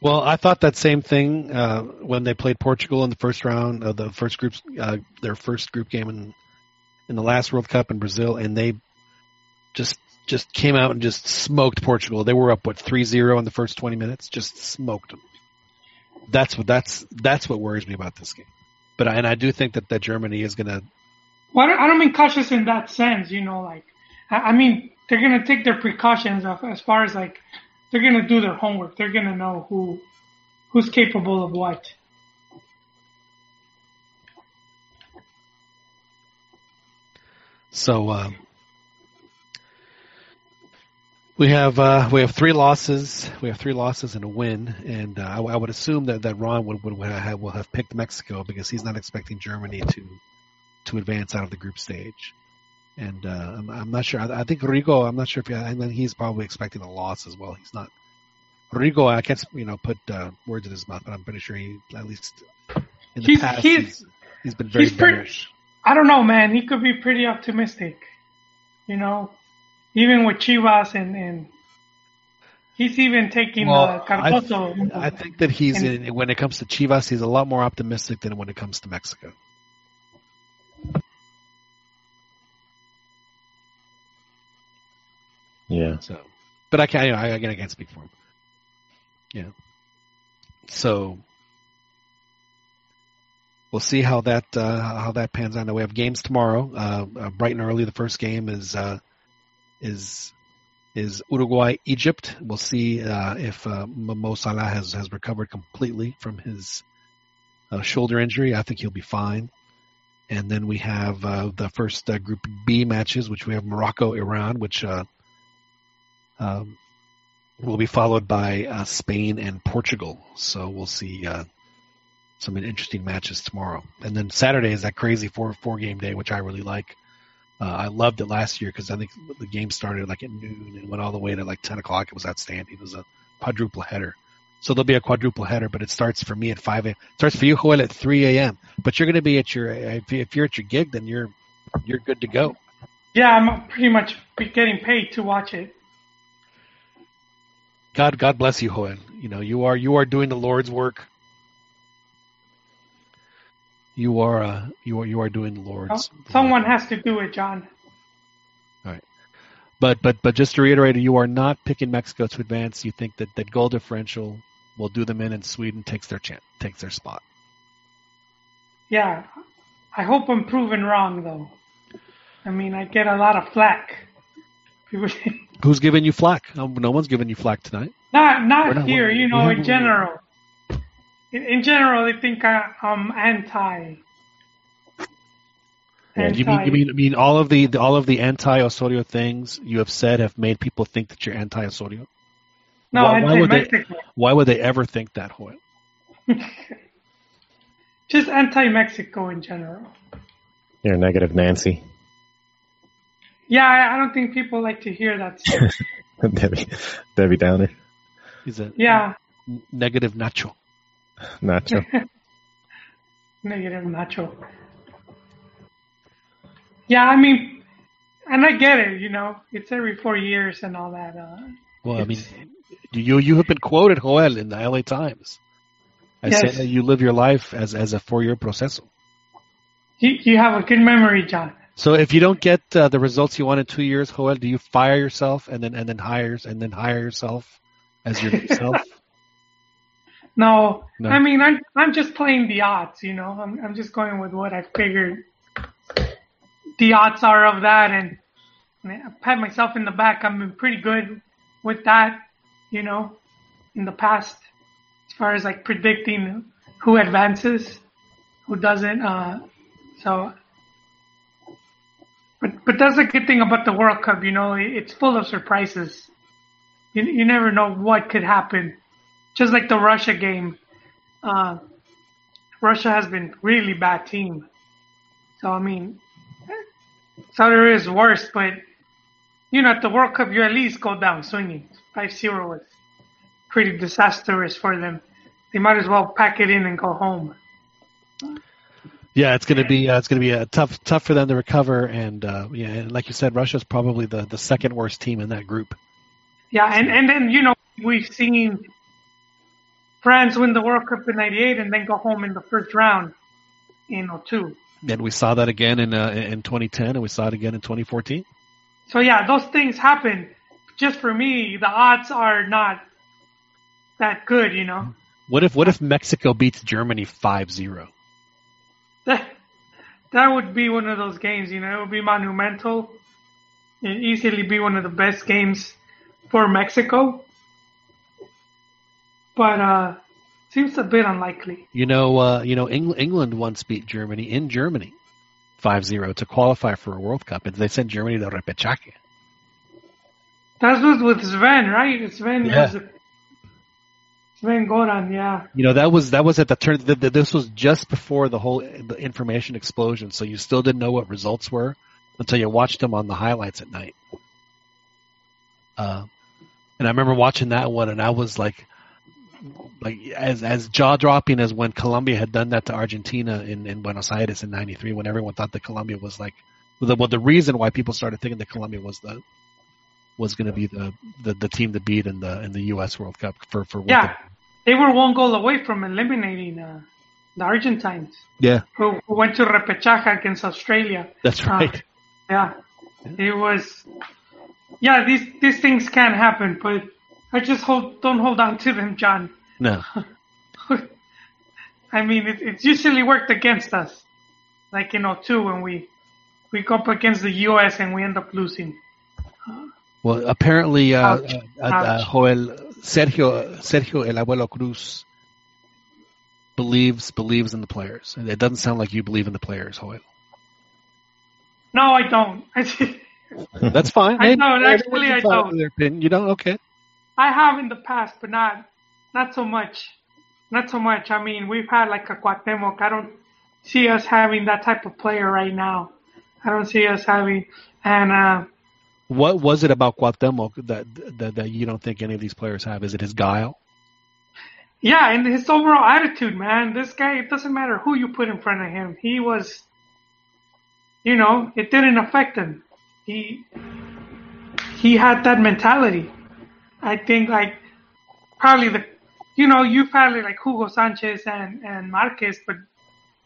Well, I thought that same thing uh, when they played Portugal in the first round of the first group, uh, their first group game in in the last World Cup in Brazil, and they just just came out and just smoked Portugal. They were up what 3-0 in the first twenty minutes, just smoked them. That's what that's that's what worries me about this game. But I, and I do think that that Germany is going to Well, I don't, I don't mean cautious in that sense, you know, like I, I mean they're gonna take their precautions of, as far as like they're gonna do their homework. They're gonna know who who's capable of what. So um, we have uh, we have three losses. We have three losses and a win, and uh, I, I would assume that, that Ron would, would have, will have picked Mexico because he's not expecting Germany to to advance out of the group stage. And uh, I'm, I'm not sure. I, I think Rigo. I'm not sure if he, I mean, he's probably expecting a loss as well. He's not. Rigo, I can't you know put uh, words in his mouth, but I'm pretty sure he at least in the He's- past he's- he's, he's been very he's pretty- bearish. I don't know, man. He could be pretty optimistic, you know, even with Chivas and and he's even taking Well, uh, I, Cardoso. I think that he's And- in, when it comes to Chivas, he's a lot more optimistic than when it comes to Mexico. Yeah, So, but I can't. I, again, I can't speak for him. Yeah. So we'll see how that uh, how that pans out. Now we have games tomorrow. Uh, uh, bright and early. The first game is uh, is is Uruguay Egypt. We'll see uh, if uh, Mo Salah has has recovered completely from his shoulder injury. I think he'll be fine. And then we have the first Group B matches, which we have Morocco, Iran, which um, will be followed by uh, Spain and Portugal. So we'll see uh, some interesting matches tomorrow. And then Saturday is that crazy four four game day, which I really like. Uh, I loved it last year because I think the game started like at noon and went all the way to like ten o'clock. It was outstanding. It was a quadruple header. So there'll be a quadruple header, but it starts for me at five a.m. It starts for you, Joel, at three a.m. But you're going to be at your if you- if you're at your gig, then you're you're good to go. Yeah, I'm pretty much getting paid to watch it. God, God bless you, Joel. You know, you are you are doing the Lord's work. You are uh, you are you are doing the Lord's. Someone has to do it, John. All right, but but but just to reiterate, you are not picking Mexico to advance. You think that that goal differential will do them in, and Sweden takes their chance, takes their spot. Yeah, I hope I'm proven wrong though. I mean, I get a lot of flack. People, Who's giving you flack? No, no one's giving you flack tonight. not not not- here, you know, in general. In, in general, they think I, I'm anti. You mean, you mean you mean all of the, the all of the anti Osorio things you have said have made people think that you're anti Osorio? No, why, why would they? anti-Mexico. Why would they ever think that, Hoyle? Just anti-Mexico in general. you're negative, Nancy. Yeah, I, I don't think people like to hear that. Debbie, Debbie Downer, He's a yeah. n- negative Nacho. Nacho. Negative Nacho. Yeah, I mean, and I get it. You know, it's every four years and all that. Uh, Well, I mean, you you have been quoted, Joel, in the LA Times. I Yes. said that you live your life as as a four year proceso. you, you have a good memory, John. So if you don't get uh, the results you want in two years, Joel, do you fire yourself and then and then hires and then hire yourself as yourself? No, No. I mean, I'm I'm just playing the odds. You know, I'm I'm just going with what I figured the odds are of that, and, and I pat myself in the back. I've been pretty good with that. You know, in the past, as far as like predicting who advances, who doesn't. Uh, so, but that's the good thing about the World Cup. You know, it's full of surprises. You you never know what could happen just like the Russia game, uh, Russia has been really bad team. So I mean, Saudi Arabia is worse, but you know at the World Cup you at least go down swinging. 5-0 was pretty disastrous for them. They might as well pack it in and go home. Yeah, it's gonna be uh, it's gonna be uh, tough tough for them to recover, and uh, yeah, and like you said, Russia's probably the, the second worst team in that group. Yeah, and and then you know we've seen France win the World Cup in '98 and then go home in the first round in 02. And we saw that again in uh, in 2010, and we saw it again in 2014. So yeah, those things happen. Just for me, the odds are not that good, you know. What if what if Mexico beats Germany 5-0? That that would be one of those games, you know. It would be monumental. It'd easily be one of the best games for Mexico. But uh seems a bit unlikely. You know, uh, you know, Eng- England once beat Germany in Germany 5-0 to qualify for a World Cup, and they sent Germany to repechaje. That was with Sven, right? Sven Yeah. was Sven Goran, yeah. You know, that was that was at the turn. th th this was just before the whole the information explosion, so you still didn't know what results were until you watched them on the highlights at night. Uh, and I remember watching that one, and I was like, like as as jaw dropping as when Colombia had done that to Argentina in, in Buenos Aires in '93, when everyone thought that Colombia was like, the well, the reason why people started thinking that Colombia was the was going to be the, the the team to beat in the in the U.S. World Cup for for what Yeah. They were one goal away from eliminating uh, the Argentines, yeah, who, who went to repechaje against Australia. that's Uh, right. Yeah, it was. Yeah, these these things can happen, but I just hold don't hold on to them, John. No. I mean, it, it's usually worked against us, like in 02 when we we go up against the U.S. and we end up losing. Well, apparently, uh, Ouch. uh, uh, Joel Sergio Sergio El Abuelo Cruz believes believes in the players, and it doesn't sound like you believe in the players, Joel. No, I don't. That's fine. I don't, actually, I don't. You don't? Okay. I have in the past, but not not so much. Not so much. I mean, we've had like a Cuauhtemoc. I don't see us having that type of player right now. I don't see us having, and uh, What was it about Cuauhtemoc that, that that you don't think any of these players have? Is it his guile? yeah, and his overall attitude, man. This guy, it doesn't matter who you put in front of him. He was, you know, it didn't affect him. He he had that mentality. I think like probably the, you know, you probably like Hugo Sanchez and and Marquez, but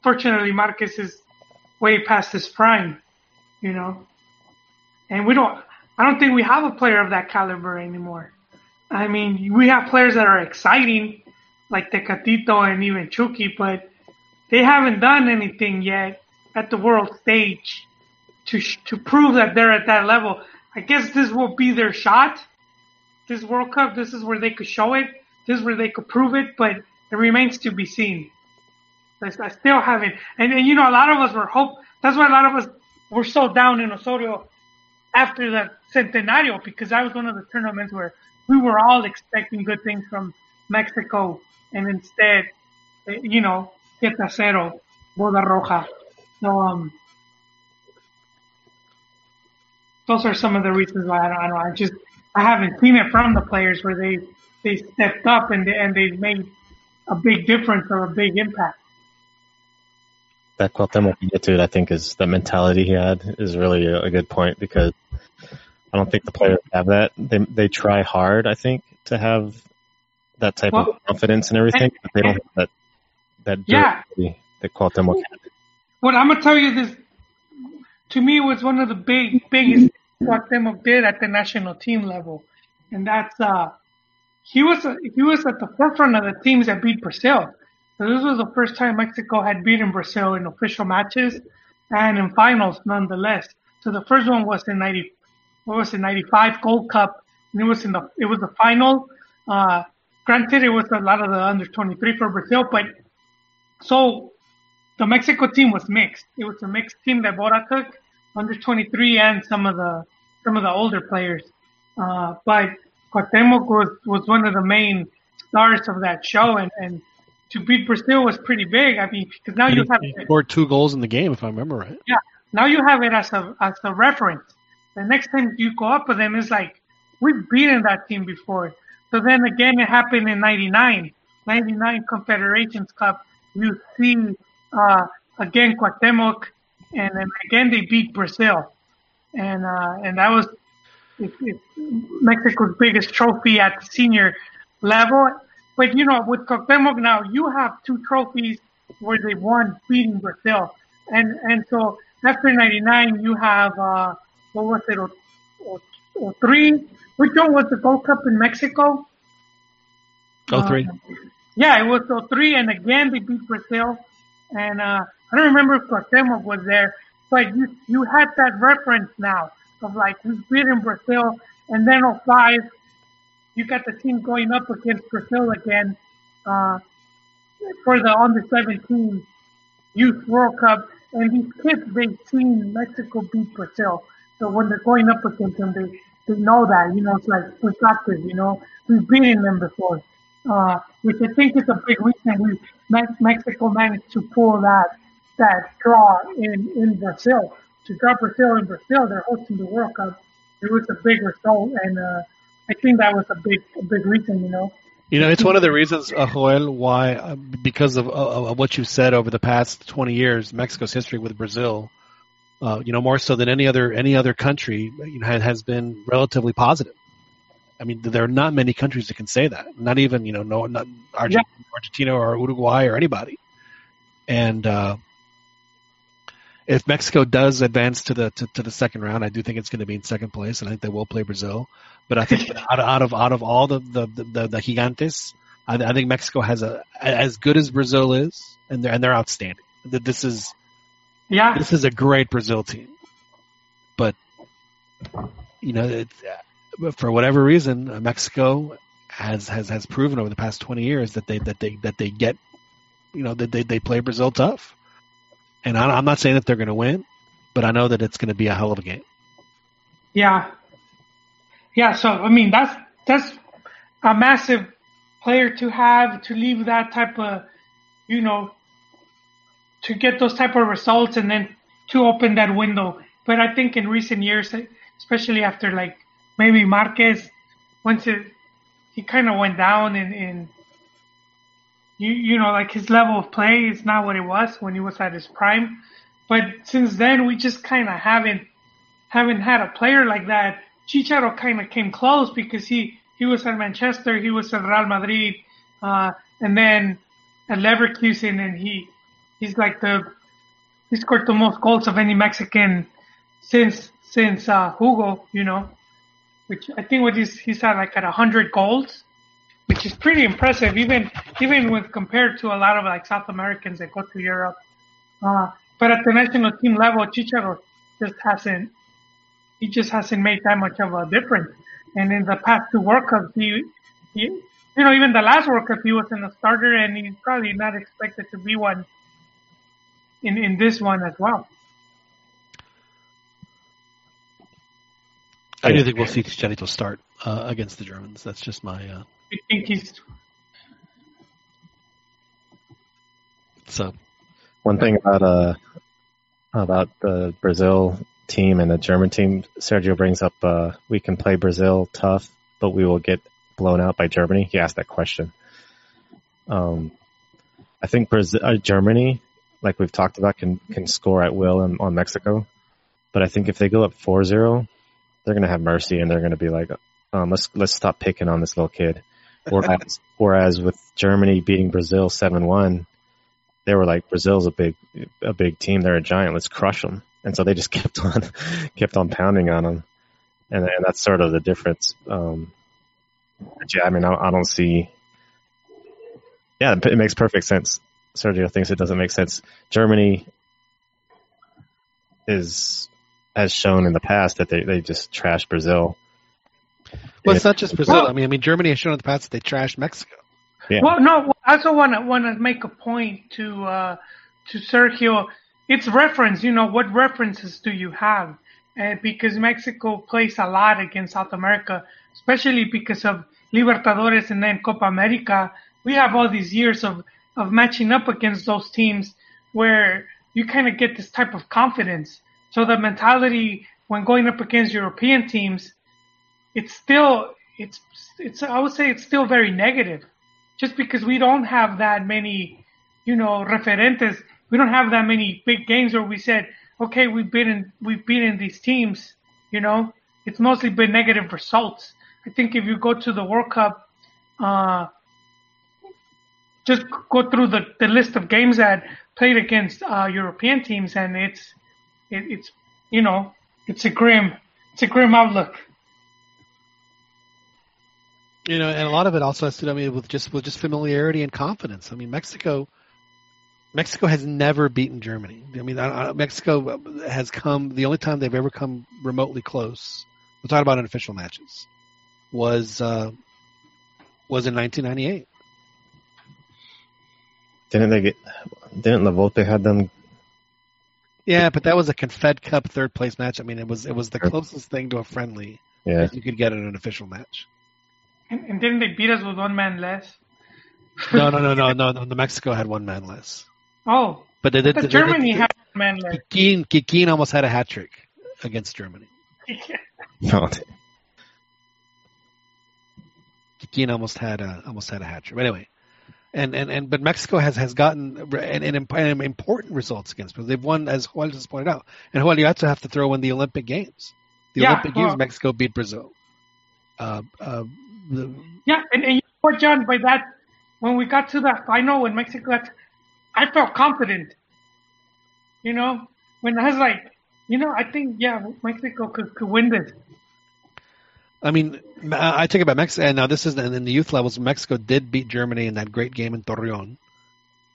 fortunately Marquez is way past his prime, you know, and we don't. I don't think we have a player of that caliber anymore. I mean, we have players that are exciting, like Tecatito and even Chucky, but they haven't done anything yet at the world stage to to prove that they're at that level. I guess this will be their shot. This World Cup, this is where they could show it. This is where they could prove it, but it remains to be seen. I still haven't, and, and you know, a lot of us were hope. That's why a lot of us were so down in Osorio after the Centenario because that was one of the tournaments where we were all expecting good things from Mexico, and instead, eh, you know, Siete Cero, Boda Roja. So, um, those are some of the reasons why I don't, I don't, I just, I haven't seen it from the players where they, they stepped up and they, and they made a big difference or a big impact. That Cuauhtemoc attitude, I think, is the mentality he had is really a, a good point because I don't think the players have that. They they try hard, I think, to have that type Well, of confidence and everything, but they don't have that that Yeah. that Cuauhtemoc had. What I'm gonna tell you this, to me, it was one of the big biggest Cuauhtemoc did at the national team level, and that's uh, he was he was at the forefront of the teams that beat Brazil. So this was the first time Mexico had beaten Brazil in official matches and in finals, nonetheless. So the first one was in ninety, what was it, ninety five Gold Cup, and it was in the it was the final. Uh, granted, it was a lot of the under twenty three for Brazil, but so the Mexico team was mixed. It was a mixed team that Bora took, under 23 and some of the some of the older players. Uh, but Cuauhtemoc was was one of the main stars of that show, and and to beat Brazil was pretty big. I mean, because now you have He scored two goals in the game, if I remember right. yeah, now you have it as a as a reference. The next time you go up with them, it's like we've beaten that team before. So then again, it happened in '99, '99 Confederations Cup. You see uh, again Cuauhtemoc, and then again they beat Brazil, and uh, and that was it, it, Mexico's biggest trophy at the senior level. But you know, with Cuauhtemoc now, you have two trophies where they won beating Brazil, and and so after '99, you have uh, what was it, or, or, or three? Which one was the Gold Cup in Mexico? Oh three. Uh, yeah, it was 03, and again they beat Brazil. And uh, I don't remember if Cuauhtemoc was there, but you you had that reference now of like we've beaten Brazil, and then 05, you got the team going up against Brazil again uh, for the under 17 Youth World Cup, and these kids they've seen Mexico beat Brazil, so when they're going up against them, they they know that you know it's like we got this, you know we've beaten them before uh, which I think is a big reason we Me- Mexico managed to pull that that draw in in Brazil. To draw Brazil in Brazil, they're hosting the World Cup. It was a big result, and uh, I think that was a big a big reason. You know, You know, it's one of the reasons, uh, Joel, why uh, because of, uh, of what you've said over the past 20 years, Mexico's history with Brazil, uh, you know, more so than any other any other country, you know, has, been relatively positive. I mean, there are not many countries that can say that. Not even you know, no, not Argentina, Argentina or Uruguay or anybody. And uh, if Mexico does advance to the to, to the second round, I do think it's going to be in second place, and I think they will play Brazil. But I think out of out of out of all the the the, the, gigantes, I, I think Mexico has a as good as Brazil is, and they're and they're outstanding. That This is yeah, this is a great Brazil team, but you know, it, for whatever reason, Mexico has has has proven over the past twenty years that they that they that they get, you know, that they they play Brazil tough. And I, I'm not saying that they're going to win, but I know that it's going to be a hell of a game. yeah, yeah. So I mean, that's that's a massive player to have to leave that type of, you know, to get those type of results and then to open that window. But I think in recent years, especially after like maybe Marquez, once it he kind of went down in, in you you know like his level of play is not what it was when he was at his prime. But since then, we just kind of haven't haven't had a player like that. Chicharo kind of came close because he he was at Manchester, he was at Real Madrid, uh, and then at Leverkusen, and he he's like the he scored the most goals of any Mexican since since uh, Hugo, you know, which I think what he's he's at like at hundred goals, which is pretty impressive, even even with compared to a lot of like South Americans that go to Europe. Uh, but at the national team level, Chicharo just hasn't he just hasn't made that much of a difference. And in the past two World Cups, he, he you know, even the last World Cup, he wasn't a starter, and he's probably not expected to be one in in this one as well. I do think we'll see Chicharito start uh, against the Germans. That's just my. Uh, I think he's so One thing about uh about the Brazil team and the German team, Sergio brings up uh we can play Brazil tough, but we will get blown out by Germany. He asked that question. Um, I think Brazil, uh, Germany, like we've talked about, can can score at will on, on Mexico. But I think if they go up 4-0, they're gonna have mercy and they're gonna be like, um, let's let's stop picking on this little kid. Whereas, whereas with Germany beating Brazil 7-1, they were like, Brazil's a big a big team. They're a giant. Let's crush them. And so they just kept on kept on pounding on them, and, and that's sort of the difference. Um, yeah, I mean, I, I don't see. Yeah, it makes perfect sense. Sergio thinks it doesn't make sense. Germany is has shown in the past that they, they just trash Brazil. Well, it's not just Brazil. I mean, I mean, Germany has shown in the past that they trashed Mexico. Yeah. Well, no, I also want to want to make a point to uh, to Sergio. It's reference. You know, what references do you have? Uh, because Mexico plays a lot against South America, especially because of Libertadores and then Copa America. We have all these years of of matching up against those teams where you kind of get this type of confidence. So the mentality when going up against European teams, it's still it's it's I would say it's still very negative just because we don't have that many, you know, referentes. We don't have that many big games where we said, okay, we've been in, we've beaten these teams. You know, it's mostly been negative results. I think if you go to the World Cup, uh, just go through the, the list of games that played against uh, European teams, and it's it, it's you know it's a grim it's a grim outlook. You know, and a lot of it also has to do I mean, with just with just familiarity and confidence. I mean, Mexico, Mexico has never beaten Germany. I mean, I, I, Mexico has come the only time they've ever come remotely close. We're talking about unofficial matches. Was uh, was in 1998. Didn't they get? Didn't La Volpe had them? Yeah, but that was a Confed Cup third place match. I mean, it was it was the closest thing to a friendly Yeah. you could get in an official match. And, and didn't they beat us with one man less? No, no, no, no, no, no. The Mexico had one man less. Oh, But they I did. thought they- Germany they- had one man less. Kikín, Kikín almost had a hat trick against Germany. No. Kikín almost had a almost had a hat trick. But anyway, and and, and but Mexico has has gotten and, and, imp- and important results against them. They've won, as Joel just pointed out. And Joel, you also have to throw in the Olympic Games. The Yeah, Olympic Games, Mexico beat Brazil. Uh, uh, the, Yeah, and, and you know what, John? By that, when we got to that final in Mexico, got, I felt confident. You know, when I was like, you know, I think yeah, Mexico could, could win this. I mean, I think about Mexico, and now this is in the youth levels. Mexico did beat Germany in that great game in Torreon,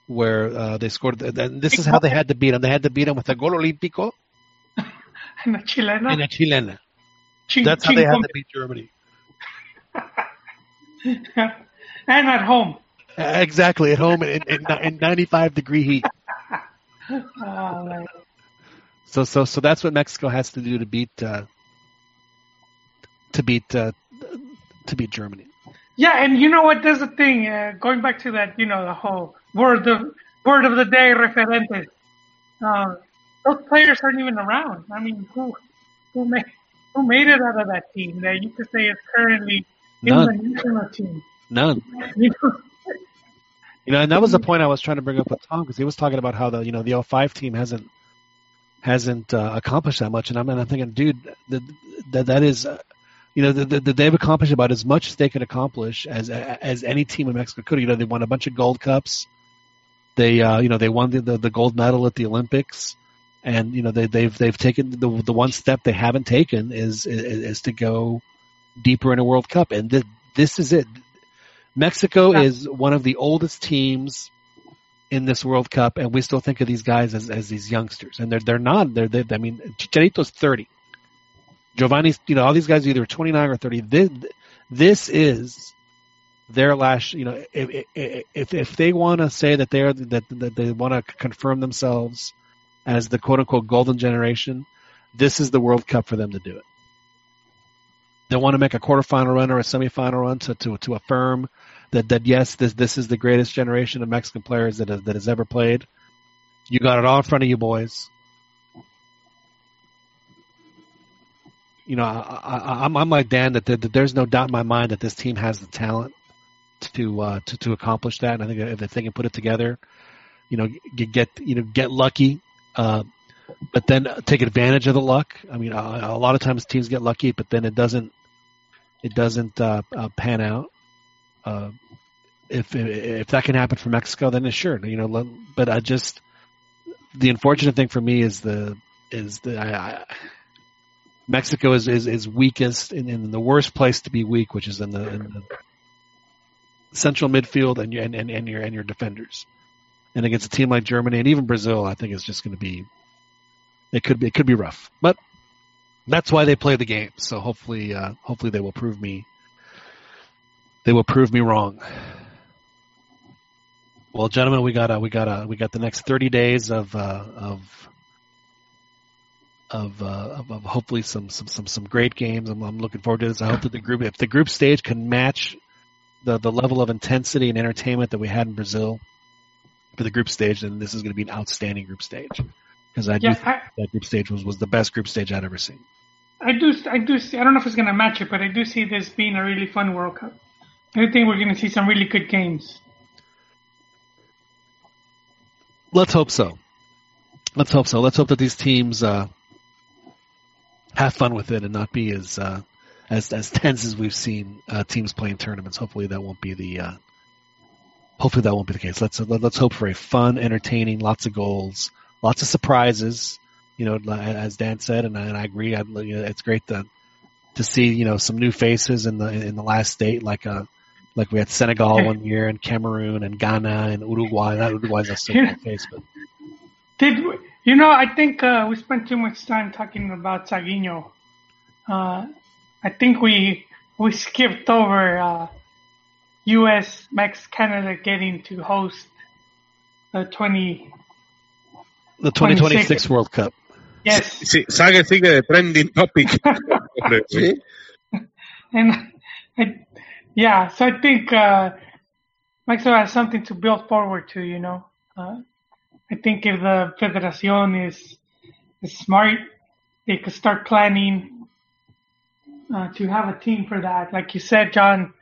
where uh, they scored. And this is how they had to beat them. They had to beat them with a gol olímpico And a Chilena. and a chilena. Chin- That's how they had to beat Germany. and at home. Uh, Exactly at home in, in, in 95 degree heat. Oh. So so so that's what Mexico has to do to beat uh, to beat uh, to beat Germany. Yeah, and you know what? There's a thing. Uh, going back to that, you know, the whole word of word of the day, referentes. Um, those players aren't even around. I mean, who who made who made it out of that team that you could say is currently None. the? None. You know, and that was the point I was trying to bring up with Tom because he was talking about how the you know the 05 team hasn't hasn't uh, accomplished that much, and I'm and I'm thinking, dude, that that, that is. Uh, you know, that that they've accomplished about as much as they can accomplish as as any team in Mexico could. You know, they won a bunch of gold cups. They, uh, you know, they won the, the, the gold medal at the Olympics, and you know they, they've they've taken the the one step they haven't taken is is, is to go deeper in a World Cup, and th- this is it. Mexico is one of the oldest teams in this World Cup, and we still think of these guys as, as these youngsters, and they're they're not. They're, they I mean, Chicharito's thirty. Giovanni's, you know, all these guys are either 29 or 30. This, this is their last, you know, if, if, if they want to say that they're, that, that they want to confirm themselves as the quote unquote golden generation, this is the World Cup for them to do it. They want to make a quarterfinal run or a semifinal run to, to, to affirm that, that yes, this, this is the greatest generation of Mexican players that has, that has ever played. You got it all in front of you boys. you know, I, I'm like Dan that, that there's no doubt in my mind that this team has the talent to uh, to, to accomplish that. And I think if they can put it together, you know, get, get you know, get lucky, uh, but then take advantage of the luck. I mean, a, a lot of times teams get lucky, but then it doesn't, it doesn't uh, uh, pan out. Uh, if if that can happen for Mexico, then it's sure, you know. But I just the unfortunate thing for me is the is the I, I, Mexico is, is, is weakest in, in the worst place to be weak, which is in the, in the central midfield and your and, and, and your and your defenders. And against a team like Germany and even Brazil, I think it's just going to be it could be it could be rough. But that's why they play the game. So hopefully uh, hopefully they will prove me they will prove me wrong. Well, gentlemen, we got uh, we got uh, we got the next thirty days of uh, of of, uh, of of hopefully some some some some great games. I'm, I'm looking forward to this. I hope that the group if the group stage can match the the level of intensity and entertainment that we had in Brazil for the group stage, then this is going to be an outstanding group stage because I do Yeah, think I, that group stage was was the best group stage I'd ever seen. I do, I do see. I don't know if it's going to match it, but I do see this being a really fun World Cup. I think we're going to see some really good games. Let's hope so. Let's hope so. Let's hope that these teams uh, have fun with it and not be as uh, as as tense as we've seen uh, teams playing tournaments. Hopefully that won't be the uh, hopefully that won't be the case. Let's let's hope for a fun, entertaining, lots of goals, lots of surprises. You know, as Dan said, and I, and I agree. I, you know, it's great to to see you know some new faces in the in the last state like uh like we had Senegal one year and Cameroon and Ghana and Uruguay. Not Uruguay's a simple face, but Did you know? I think uh, we spent too much time talking about Zaguinho. Uh, I think we we skipped over uh, U.S. Mex Canada getting to host the twenty. The 2026 World Cup. Yes, Sí, Zague sigue de trending topic. Sí. and I, yeah, so I think uh, Mexico has something to build forward to. You know, uh, I think if the Federación is is smart, they could start planning uh, to have a team for that. Like you said, John,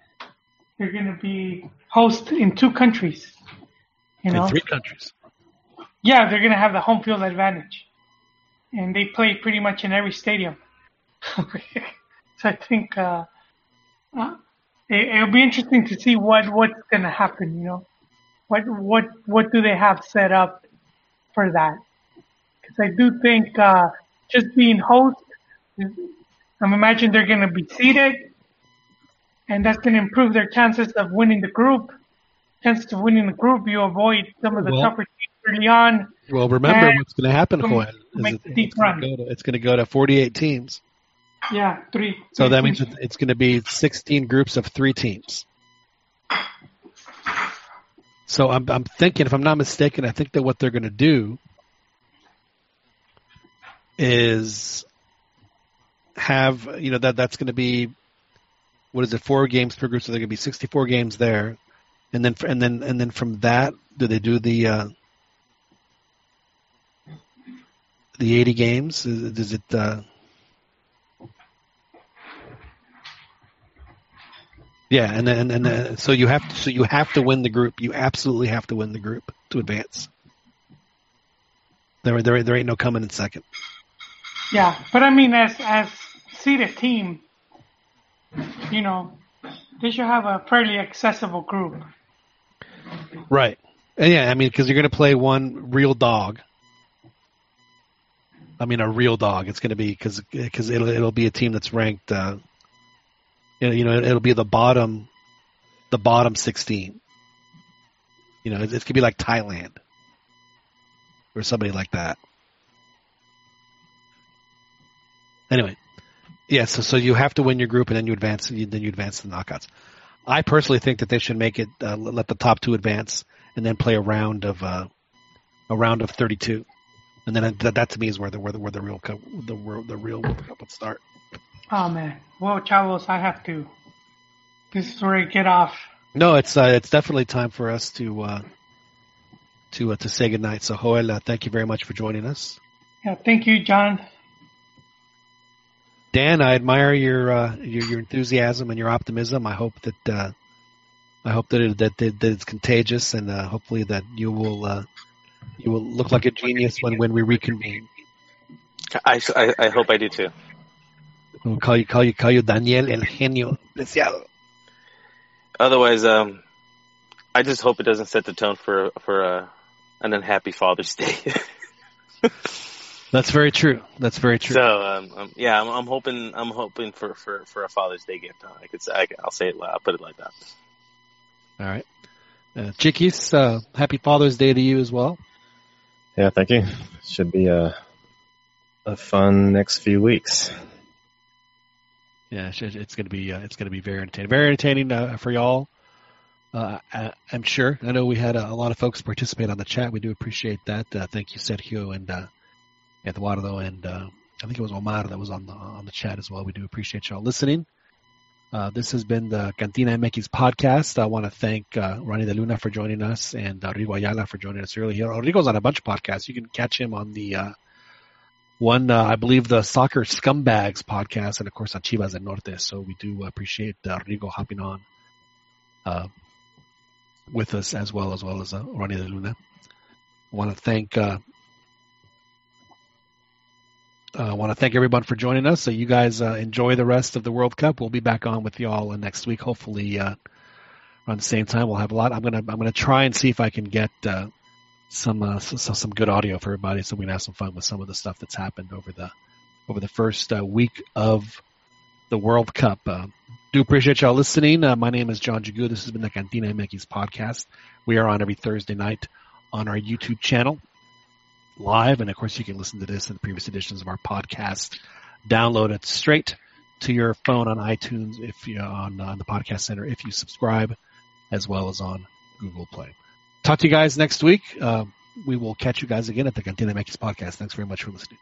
they're going to be host in two countries. You know, in three countries. Yeah, they're going to have the home field advantage, and they play pretty much in every stadium. so I think uh, uh, it, it'll be interesting to see what what's going to happen. You know, what what what do they have set up for that? Because I do think uh, just being host, I'm imagining they're going to be seated, and that's going to improve their chances of winning the group. Chances of winning the group, you avoid some of the Well- tougher early on. Well, remember And what's going to happen, from- Joel, is make it- deep it's Gonna go to it's going to go to 48 teams. Yeah, three. So three that means teams. that it's going to be 16 groups of three teams. So I'm I'm thinking, if I'm not mistaken, I think that what they're going to do is have you know that that's going to be what is it four games per group, so they're going to be 64 games there, and then and then and then from that, do they do the uh, the 80 games? Does it? Uh, Yeah, and then and, and then, so you have to so you have to win the group. You absolutely have to win the group to advance. There there there ain't no coming in second. Yeah, but I mean, as as seeded team, you know, they should have a fairly accessible group. Right. And yeah, I mean because you're going to play one real dog. I mean a real dog. It's going to be because because it'll it'll be a team that's ranked. Uh, you know, it'll be the bottom, the bottom 16. You know, it's going to be like Thailand or somebody like that. Anyway, yeah. So so you have to win your group and then you advance. Then you advance to the knockouts. I personally think that they should make it uh, let the top two advance and then play a round of uh, a round of 32, and then that, that to me is where the where the, where the real cup, the wor- the real World Cup would start. Oh man, well, chavos, I have to. This is where I get off. No, it's uh, it's definitely time for us to uh, to uh, to say goodnight. So Joel, uh, thank you very much for joining us. Yeah, thank you, John. Dan, I admire your uh, your, your enthusiasm and your optimism. I hope that uh, I hope that it, that, that that it's contagious, and uh, hopefully that you will uh, You will look like a genius when, when we reconvene. I, I, I hope I do too. We'll call you, call you, call you Daniel El Genio Preciado. Otherwise, um, I just hope it doesn't set the tone for for uh, an unhappy Father's Day. That's very true. That's very true. So um, um, yeah, I'm, I'm hoping I'm hoping for, for, for a Father's Day gift. I could say I, will say it. I'll put it like that. All right, uh, Chiquis, uh, happy Father's Day to you as well. Yeah, thank you. Should be a a fun next few weeks. Yeah, it's going to be uh, it's going to be very entertaining. Very entertaining uh, for y'all. Uh, I, am sure. I know we had a, a, lot of folks participate on the chat. We do appreciate that. Uh, thank you, Sergio and uh, Eduardo, and uh, I think it was Omar that was on the on the chat as well. We do appreciate y'all listening. Uh, this has been the Cantina MX podcast. I want to thank uh, Ronnie De Luna for joining us and uh, Rigo Ayala for joining us earlier. Rigo's on a bunch of podcasts. You can catch him on the uh, one, uh, I believe, the Soccer Scumbags podcast, and of course on Chivas del Norte. So we do appreciate uh, Rigo hopping on with us as well as well as Ronnie De Luna. I want to thank I want to thank everyone for joining us. So you guys uh, enjoy the rest of the World Cup. We'll be back on with y'all next week. Hopefully, uh, around the same time, we'll have a lot. I'm gonna I'm gonna try and see if I can get uh, some uh, some some good audio for everybody, so we can have some fun with some of the stuff that's happened over the over the first uh, week of the World Cup. do appreciate y'all listening. my name is John Jagu. This has been the Cantina MX podcast. We are on every Thursday night on our YouTube channel live. And of course, you can listen to this and the previous editions of our podcast. Download it straight to your phone on iTunes if you on, on the podcast center if you subscribe, as well as on Google Play. Talk to you guys next week. Uh, we will catch you guys again at the Cantina MX podcast. Thanks very much for listening.